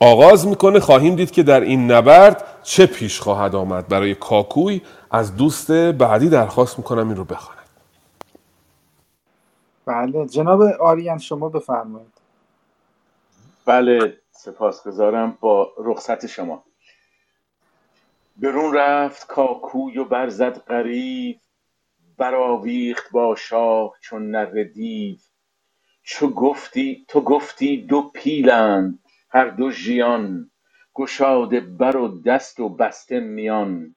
آغاز می‌کنه. خواهیم دید که در این نبرد چه پیش خواهد آمد. برای کاکوی از دوست بعدی درخواست می‌کنم این رو بخواند.
بله جناب آریان شما بفرمایید.
بله سپاسگزارم با رخصت شما. برون رفت کاکوی و برزد غریو برآویخت با شاه چون نره دیو. چو گفتی تو گفتی دو پیلند هر دو ژیان. گشاده بر و دست و بسته میان.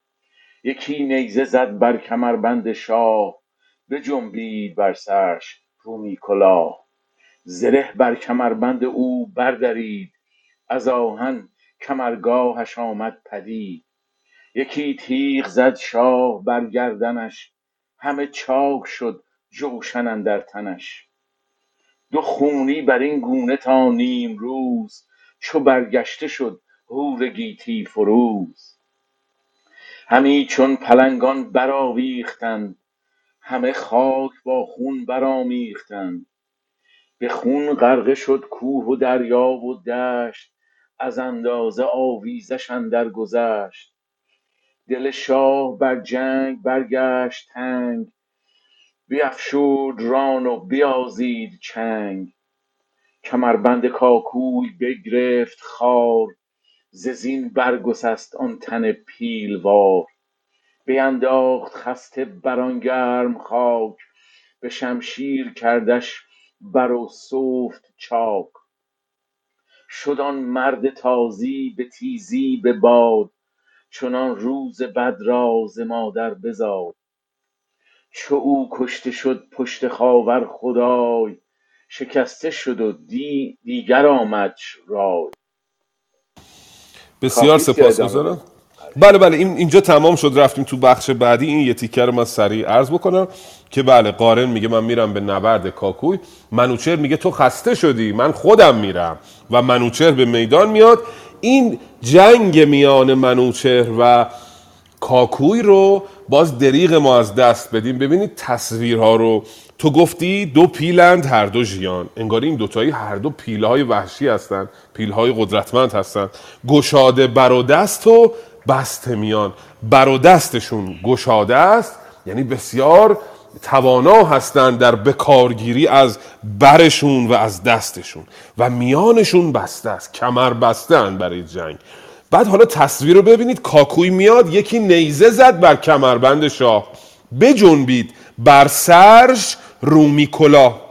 یکی نیزه زد بر کمربند شاه بجنبید بر سرش رومی کلاه. زره بر کمربند او بردرید از آهن کمرگاهش آمد پدید. یکی تیغ زد شاه بر گردنش همه چاک شد جوشن اندر تنش. دو خونی بر این گونه تا نیمروز چو برگشته شد هور گیتی فروز. همی چون پلنگان برآویختند همه خاک با خون برآمیختند. به خون غرقه شد کوه و دریا و دشت از اندازه آویزش اندر گذشت. دل شاه بر جنگ برگشت تنگ بیفشرد ران و بیازید چنگ. کمربند کاکوی بگرفت خار ز زین برگسست آن تن پیلوار. بینداخت خسته بر آن گرم خاک به شمشیر کردش بر و سفت چاک. شد آن مرد تازی به تیزی به باد چنان روز بد را ز مادر بزاد. چو او کشته شد پشت خاور خدای شکسته شد و دی دیگر آمدش رای.
بسیار سپاسگزارم بله بله این اینجا تمام شد رفتیم تو بخش بعدی. این یه تیکر رو من سریع عرض بکنم که بله قارن میگه من میرم به نبرد کاکوی. منوچهر میگه تو خسته شدی من خودم میرم. و منوچهر به میدان میاد. این جنگ میان منوچهر و کاکوی رو باز دریغ ما از دست بدیم. ببینید تصویرها رو. تو گفتی دو پیلند هر دو ژیان. انگار این دوتایی هر دو پیلهای وحشی هستند پیلهای قدرتمند هستند گشاده بر دست و بسته میان. بر و دستشون گشاده است. یعنی بسیار توانا هستند در بکارگیری از برشون و از دستشون. و میانشون بسته است. کمر بسته برای جنگ. بعد حالا تصویر رو ببینید. کاکوی میاد یکی نیزه زد بر کمربند شاه. بجنبید بر سرش رومی کلاه.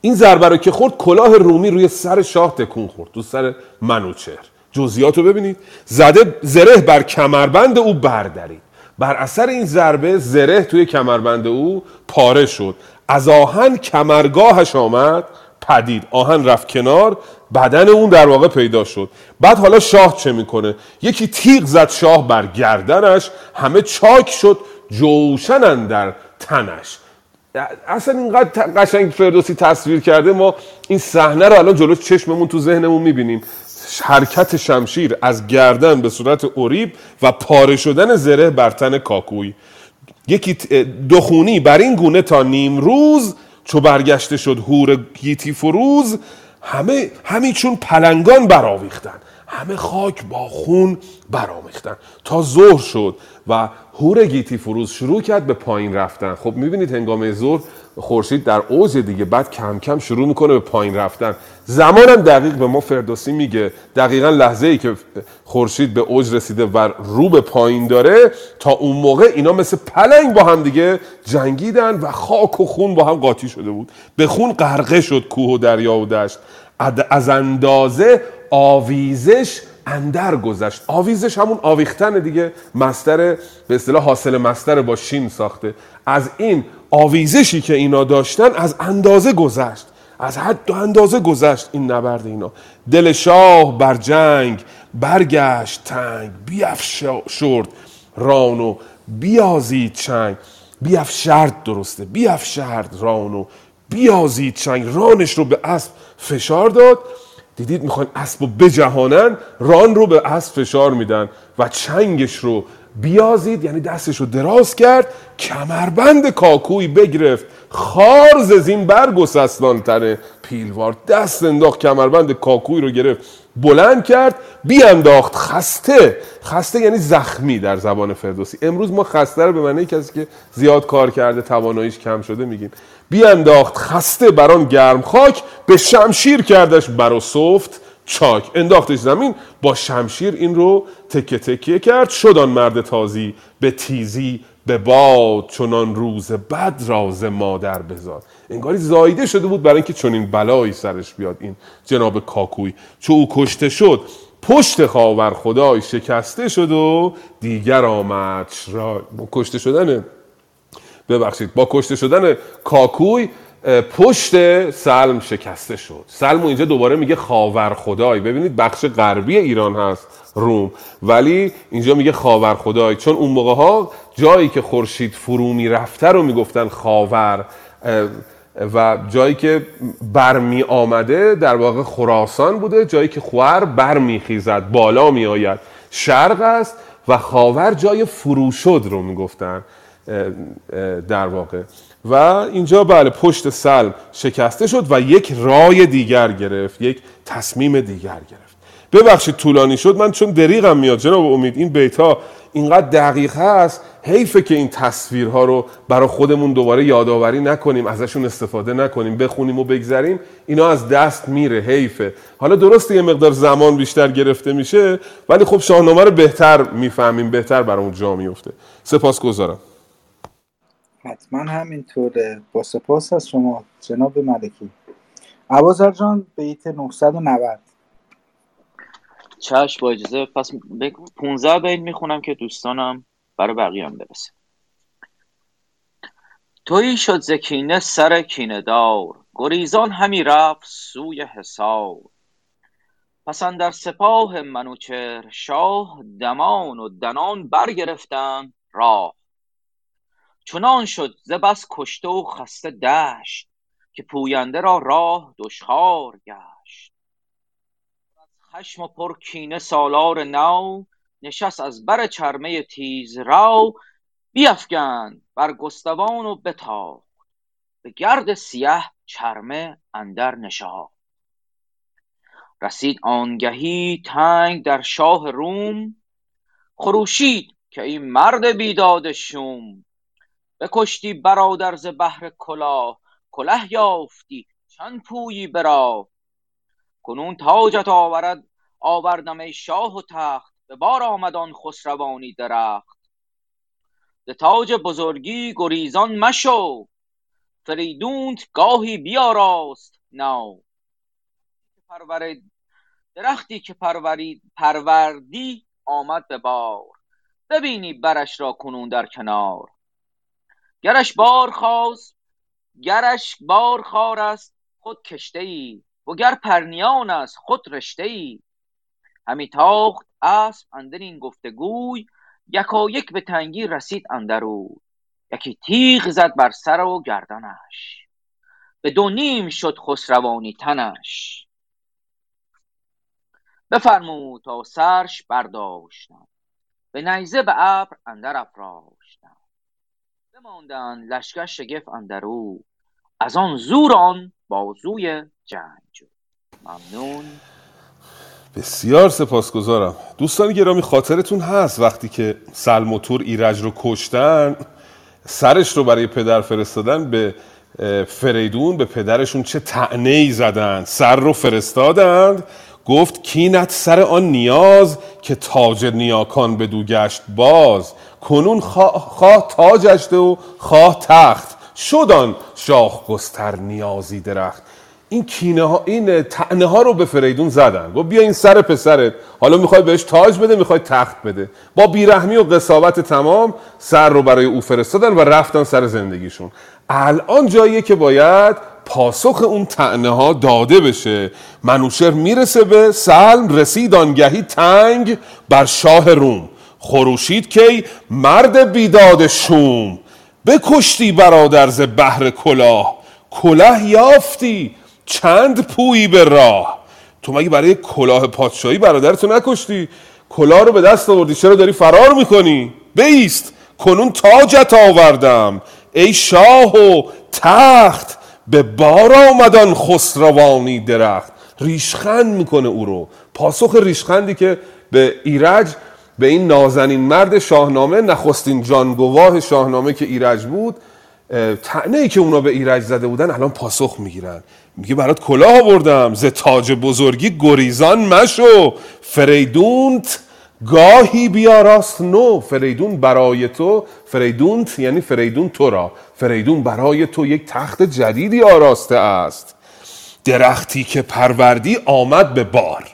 این ضربه رو که خورد کلاه رومی روی سر شاه تکون خورد. تو سر منوچهر. جزئیات رو ببینید. زده زره بر کمربند او بردارید بر اثر این ضربه زره توی کمربند او پاره شد. از آهن کمرگاهش آمد پدید. آهن رفت کنار بدن اون در واقع پیدا شد. بعد حالا شاه چه می‌کنه؟ یکی تیغ زد شاه بر گردنش همه چاک شد جوشن در تنش. اصلا اینقدر قشنگ فردوسی تصویر کرده ما این صحنه رو الان جلو چشممون تو ذهنمون می‌بینیم. حرکت شمشیر از گردن به صورت اوریب و پاره شدن زره بر تن کاکوی. یکی دخونی بر این گونه تا نیم روز چو برگشته شد هور گیتی فروز همه همین چون پلنگان برآویختن همه خاک با خون برآمیختن. تا ظهر شد و هور گیتی فروز شروع کرد به پایین رفتن. خب می‌بینید هنگام ظهر خورشید در اوج دیگه بعد کم کم شروع می‌کنه به پایین رفتن. زمانم دقیق به ما فردوسی میگه. دقیقا لحظه ای که خورشید به اوج رسیده و رو به پایین داره تا اون موقع اینا مثل پلنگ با هم دیگه جنگیدن و خاک و خون با هم قاطی شده بود. به خون غرقه شد کوه و دریا و دشت. از اندازه آویزش اندر گذشت. آویزش همون آویختن دیگه. مستر به اصطلاح حاصل مستر با شین ساخته. از این آویزشی که اینا داشتن از اندازه گذشت. از حد و اندازه گذشت این نبرد اینا. دل شاه بر جنگ برگشت تنگ بیافشرد ران و بیازید چنگ. بیافشرد درسته بیافشرد ران و بیازید چنگ. رانش رو به اسب فشار داد. دیدید می‌خوان اسب رو بجهانن ران رو به اسب فشار میدن و چنگش رو بیازید یعنی دستش رو دراز کرد کمربند کاکوی بگرفت. خار زین برگسستان تره پیلوار دست انداخت کمربند کاکوی رو گرفت. بلند کرد بیانداخت. خسته. خسته یعنی زخمی در زبان فردوسی. امروز ما خسته رو به معنی کسی که زیاد کار کرده تواناییش کم شده میگیم. بیانداخت خسته بران گرم خاک به شمشیر کردش بر و صفت چاک. انداختش زمین با شمشیر این رو تکه تکیه کرد. شدان مرد تازی به تیزی به باد چنان روز بد راز مادر بزاد. انگاری زایده شده بود برای اینکه چنین بلایی سرش بیاد. این جناب کاکوی چو او کشته شد پشت خاور خدای شکسته شد و دیگر آمد را کشته شدن ببخشید با کشته شدن کاکوی پشت سلم شکسته شد. سلم اینجا دوباره میگه خاور خدای. ببینید بخش غربی ایران هست روم. ولی اینجا میگه خاور خدای. چون اون موقع ها جایی که خورشید فرو می‌رفته رو می‌گفتن خاور. و جایی که برمی آمده در واقع خراسان بوده. جایی که خور برمیخیزد بالا میآید شرق است و خاور جای فرو شد رو می‌گفتن در واقع. و اینجا بله پشت سلم شکسته شد و یک رای دیگر گرفت یک تصمیم دیگر گرفت. ببخشید طولانی شد من چون دریغم میاد. جناب امید این بیت ها اینقدر دقیق هست حیفه که این تصویرها رو برای خودمون دوباره یادآوری نکنیم ازشون استفاده نکنیم بخونیم و بگذریم اینا از دست میره حیفه. حالا درسته یه مقدار زمان بیشتر گرفته میشه ولی خب شاهنامه رو بهتر می‌فهمیم بهتر برامون جا میفته سپاس گذارم
حتما همینطوره. با سپاس از شما جناب ملکی. عبازر جان بیت 990
چشم با اجازه پس 15 بیت می‌خونم که دوستانم برای بقیه هم برسه. تویی شد زکینه سر کینه دار. گریزان همی رفت سوی حصار. پس در سپاه منوچهر شاه دمان و دنان برگرفتند راه. چنان شد ز بس کشته و خسته دشت که پوینده را راه دشخوار گشت. خشم و پر کینه سالار نو نشست از بر چرمه تیز رو بیفگند بر گستوان و بتاخت به گرد سیه چرمه اندر نشاخت رسید آنگهی تنگ در شاه روم خروشید که این مرد بیداد شوم. بکشتی برادر ز بهر کلاه کله یافتی چند پویی به راه. کنون تاجت آورد آوردم ای شاه و تخت به بار آمد آن خسروانی درخت. ز تاج بزرگی گریزان مشو فریدونت گاهی بیاراست نو درختی که پروردی آمد به بار. ببینی برش را کنون در کنار. گرش بار خواست گرش بار خار است خود کشته ای وگر پرنیان است خود رشته ای همی تاخت اسب اندر این گفتگوی یکایک به تنگی رسید اندر اوی یکی تیغ زد بر سر و گردنش. به دو نیم شد خسروانی تنش. بفرمود تا سرش برداشتند. به نیزه به ابر اندر افراشتند بماندند لشکر شگفت اندر او. از آن زور آن بازوی جنگ ممنون.
بسیار سپاسگزارم. دوستان گرامی خاطرتون هست وقتی که سلم و تور ایرج رو کشتن سرش رو برای پدر فرستادن به فریدون به پدرشون چه تعنه ای زدن سر رو فرستادند. گفت کینت سر آن نیاز که تاج نیاکان به دو گشت باز. کنون خواه تاجشته و خواه تخت. شدان شاخ گستر نیازی درخت. این کینه ها این تعنه ها رو به فریدون زدن. گفت بیا این سر پسرت. حالا می‌خوای بهش تاج بده می‌خوای تخت بده. با بیرحمی و قصاوت تمام سر رو برای او فرستادن و رفتن سر زندگیشون. الان جاییه که باید پاسخ اون تعنه ها داده بشه. منوشر می‌رسه به سلم رسید آنگهی تنگ بر شاه روم. خروشید کی؟ مرد بیداد شوم. بکشتی برادر ز بهر کلاه. کله یافتی. چند پویی به راه. تو مگه برای کلاه پادشاهی برادرتو نکشتی؟ کلاه رو به دست آوردی. چرا داری فرار می‌کنی؟ بیست. کنون تاجت آوردم. ای شاه و تخت به بار آمدان خسروانی درخت. ریشخند می‌کنه او رو. پاسخ ریشخندی که به ایرج به این نازنین مرد شاهنامه نخستین جانگواه شاهنامه که ایرج بود تعنه ای که اونا به ایرج زده بودن الان پاسخ می‌گیرن. میگه برات کلاه آوردم. ز تاج بزرگی گریزان مشو. فریدونت گاهی بیاراست نو. فریدون برای تو. فریدونت یعنی فریدون تو را. فریدون برای تو یک تخت جدیدی آراسته است. درختی که پروردی آمد به بار.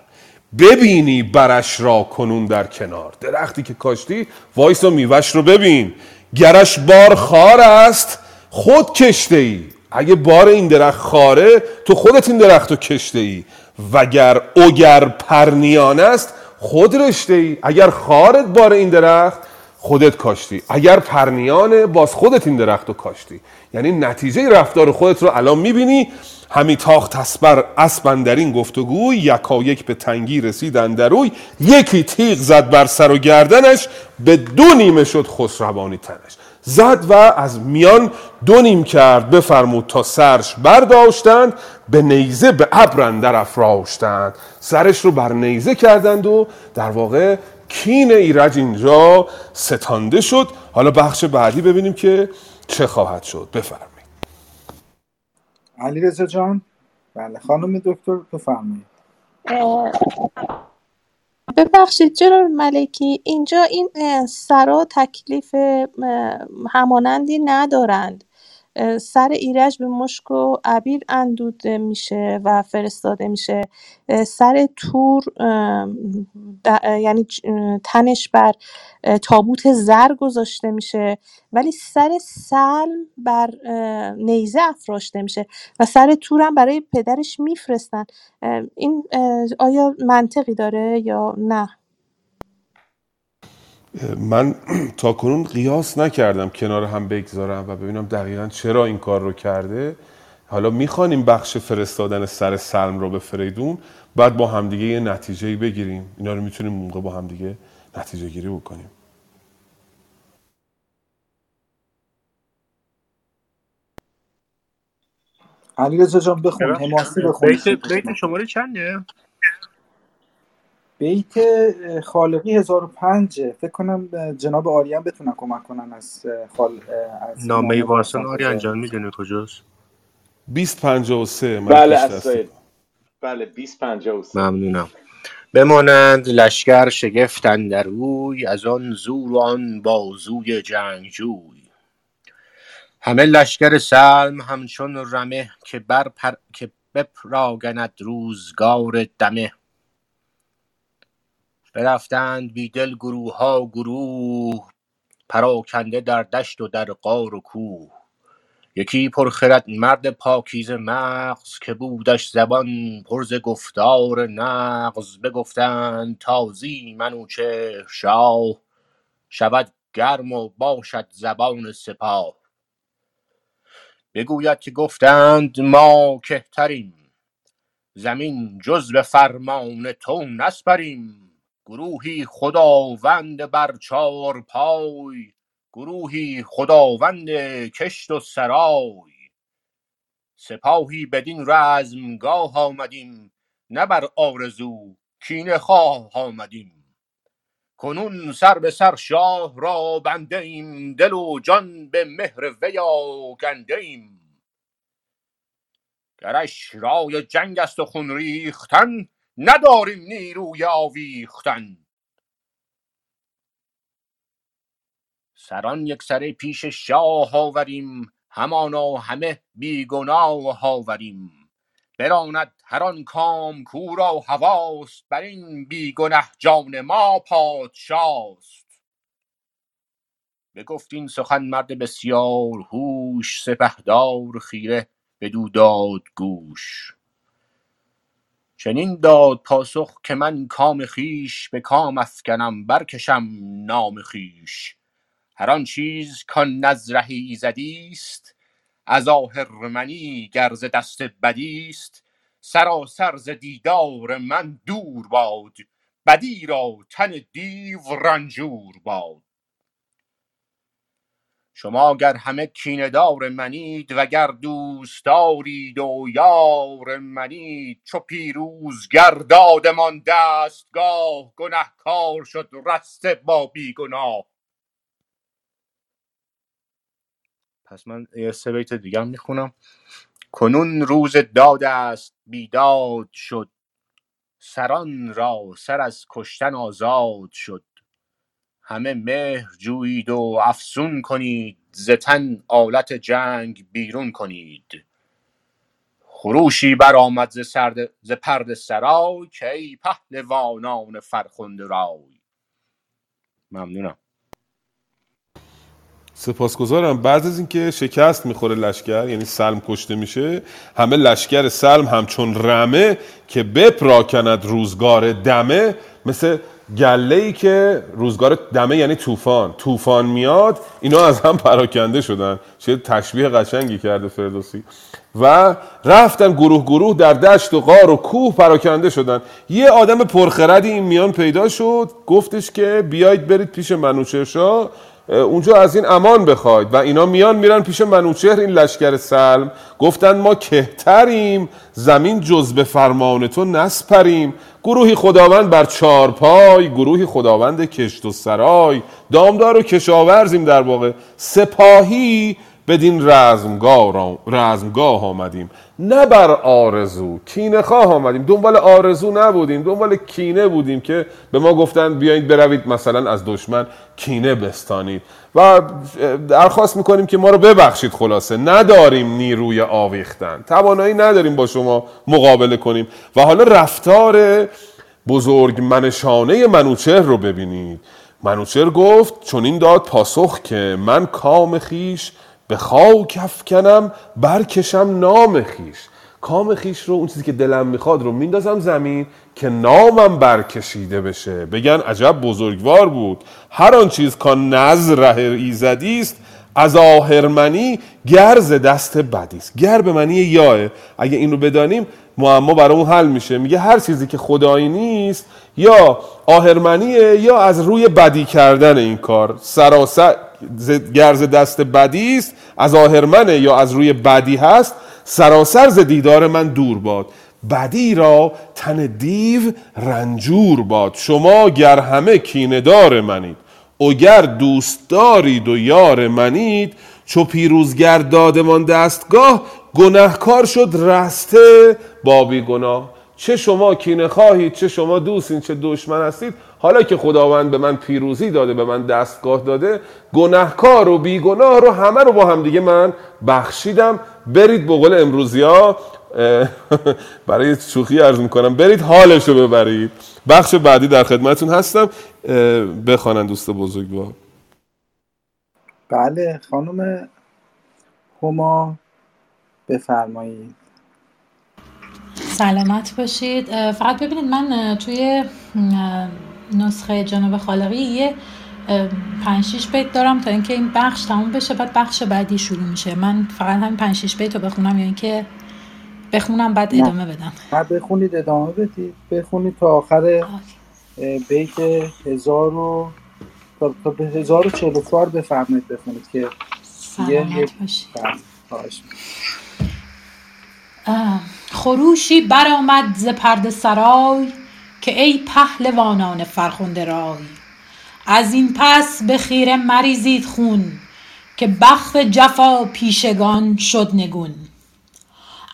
ببینی برش را کنون در کنار. درختی که کاشتی وایسا و میوش رو ببین. گرش بار خار است خود کشته ای اگه بار این درخت خاره تو خودت این درخت رو کشته ای وگر اوگر پرنیان است خود رشته ای اگر خارت بار این درخت خودت کاشتی. اگر پرنیانه باز خودت این درخت رو کاشتی. یعنی نتیجه رفتار خودت رو الان می‌بینی. همی تاخت اسبر اسبن در این گفتگوی یکا یک به تنگی رسید اندروی. یکی تیغ زد بر سر و گردنش به دو نیمه شد خسروانی تنش. زد و از میان دو نیم کرد بفرمود تا سرش برداشتند به نیزه به ابر در افراشتند. سرش رو بر نیزه کردند و در واقع کین ایرج اینجا ستانده شد. حالا بخش بعدی ببینیم که چه خواهد شد. بفرمایید.
علی رزا جان. بله خانم دکتر بفرمایید.
ببخشید جناب ملکی اینجا این سرا تکلیف همانندی ندارند. سر ایرج به مشک و عبیر اندوده میشه و فرستاده میشه. سر تور یعنی تنش بر تابوت زر گذاشته میشه. ولی سر سلم بر نیزه افراشته میشه و سر تور هم برای پدرش میفرستن. این آیا منطقی داره یا نه؟
من تا کنون قیاس نکردم کنار هم بگذارم و ببینم دقیقا چرا این کار رو کرده. حالا می‌خوانیم بخش فرستادن سر سلم رو به فریدون بعد با همدیگه یه نتیجه بگیریم. اینا رو می‌تونیم موقع با همدیگه نتیجه گیری بکنیم.
علی رزا جان بخون. حماسی بخون
بیت, بیت شماره چنده؟
بیت خالقی 1005 فکر کنم جناب آریان بتونن کمک کنن از خال از
نامه واسن آریان جان می‌دونی کجاست؟
2053
بله اسرائیل بله 2053
ممنونم. بمانند لشکر شگفتن در روی از آن زور و آن بازوی جنگجوی. همه لشکر سلم همچون رمه که بر پر... که بپراگند روزگار دمه. برفتند بیدل گروه ها گروه پراکنده در دشت و در قار و کوه. یکی پرخرد مرد پاکیز مغز که بودش زبان پرز گفتار نغز. بگفتند تازی منوچهر شاه شود گرم و باشد زبان سپاه. بگوید که گفتند ما کهتریم زمین جز به فرمان تو نسپریم. گروهی خداوند بر چار پای گروهی خداوند کشت و سرای. سپاهی بدین رزمگاه آمدیم نه بر آرزو کینه خواه آمدیم. کنون سر به سر شاه را بنده ایم دل و جان به مهر وی آگنده ایم گرش رای جنگ است و خون ریختن نداریم نیروی آویختن. سران یک سره پیش شاه آوریم همانا همه بیگناه آوریم. براند هر آن کام کو را هواست بر این بیگنه جان ما پادشاست. بگفت این سخن مرد بسیار هوش سپهدار خیره بدو داد گوش. چنین داد پاسخ که من کام خویش به کام افکنم برکشم نام خویش. هر آن چیز کان نزره ایزدی است از آهرمنی گر ز دست بدی است سراسر ز دیدار من دور باد بدی را تن دیو رنجور باد. شما گر همه کینه دار منید وگر دوست دارید و یار منید چو پیروزگر دادمان دستگاه گنهکار شد رسته با بیگناه. پس من یه سه بیت دیگه هم می‌خونم. کنون روز داد است بیداد شد. سران را سر از کشتن آزاد شد. همه مهر جویید و افسون کنید ز تن آلت جنگ بیرون کنید. خروشی برآمد ز سرد ز پرده سرای که ای پهلوانان فرخنده رای. ممنونم.
سپاسگزارم. بعد از اینکه شکست می‌خوره لشکر یعنی سلم کشته میشه همه لشکر سلم همچون رمه که بپراکند روزگار دمه مثل گله ای که روزگار دمه یعنی طوفان طوفان میاد اینا از هم پراکنده شدن. چه تشبیه قشنگی کرده فردوسی. و رفتن گروه گروه در دشت و غار و کوه پراکنده شدن. یه آدم پرخردی این میان پیدا شد. گفتش که بیایید برید پیش منوچهرشاه. اونجا از این امان بخواید. و اینا میان میرن پیش منوچهر این لشکر سلم. گفتن ما کهتریم. زمین جز به فرمان تو نسپریم. گروهی خداوند بر چارپای گروهی خداوند کشت و سرای. دامدار و کشاورزیم در واقع. سپاهی بدین رزمگاه, رزمگاه آمدیم. نه بر آرزو کینه خواه آمدیم. دنبال آرزو نبودیم دنبال کینه بودیم که به ما گفتن بیایید بروید مثلا از دشمن کینه بستانید. و درخواست می‌کنیم که ما رو ببخشید خلاصه. نداریم نیروی آویختن. توانایی نداریم با شما مقابله کنیم. و حالا رفتار بزرگ منشانه منوچهر رو ببینید. منوچهر گفت چون این داد پاسخ که من کام خیش به خاک افکنم برکشم نام خیش. کام خیش رو اون چیزی که دلم می‌خواد رو میندازم زمین که نامم برکشیده بشه. بگن عجب بزرگوار بود. هر آن چیز که نظره ایزدی است. از آهرمنی گرز دست بدی است. گر به معنی یاه اگه این رو بدانیم معما برای اون حل میشه. میگه هر چیزی که خدایی نیست یا آهرمنیه یا از روی بدی کردن این کار. سراسر گرز دست بدی است از آهرمنه یا از روی بدی هست. سراسر ز دیدار من دور باد. بدی را تن دیو رنجور باد. شما گر همه کیندار منید گر دوست دارید و یار منید چو پیروزگر دادمان دستگاه گنهکار شد رسته. بابی گناه چه شما کینه خواهید چه شما دوستین چه دشمن هستید حالا که خداوند به من پیروزی داده به من دستگاه داده گناهکار و بیگناه رو همه رو با هم دیگه من بخشیدم. برید به قول امروزی ها برای شوخی عرض می‌کنم برید حالش رو ببرید. بخش بعدی در خدمتون هستم. بخوانن دوست بزرگوار.
بله خانم هما بفرمایید.
سلامت باشید. فقط ببینید من توی نسخه جناب خالقی یه پنج شیش بیت دارم تا اینکه این بخش تموم بشه بعد بخش بعدی شروع میشه. من فقط همین پنج شیش بیت رو بخونم یا اینکه بخونم بعد ادامه بدم.
نه بخونید ادامه بدید. بخونید تا آخر بیت هزار و تا به هزار و چهل و بفرمایید بخونید که
سلامت باشید خروشی برآمد ز پرده سرای که ای پهلوانان فرخنده رای از این پس به خیره مریزید خون که بخت جفا پیشگان شد نگون.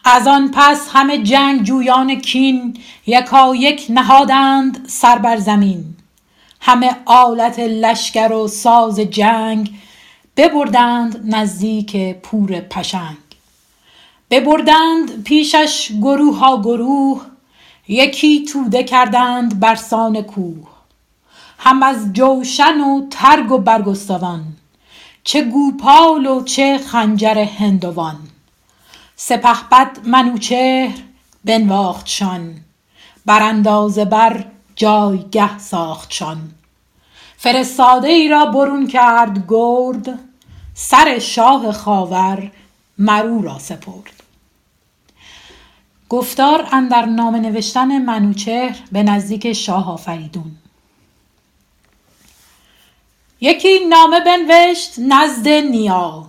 از آن پس همه جنگ جویان کین یکایک نهادند سر بر زمین. همه آلت لشکر و ساز جنگ ببردند نزدیک پور پشنگ. ببردند پیشش گروه ها گروه یکی توده کردند برسان کوه هم از جوشن و ترگ و برگستوان چه گوپال و چه خنجر هندوان. سپهبد منوچهر بنواختشان براندازه بر جایگه ساختشان فرستاده ای را برون کرد گرد سر شاه خاور مر او را سپرد. گفتار اندر نامه نوشتن منوچهر به نزدیک شاه آفریدون. یکی نامه بنوشت نزد نیا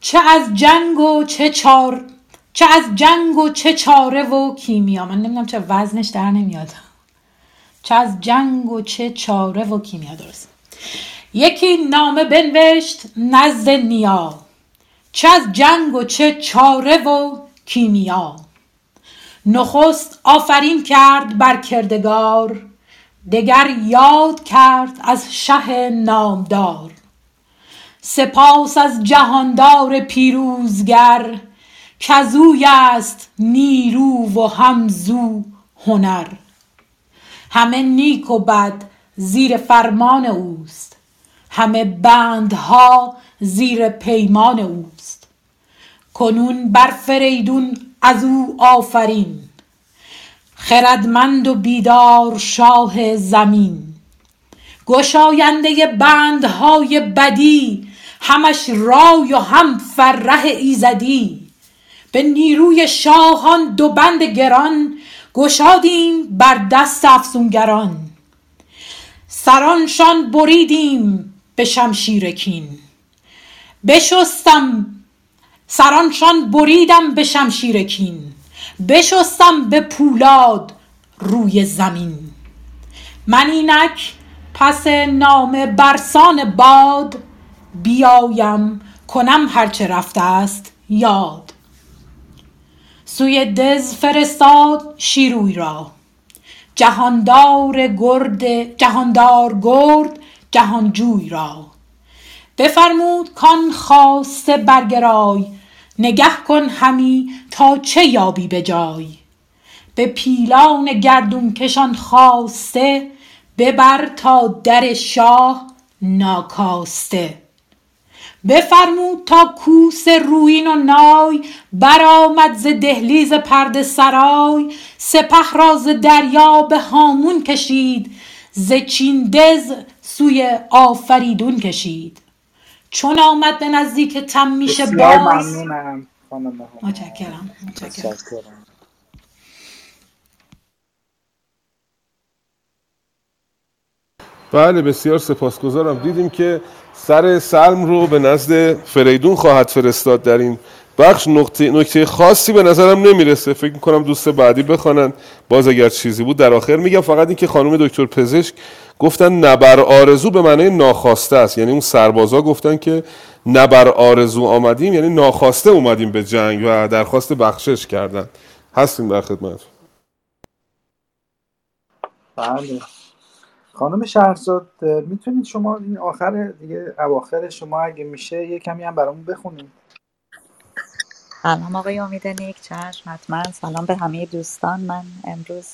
چه از جنگ و چه چار چه از جنگ و چه چاره و کیمیا. من نمی‌دونم چه وزنش در نمیاد. چه از جنگ و چه چاره و کیمیا درست. یکی نامه بنوشت نزد نیا چه از جنگ و چه چاره و کیمیا. نخست آفرین کرد بر کردگار دگر یاد کرد از شه نامدار. سپاس از جهاندار پیروزگر کزوی است نیرو و هم زو هنر. همه نیک و بد زیر فرمان اوست همه بندها زیر پیمان اوست. کنون بر فریدون از او آفرین. خردمند و بیدار شاه زمین. گشاینده بندهای بدی همش رای و هم فرح ایزدی. به نیروی شاهان دو بند گران گشادیم بر دست افسونگران. سرانشان بریدیم به شمشیر کین. بشستم سرانشان بریدم به شمشیر کین بشستم به پولاد روی زمین. من اینک پس نامه برسان باد بیایم کنم هرچه رفته ست یاد. سوی دژ فرستاد شیروی را. جهاندار گرد جهاندار گرد جهانجوی را. بفرمود کان خواسته برگرای نگه کن همی تا چه یابی به جای؟ به پیلان گردون کشان خواسته ببر تا در شاه ناکاسته. بفرمود تا کوس رویین و نای برآمد ز دهلیز پرده سرای. سپه را ز دریا به هامون کشید ز چین دژ سوی آفریدون کشید. چون آمد به نزدیک تمیشه
بسیار
باز.
ممنونم خانم
متشکرم متشکرم.
بله بسیار سپاسگزارم. دیدیم که سر سلم رو به نزد فریدون خواهد فرستاد در این بخش نکته, نکته خاصی به نظرم نمی‌رسه. فکر می‌کنم دوست بعدی بخوانن. باز اگر چیزی بود در آخر میگم فقط این که خانم دکتر پزشک گفتن نبر آرزو به معنی ناخواسته است. یعنی اون سربازا گفتن که نبر آرزو آمدیم یعنی ناخواسته اومدیم به جنگ و درخواست بخشش کردن. هستیم در خدمت.
بله. خانم شهرزاد می‌تونید شما این آخر دیگه اواخر شما اگه میشه یه کمی هم برامون بخونید.
سلام آقای امید نیک چشم حتما. سلام به همه دوستان. من امروز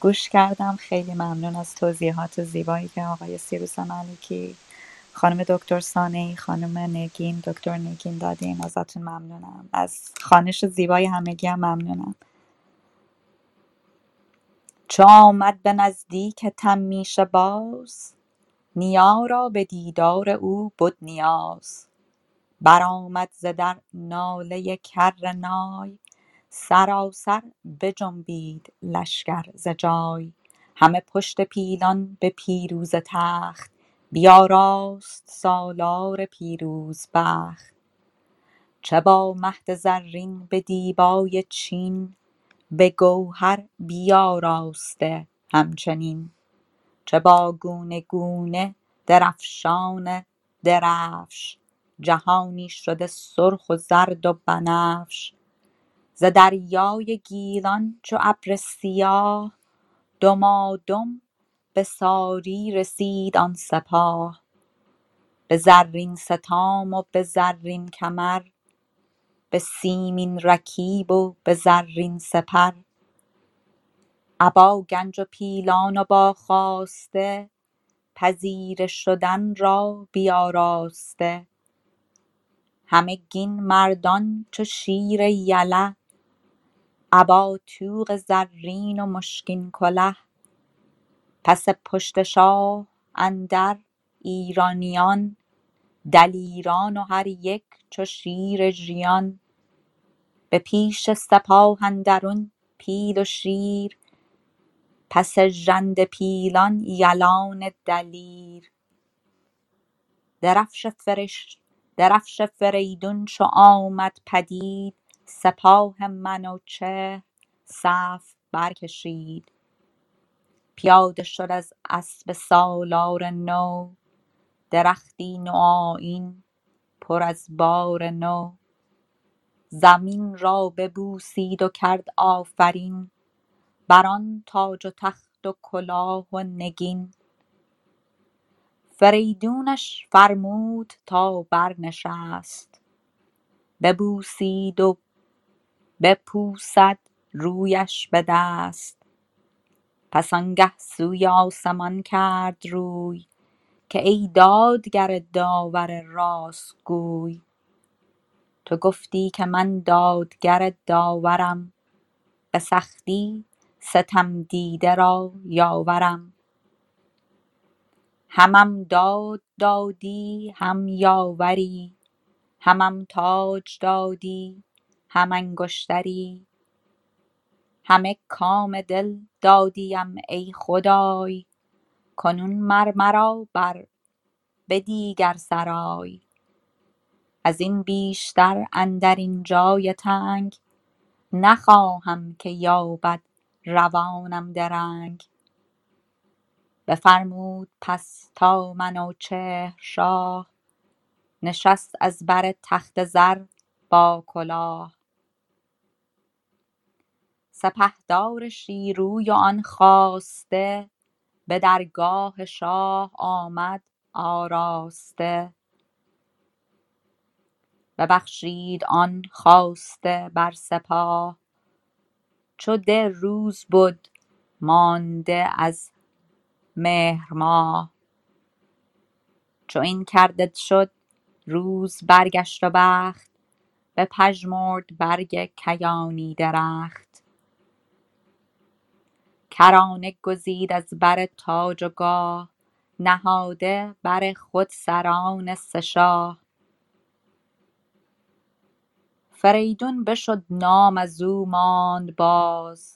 گوش کردم. خیلی ممنون از توضیحات زیبایی که آقای سیروس ملکی خانم دکتر سانه خانم نگین دکتر نگین دادین ازتون ممنونم. از خانش زیبای همگی هم ممنونم. چو آمد به نزدیک تمیشه باز؟ نیا را به دیدار او بد نیاز. برآمد ز در ناله کر نای سراسر بجنبید لشکر ز جای. همه پشت پیلان به پیروزه تخت بیاراست سالار پیروزبخت چه با مهد زرین به دیبای چین به گوهر بیاراسته همچنین. چه با گونه گونه درفشان درفش جهانی شده سرخ و زرد و بنفش. ز دریای گیلان چو ابر سیاه دمادم به ساری رسید آن سپاه. به زرین ستام و به زرین کمر به سیمین رکیب و به زرین سپر. ابا گنج و پیلان و با خواسته پذیره شدن را بیاراسته. همگین مردان چو شیر یله ابا طوق زرین و مشکین کله. پس پشت شاه اندر ایرانیان دلیران و هر یک چو شیر ژیان. به پیش سپاه اندرون پیل و شیر پس ژنده پیلان یلان دلیر. درفش فرش درفش فریدون چو آمد پدید سپاه منوچهر صف برکشید. پیاده شد از اسپ سالار نو درختی نوآیین پر از بار نو. زمین را ببوسید و کرد آفرین بران تاج و تخت و کلاه و نگین. فریدونش فرمود تا برنشست. ببوسید و بپوسد رویش به دست. پس آنگه سوی آسمان کرد روی که ای دادگر داور راست گوی تو گفتی که من دادگر داورم به سختی ستم دیده را یاورم. همم داد دادی هم یاوری همم تاج دادی هم انگشتری. همه کام دل دادیم ای خدای کنون مر مرا بر به دیگر سرای. ازین بیشتر اندرین جای تنگ نخواهم که یابد روانم درنگ. بفرمود پس تا منوچهر شاه نشست از بر تخت زر با کلاه. سپهدار شیروی و آن خواسته به درگاه شاه آمد آراسته. ببخشید آن خواسته بر سپاه چو ده روز بد مانده از مهر ماه. چو این کرده شد روز برگشت و بخت. بپژمرد برگ کیانی درخت. کرانه گزید از بر تاج و گاه. نهاده بر خود سران سه شاه. فریدون بشد نام ازو ماند باز.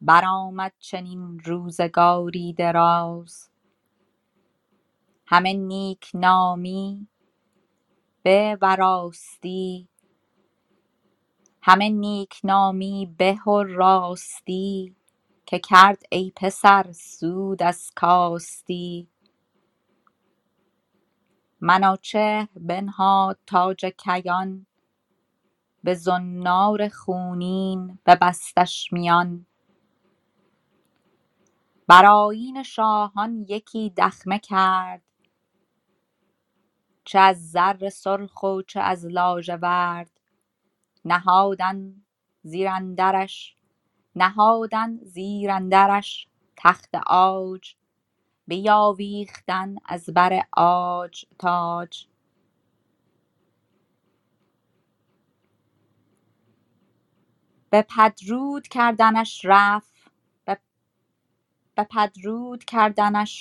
برآمد چنین روزگاری دراز. همه نیک نامی به و راستی همه نیک نامی به و راستی که کرد ای پسر سود از کاستی. منوچهر بنهاد تاج کیان به زنار خونین ببستش میان. بر آیین شاهان یکی دخمه کرد چه از زر سرخ و چه از لاژورد نهادن زیر اندرش نهادن زیر اندرش تخت عاج. بیاویختن از بر عاج تاج. بپدرود کردنش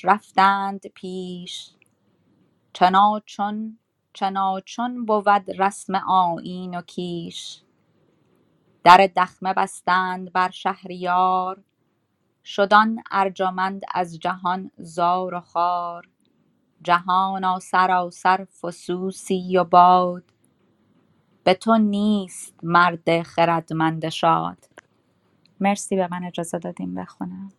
رفتند پیش. چنانچون چنانچون بود رسم آیین و کیش. در دخمه بستند بر شهریار. شد آن ارجمند از جهان زار و خوار جهانا سراسر فسوسی و باد. به تو نیست مرد خردمند شاد. مرسی به من اجازه دادین بخونم.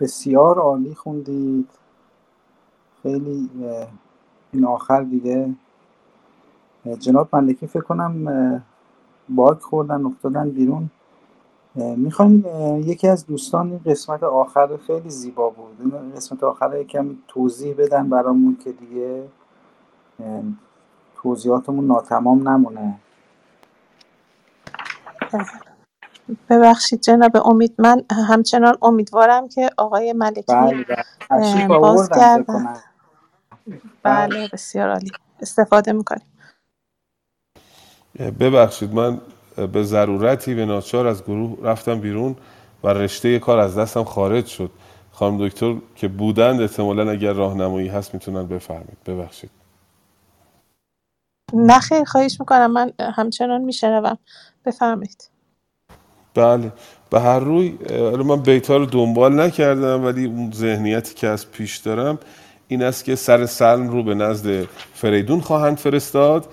بسیار عالی خوندید خیلی این آخر دیگه. جناب ملکی فکر کنم باگ خوردن افتادن بیرون. می‌خوایم یکی از دوستان این قسمت آخر خیلی زیبا بود. این قسمت آخر یکم توضیح بدن برامون که دیگه توضیحاتمون ناتمام نمونه.
ببخشید جناب امید من همچنان امیدوارم که آقای ملکی
بله بله. تشریف فکر
بازگردن.
کنم.
بله بسیار عالی. استفاده می‌کنیم.
ببخشید من به ضرورتی به ناچار از گروه رفتم بیرون و رشته کار از دستم خارج شد. خانم دکتر که بودند احتمالا اگر راهنمایی هست می‌تونن بفرمید ببخشید.
نه خیر خواهش می‌کنم. من همچنان میشنوم. بفرمایید.
بله. به هر روی من بیتا رو دنبال نکردم ولی اون ذهنیتی که از پیش دارم این است که سر سلم رو به نزد فریدون خواهند فرستاد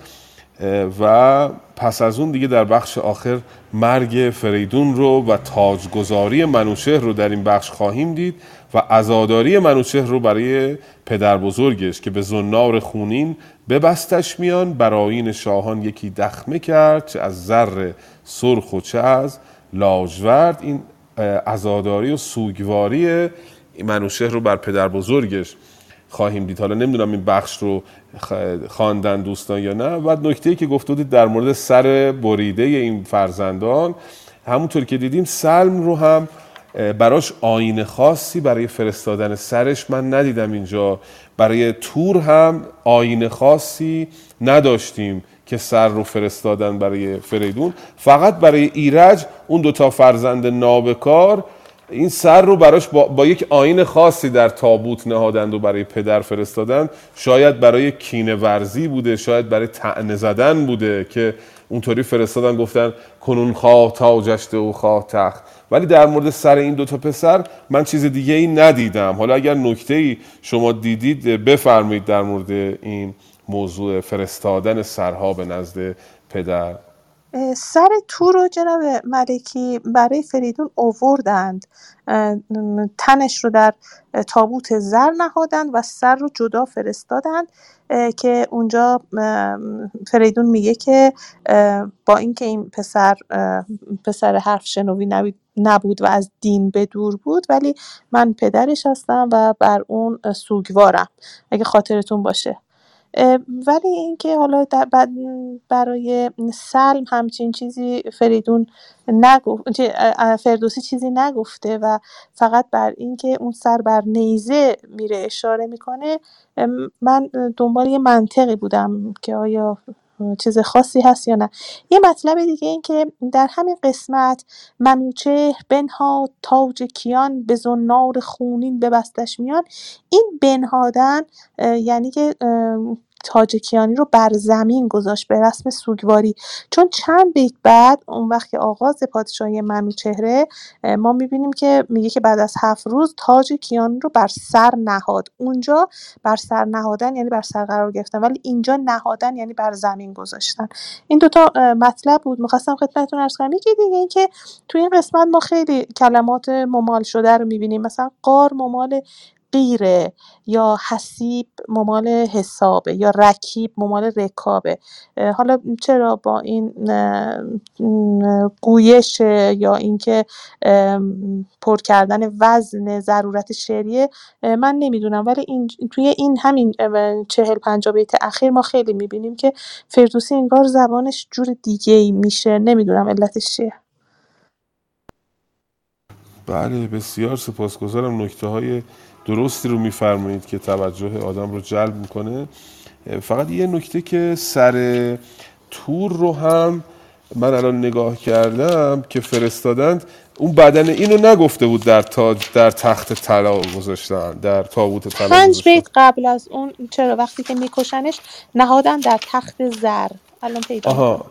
و پس از اون دیگه در بخش آخر مرگ فریدون رو و تاجگذاری منوچهر رو در این بخش خواهیم دید و عزاداری منوچهر رو برای پدر بزرگش که به زنار خونین ببستش میان. براین شاهان یکی دخمه کرد چه از زر سرخ و چه از لاجورد این عزاداری و سوگواری منوچهر رو بر پدر بزرگش خواهیم دید. حالا نمی‌دونم این بخش رو خواندن دوستان یا نه. و نکته که گفته بودید در مورد سر بریده این فرزندان همونطور که دیدیم سلم رو هم براش آین خاصی برای فرستادن سرش من ندیدم اینجا. برای تور هم آین خاصی نداشتیم. که سر رو فرستادن برای فریدون. فقط برای ایرج اون دوتا فرزند نابکار این سر رو براش با, با یک آین خاصی در تابوت نهادند و برای پدر فرستادن شاید برای کینه ورزی بوده شاید برای تعنه زدن بوده که اونطوری فرستادن گفتن کنون خواه تاجشته و خواه تخت. ولی در مورد سر این دوتا پسر من چیز دیگه ای ندیدم. حالا اگر نکته ای شما دیدید بفرمایید در مورد این موضوع فرستادن سرها به نزد پدر.
سر تو رو جناب ملکی برای فریدون اووردند. تنش رو در تابوت زر نهادند و سر رو جدا فرستادند که اونجا فریدون میگه که با اینکه این پسر پسر حرف شنوی نبود و از دین به دور بود ولی من پدرش هستم و بر اون سوگوارم. اگه خاطرتون باشه. ولی اینکه حالا در برای سلم همچین چیزی فریدون نگفت فردوسی چیزی نگفته و فقط بر اینکه اون سر بر نیزه میره اشاره می‌کنه من دنبال یه منطقی بودم که آیا چیز خاصی هست یا نه. یه مطلب دیگه این که در همین قسمت منوچهر بنهاد تاج کیان به زنار خونین ببستش میان. این بنهادن یعنی که تاج کیانی رو بر زمین گذاشت به رسم سوگواری. چون چند بیت بعد اون وقت که آغاز پادشاهی منوچهره ما می‌بینیم که میگه که بعد از هفت روز تاج کیانی رو بر سر نهاد. اونجا بر سر نهادن یعنی بر سر قرار گرفتن ولی اینجا نهادن یعنی بر زمین گذاشتن. این دوتا مطلب بود. می‌خواستم خدمتتون ارز کنم. یکی دیگه این که توی این قسمت ما خیلی کلمات ممال شده رو می‌بینیم. مثلا قار ممال غیره یا حسیب ممال حسابه یا رکیب ممال رکابه. حالا چرا با این گویش یا اینکه پر کردن وزن ضرورت شعریه من نمی‌دونم. ولی این توی این همین چهل پنجاه بیت اخیر ما خیلی می‌بینیم که فردوسی انگار زبانش جور دیگه ای میشه. نمی‌دونم علتش چیه.
بله بسیار سپاسگزارم. نکته های درستی رو میفرمایید که توجه آدم رو جلب می‌کنه. فقط یه نکته که سر تور رو هم من الان نگاه کردم که فرستادند اون بدن اینو نگفته بود در تاج در تخت طلا گذاشتن در تابوت طلا
پنج بیت قبل از اون چرا وقتی که میکشنش نهادن در تخت زر. الان پیدا
آها.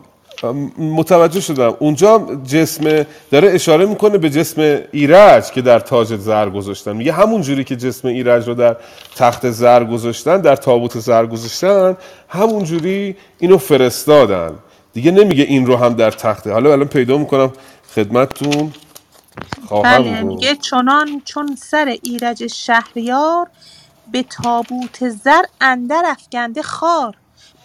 متوجه شدم. اونجا جسم داره اشاره می‌کنه به جسم ایرج که در تاج زر گذاشتن. میگه همون جوری که جسم ایرج رو در تخت زر گذاشتن در تابوت زر گذاشتن همون جوری اینو فرستادن. دیگه نمیگه این رو هم در تخته حالا الان پیدا می‌کنم خدمتتون.
بله میگه چنان چون سر ایرج شهریار به تابوت زر اندر افگنده خار.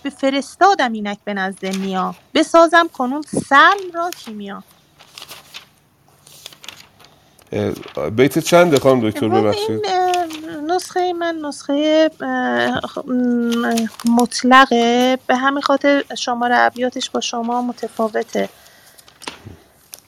بفرستادم اینک به نزد نیا بسازم کنون سلم را کیمیا
بیت چنده خانم دکتر؟ ببخشید.
نسخه من نسخه مطلقه. به همین خاطر شماره ابیاتش با شما متفاوته.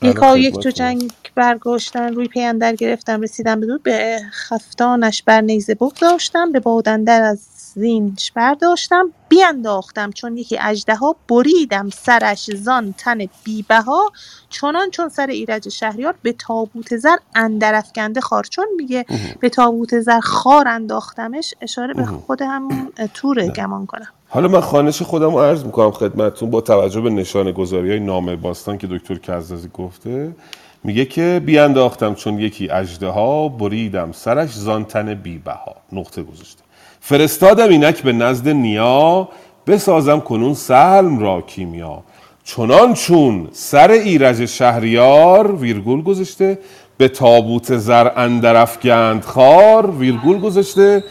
یکا یک جو جنگ برگاشتن روی پیندر گرفتم رسیدم به دود به خفتانش بر نیزه بگذاشتم به بادندر از زینش برداشتم بیانداختم چون یکی اژدها بریدم سرش زان تن بیبها چنان چون سر ایرج شهریار به تابوت زر اندر افکنده خار. چون میگه به تابوت زر خار انداختمش اشاره به خود همون توره گمان کنم.
حالا من خانش خودم رو عرض می‌کنم خدمتتون با توجه به نشانه گذاری های نام باستان که دکتر کزازی گفته. میگه که بیانداختم چون یکی اجده ها بریدم سرش زانتن بیبها. نقطه گذاشته. فرستادم اینک به نزد نیا بسازم کنون سلم را کیمیا. چنان چون سر ایرج شهریار ویرگول گذاشته به تابوت زر اندرف گند خار ویرگول گذاشته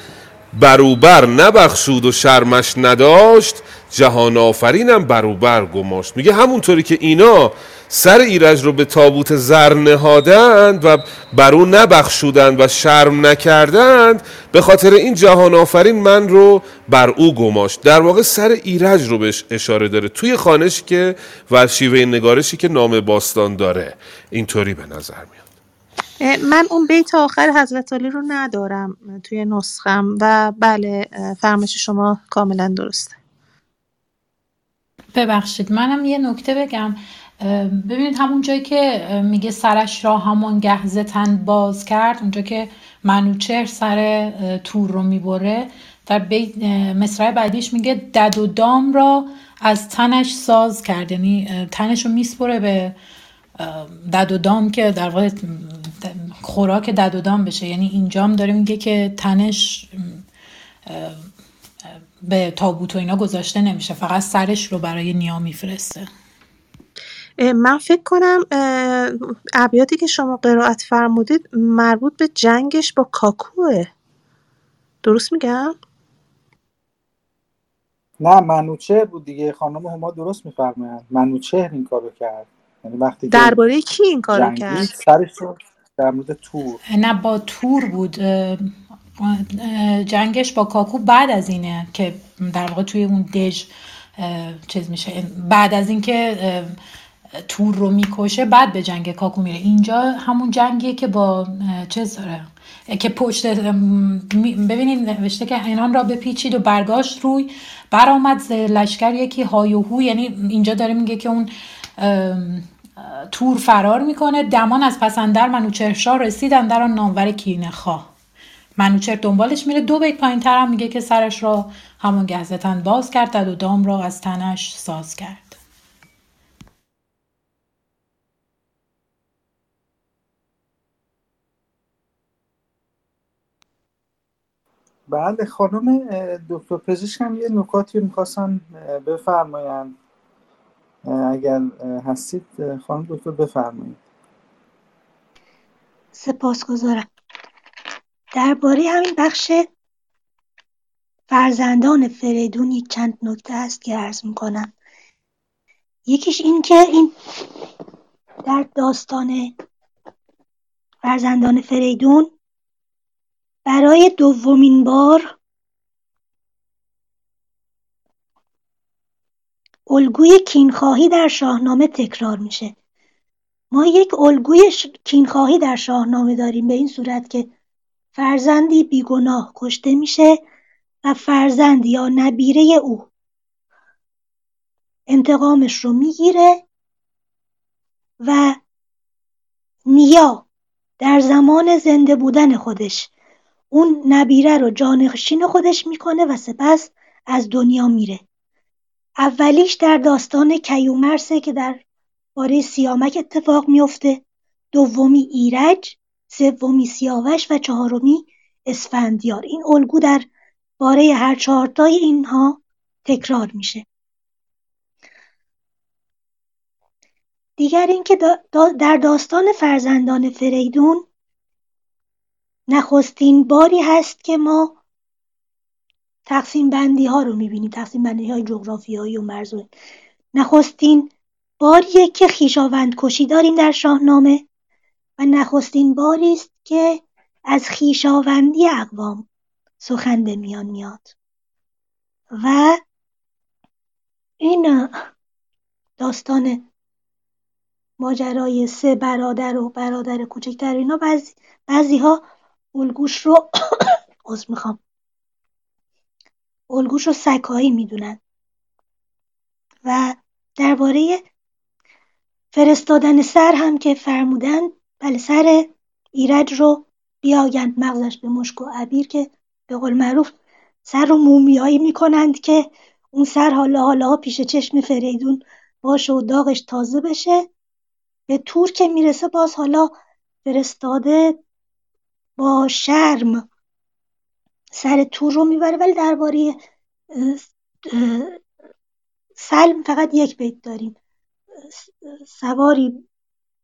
بروبر نبخشود و شرمش نداشت جهان آفرینم بروبر گماشت. میگه همونطوری که اینا سر ایرج رو به تابوت زر نهادند و برو نبخشودند و شرم نکردند به خاطر این جهان آفرین من رو بر او گماشت. در واقع سر ایرج رو بهش اشاره داره. توی خانشی که و شیوه نگارشی که نام باستان داره. اینطوری به نظر میاد.
من اون بیت آخر حضرت علی رو ندارم توی نسخم و بله فرمایش شما کاملا درسته.
ببخشید منم یه نکته بگم. ببینید همون جایی که میگه سرش را همان گهزه تن باز کرد اونجا که منوچهر سر تور رو می‌بره در بیت مصرع بعدیش میگه دد و دام را از تنش ساز کرد. یعنی تنش رو میسپره به دد و دام که در واقع خوراک دد و دام بشه. یعنی اینجام داره میگه که تنش به تابوت و اینا گذاشته نمیشه. فقط سرش رو برای نیا میفرسته.
من فکر کنم ابیاتی که شما قرائت فرمودید مربوط به جنگش با کاکوه. درست میگم؟
نه منوچهر بود دیگه. خانم هما درست میفرمایند منوچهر این کارو کرد. یعنی وقتی
درباره کی این کارو کرد؟
سرش رو در مورد تور.
نه با تور بود. جنگش با کاکو بعد از اینه که در واقع توی اون دژ چیز میشه بعد از اینکه تور رو می‌کشه بعد به جنگ کاکو میره. اینجا همون جنگیه که با چیز داره که پشت ببینید نوشته که اینان را بپیچید و برگاشت روی. برآمد لشکر یکی های و هو یعنی اینجا داره میگه که اون تور فرار می‌کنه. دمان از پسندر منوچهرشاه رسیدن در آن نامور کینه خواه. منوچهر دنبالش میره. دو بیت پایین هم میگه که سرش را همون گهزتن باز کرد و دام را از تنش ساز کرد.
بله خانم دکتر پزشک هم یه نکاتی می‌خواستن بفرمایند. اگر هستید خانم دکتر بفرمایید.
سپاسگزارم. درباره همین بخش فرزندان فریدون یک چند نکته هست که عرض می‌کنم. یکیش این که این در داستان فرزندان فریدون برای دومین بار الگوی کینخواهی در شاهنامه تکرار میشه. ما یک الگوی کینخواهی در شاهنامه داریم به این صورت که فرزندی بیگناه کشته میشه و فرزند یا نبیره او انتقامش رو می‌گیره و نیا در زمان زنده بودن خودش اون نبیره رو جانشین خودش می‌کنه و سپس از دنیا میره. اولیش در داستان کیومرسه که در باره سیامک اتفاق میفته. دومی ایرج سومی سیاوش و چهارمی اسفندیار. این الگو در باره هر چهارتای اینها تکرار میشه. دیگر اینکه در داستان فرزندان فریدون نخستین باری هست که ما تقسیم بندی ها رو می‌بینیم تقسیم بندی های جغرافیایی و مرزوی نخستین باریه که خیشاوند کشی داریم در شاهنامه و نخستین باری است که از خیشاوندی اقوام سخن به میان میاد. و این داستان ماجرای سه برادر و برادر کوچکتر اینا بعضی بعضی ها الگوش رو عذر می‌خوام. الگوش رو سکایی می‌دونن. و درباره فرستادن سر هم که فرمودن بله سر ایرج رو بیاگند مغزش به مشک و عبیر که به قول معروف سر رو مومیایی می‌کنند که اون سر حالا حالا پیش چشم فریدون باشه و داغش تازه بشه. به تور که می‌رسه باز حالا فرستاده با شرم سر تور رو می‌بره ولی درباره سلم فقط یک بیت داریم. سواری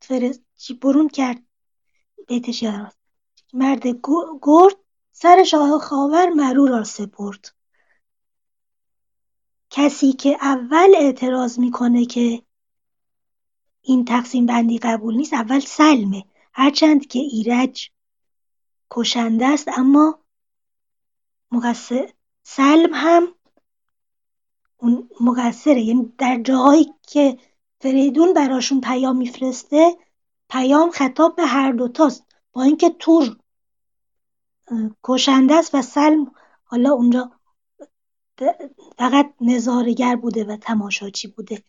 فرست برون کرد بیتش یادم مرد گرد سر شاه خاور مرو را سپرد. کسی که اول اعتراض می‌کنه که این تقسیم بندی قبول نیست اول سلمه. هرچند که ایرج کشنده است اما مقصر سلم هم اون مقصره. یعنی در جاهایی که فریدون براشون پیام میفرسته پیام خطاب به هر دوتاست با اینکه تور کشنده است و سلم حالا اونجا فقط نظارگر بوده و تماشاچی بوده.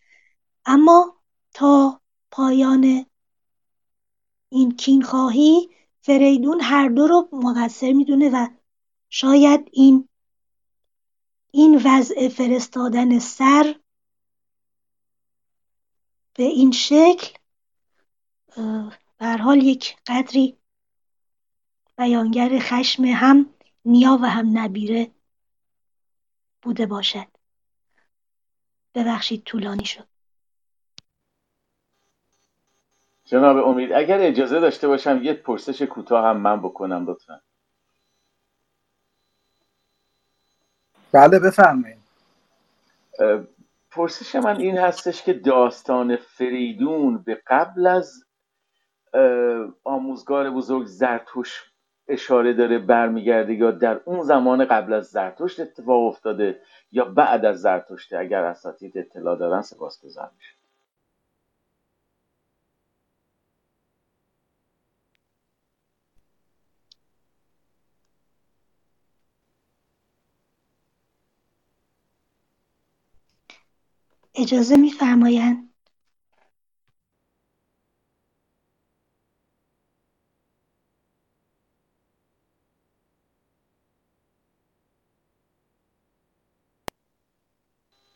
اما تا پایان این کینخواهی فریدون هر دو رو مقصر می‌دونه و شاید این این وضع فرستادن سر به این شکل به حال یک قدری بیانگر خشم هم نیا و هم نبیره بوده باشد. ببخشید طولانی شد.
جناب امید اگر اجازه داشته باشم یه پرسش کوتاه هم من بکنم لطفا.
بله بفرمایید.
پرسش من این هستش که داستان فریدون به قبل از آموزگار بزرگ زرتوش اشاره داره برمیگرده یا در اون زمان قبل از زرتشت اتفاق افتاده یا بعد از زرتشت اگر اساتید اطلاع دارن سپاسگزار میشه
اجازه میفرمایند.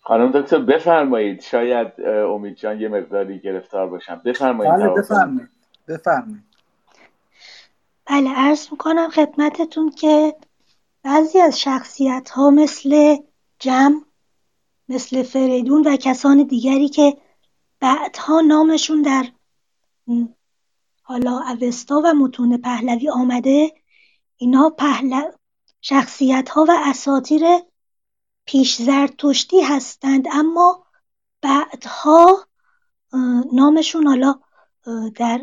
خانم دکتر بفرمایید. شاید امید جان یه مقداری گرفتار باشم. بفرمایید
بله بفرمایید. بفرمایید.
بله عرض می‌کنم خدمتتون که بعضی از شخصیت ها مثل جم مثل فریدون و کسان دیگری که بعدها نامشون در حالا اوستا و متون پهلوی آمده اینا پهل... شخصیت ها و اساطیر پیش زرتشتی هستند. اما بعدها نامشون حالا در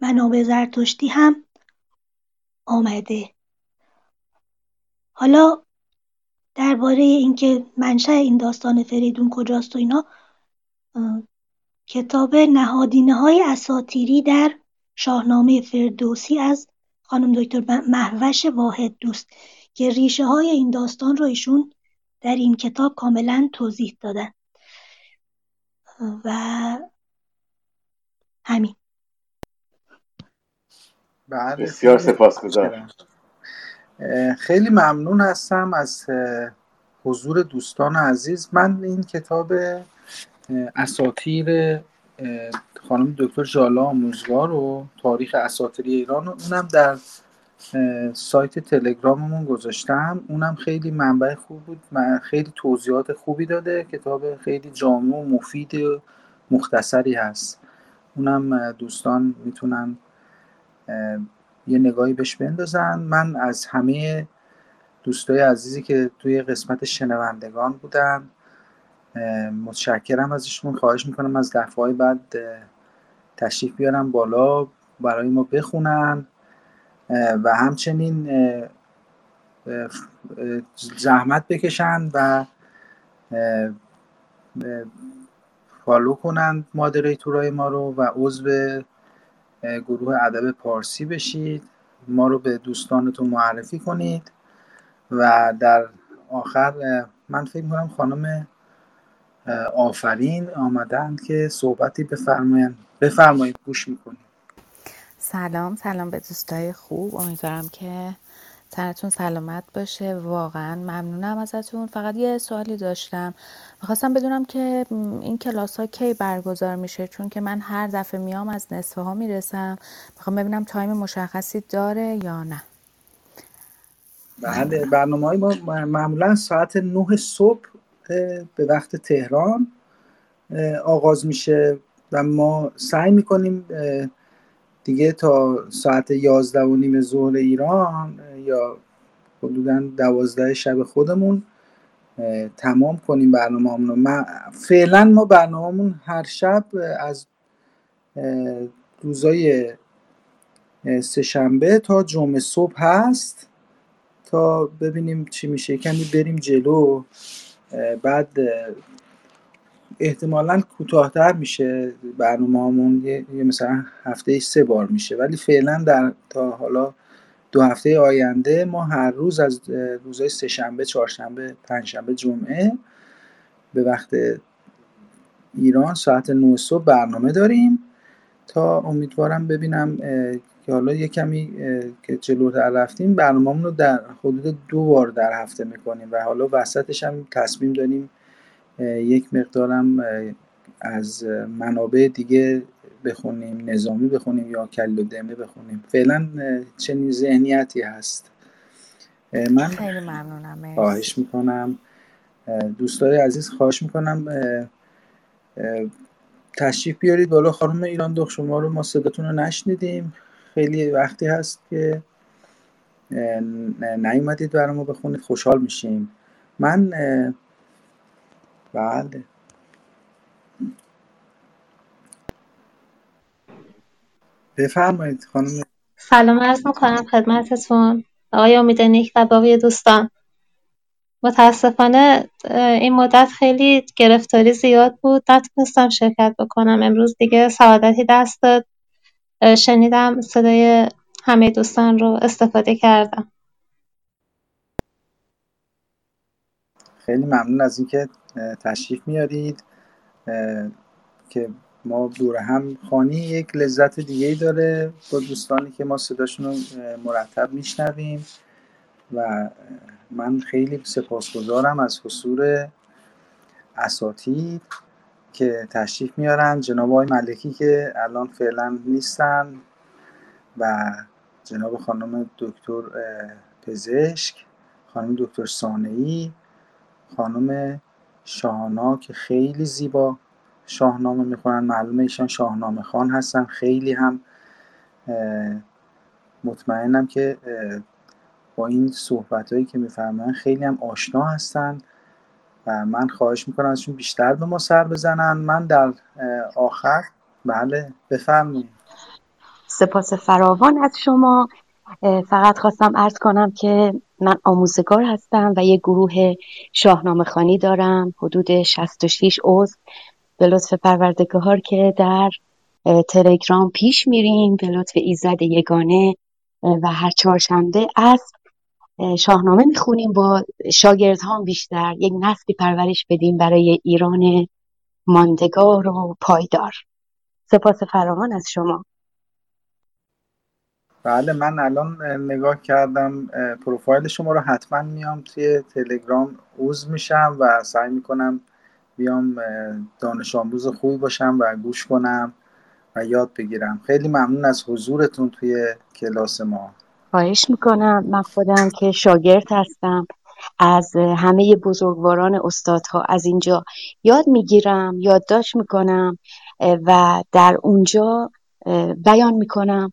منابع زرتشتی هم آمده. حالا درباره اینکه منشأ این داستان فریدون کجاست و اینا کتاب نهادینه های اساتیری در شاهنامه فردوسی از خانم دکتر محوش واحد دوست که ریشه های این داستان رو ایشون در این کتاب کاملا توضیح دادن. و همین.
بله.
بسیار سپاسگزارم.
خیلی ممنون هستم از حضور دوستان عزیز. من این کتاب اساتیر خانم دکتر ژالا آموزگار و تاریخ اساطیری ایران اونم در سایت تلگراممون گذاشتم. اونم خیلی منبع خوب بود من خیلی توضیحات خوبی داده. کتاب خیلی جامع و مفید و مختصری هست. اونم دوستان می‌تونن یه نگاهی بهش بندازن. من از همه دوستای عزیزی که توی قسمت شنوندگان بودن متشکرم ازشون. خواهش می‌کنم از دفعه بعد تشریف بیارم بالا برای ما بخونن. و همچنین زحمت بکشن و فالو کنند مادریتورای ما رو و عضو گروه ادب پارسی بشید ما رو به دوستانتون معرفی کنید و در آخر من فکر می‌کنم خانم آفرین آمدن که صحبتی بفرمایید بفرمایید گوش می‌کنید
سلام سلام به دوستای خوب. امیدوارم که تنتون سلامت باشه. واقعا ممنونم ازتون. فقط یه سوالی داشتم. می‌خواستم بدونم که این کلاس ها کی برگزار میشه؟ چون که من هر دفعه میام از نصفه ها می‌رسم. می‌خوام ببینم تایم مشخصی داره یا نه.
بله برنامه های ما معمولا ساعت 9 صبح به وقت تهران آغاز میشه و ما سعی می‌کنیم دیگه تا ساعت یازده و نیم ظهر ایران یا حدودا دوازده شب خودمون تمام کنیم برنامه همون فعلا ما برنامهمون هر شب از روزای سهشنبه تا جمعه صبح هست تا ببینیم چی میشه. کمی بریم جلو بعد احتمالا کوتاهتر میشه برنامه همون یه مثلا هفته سه بار میشه. ولی فعلا در تا حالا دو هفته آینده ما هر روز از روزهای سهشنبه چهارشنبه پنجشنبه جمعه به وقت ایران ساعت 9 صبح برنامه داریم تا امیدوارم ببینم که حالا یه کمی که جلوتر رفتیم برنامه رو در حدود دو بار در هفته می‌کنیم و حالا وسطش هم تصمیم داریم یک مقدارم از منابع دیگه بخونیم نظامی بخونیم یا کل و دمه بخونیم. فعلا چنین ذهنیتی هست.
من خیلی ممنونم
خواهش می‌کنم. دوستای عزیز خواهش می‌کنم تشریف بیارید بالا. خانم ایران دخ شما رو ما صداتون رو نشنیدیم. خیلی وقتی هست که نیومدید برای ما بخونید. خوشحال میشیم. من بله. بفرمایید خانم.
سلام عرض می‌کنم خدمتتون. آقای امید نیک و باقی دوستان. متاسفانه این مدت خیلی گرفتاری زیاد بود. نتونستم شرکت بکنم. امروز دیگه سعادتی دست داد. شنیدم صدای همه دوستان رو استفاده کردم.
خیلی ممنون از اینکه تشریف میارید که ما دور هم خانی یک لذت دیگه داره با دوستانی که ما صداشون رو مرتب میشنویم و من خیلی سپاسگزارم از حضور اساتید که تشریف میارن. جناب آقای ملکی که الان فعلا نیستن و جناب خانم دکتر پزشک خانم دکتر سانعی خانم شاهانا که خیلی زیبا شاهنامه می‌خونن. معلومه ایشان شاهنامه خان هستن. خیلی هم مطمئنم که با این صحبت هایی که میفرمایند خیلی هم آشنا هستن و من خواهش می‌کنم ازشون بیشتر به ما سر بزنن. من در آخر بله بفرمایید.
سپاس فراوان از شما. فقط خواستم ارز کنم که من آموزگار هستم و یک گروه شاهنامه خانی دارم. حدود 66 عضو. به لطف پروردگار که در تلگرام پیش میریم به لطف ایزد یگانه و هر چهارشنبه از شاهنامه می‌خونیم. با شاگردهام بیشتر یک نسلی پرورش بدیم برای ایران ماندگار و پایدار. سپاس فراوان از شما.
بله من الان نگاه کردم پروفایل شما رو حتما میام توی تلگرام عضو میشم و سعی می‌کنم بیام دانش آموز خوبی باشم و گوش کنم و یاد بگیرم. خیلی ممنون از حضورتون توی کلاس ما.
خواهش می‌کنم. من خودم که شاگرد هستم. از همه بزرگواران استادها از اینجا یاد می‌گیرم یادداشت می‌کنم و در اونجا بیان می‌کنم.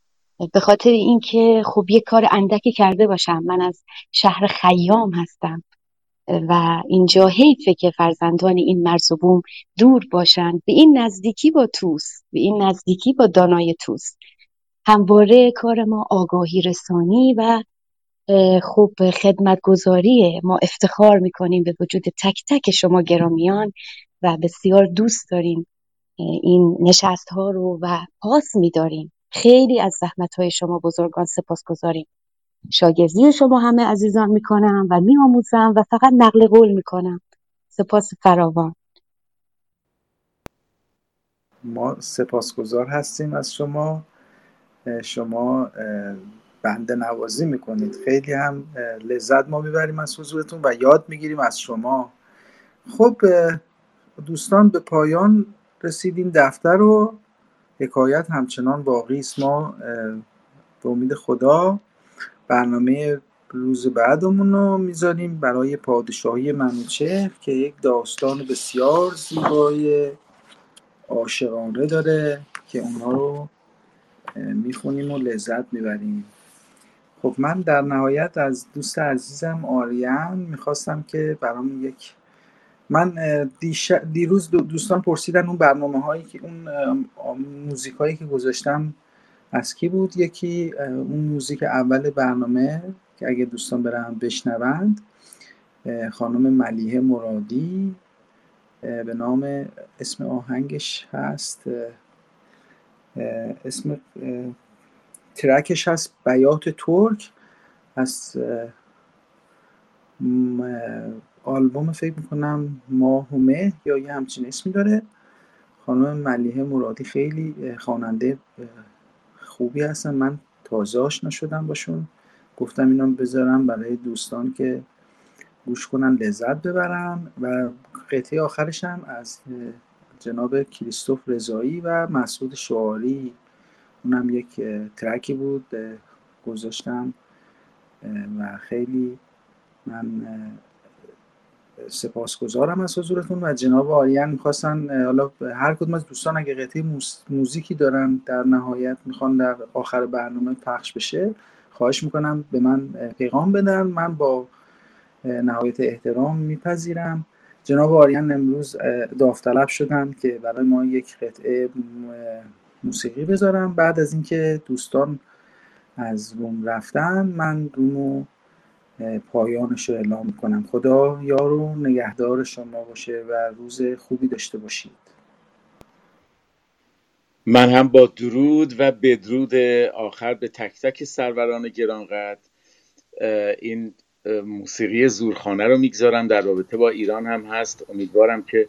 به خاطر اینکه خب یه کار اندکی کرده باشم. من از شهر خیام هستم. و اینجا حیفه که فرزندان این مرز و بوم دور باشند. به این نزدیکی با توس به این نزدیکی با دانای توس همواره کار ما آگاهی رسانی و خب خدمت گذاریه ما افتخار می‌کنیم به وجود تک تک شما گرامیان و بسیار دوست داریم این نشست ها رو و پاس میداریم. خیلی از زحمت های شما بزرگان سپاس گذاریم شاگردی شما همه عزیزان می‌کنم و میآموزم و فقط نقل قول می‌کنم. سپاس فراوان.
ما سپاسگزار هستیم از شما. شما بنده نوازی می‌کنید. خیلی هم لذت ما می‌بریم از حضورتون و یاد می‌گیریم از شما. خب دوستان به پایان رسیدیم. دفتر رو حکایت همچنان باقی است. ما به امید خدا برنامه روز بعدمون رو می‌ذاریم برای پادشاهی منوچهر که یک داستان بسیار زیبای عاشقانه داره که اونها رو می‌خونیم و لذت می‌بریم. خب من در نهایت از دوست عزیزم آریان می‌خواستم که برام یک من دیروز دوستان پرسیدن اون برنامه هایی که اون موزیک هایی که گذاشتم از کی بود یکی؟ اون موزیک اول برنامه که اگه دوستان برن بشنوند خانم ملیه مرادی به نام اسم آهنگش هست اسم ترکش هست بیات ترک از آلبوم فکر می‌کنم ماه و مه یا یه همچین اسمی داره. خانم ملیه مرادی خیلی خواننده خوبی هستن. من تازه آشنا شدم باشون. گفتم اینا بذارم برای دوستان که گوش کنن لذت ببرن و قطعه آخرش هم از جناب کریستوف رضایی و مسعود شعاری. اونم یک ترکی بود گذاشتم. و خیلی من سپاسگزارم از حضورتون و جناب آریان می‌خواستن حالا هر کدوم از دوستان اگه قطعه موزیکی دارن در نهایت می‌خوان در آخر برنامه پخش بشه خواهش می‌کنم به من پیغام بدن. من با نهایت احترام میپذیرم. جناب آریان امروز داوطلب شدن که برای ما یک قطعه موسیقی بذارم. بعد از اینکه دوستان از روم رفتن من رومو پایانش رو اعلام کنم خدا یار و نگهدار شما باشه و روز خوبی داشته باشید.
من هم با درود و بدرود آخر به تک تک سروران گرانقدر این موسیقی زورخانه رو می‌گذارم. در رابطه با ایران هم هست. امیدوارم که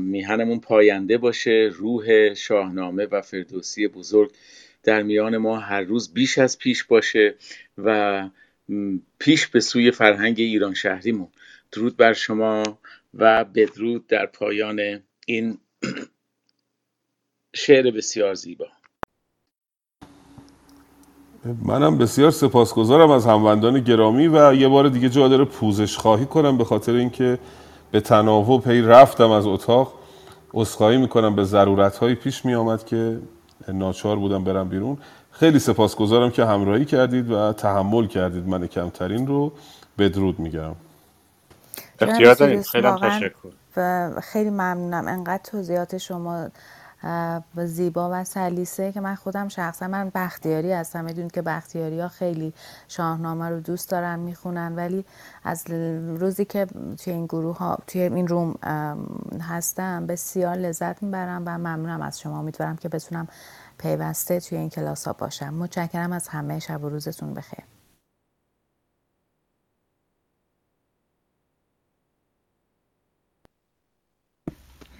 میهنمون پاینده باشه. روح شاهنامه و فردوسی بزرگ در میان ما هر روز بیش از پیش باشه و پیش به سوی فرهنگ ایران شهریمون. درود بر شما و بدرود در پایان این شعر بسیار زیبا.
منم بسیار سپاسگزارم از هموندان گرامی و یه بار دیگه جا داره پوزش خواهی کنم به خاطر اینکه به تناوب پی رفتم از اتاق. اسخایی می‌کنم به ضرورت پیش می آمد که ناچار بودم برم بیرون. خیلی سپاسگزارم که همراهی کردید و تحمل کردید من کمترین رو. بدرود میگم.
اختیار داریم خیلی تشکر.
خیلی ممنونم. انقدر توضیحات شما زیبا و سلیسه که من خودم شخصا من بختیاری هستم. می‌دونید که بختیاری ها خیلی شاهنامه رو دوست دارن می‌خونن. ولی از روزی که توی این گروه ها توی این روم هستم بسیار لذت می‌برم و ممنونم از شما. امیدوارم که بتونم پیوسته توی این کلاس ها باشم. متشکرم از همه. شب و روزتون بخیر.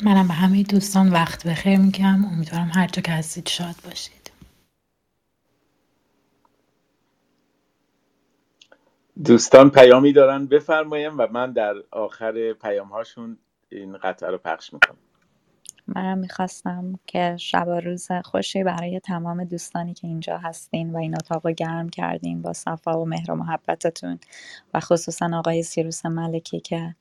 منم به همه دوستان وقت بخیر میگم. امیدوارم هر جا که هستید شاد باشید.
دوستان پیامی دارن بفرمایم و من در آخر پیام هاشون این قطعه رو پخش می‌کنم.
منم می‌خواستم که شب و روز خوشی برای تمام دوستانی که اینجا هستین و این اتاق رو گرم کردین با صفا و مهر و محبتتون و خصوصا آقای سیروس ملکی که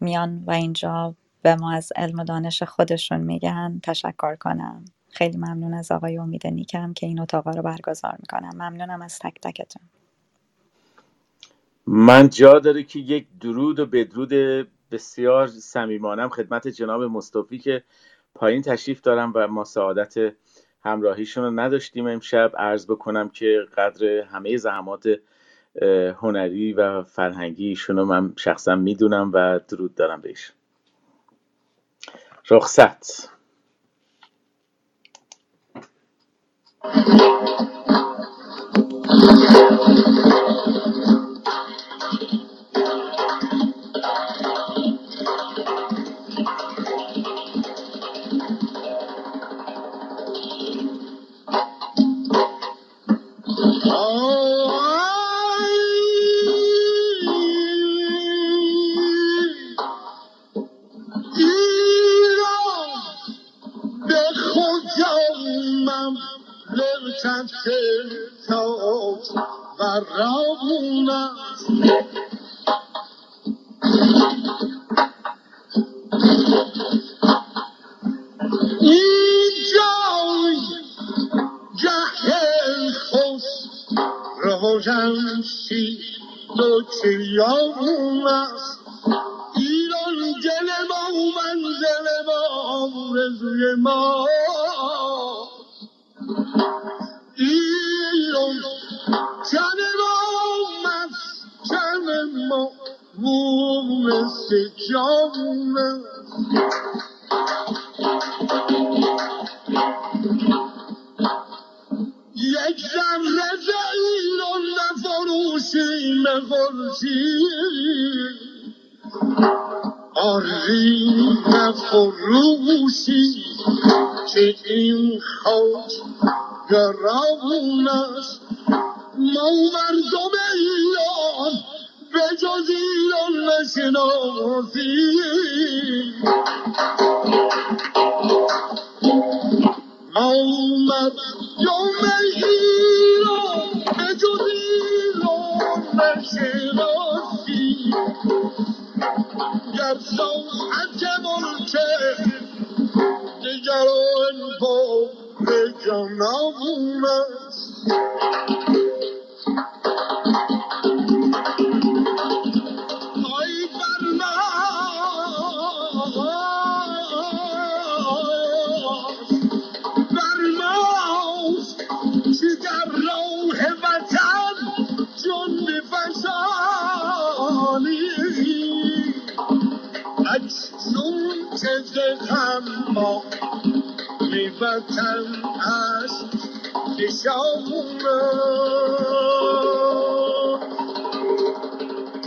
میان و اینجا به ما از علم و دانش خودشون میگن تشکر کنم. خیلی ممنون از آقای امید نیکم که این اتاق رو برگزار می‌کنم. ممنونم از تک تکتون.
من جا داره که یک درود و بدرود بسیار صمیمانم خدمت جناب مصطفی که پایین تشریف دارم و ما سعادت همراهیشون رو نداشتیم امشب. عرض بکنم که قدر همه زحمات هنری و فرهنگی ایشون رو من شخصا می‌دونم و درود دارم بهش. رخصت.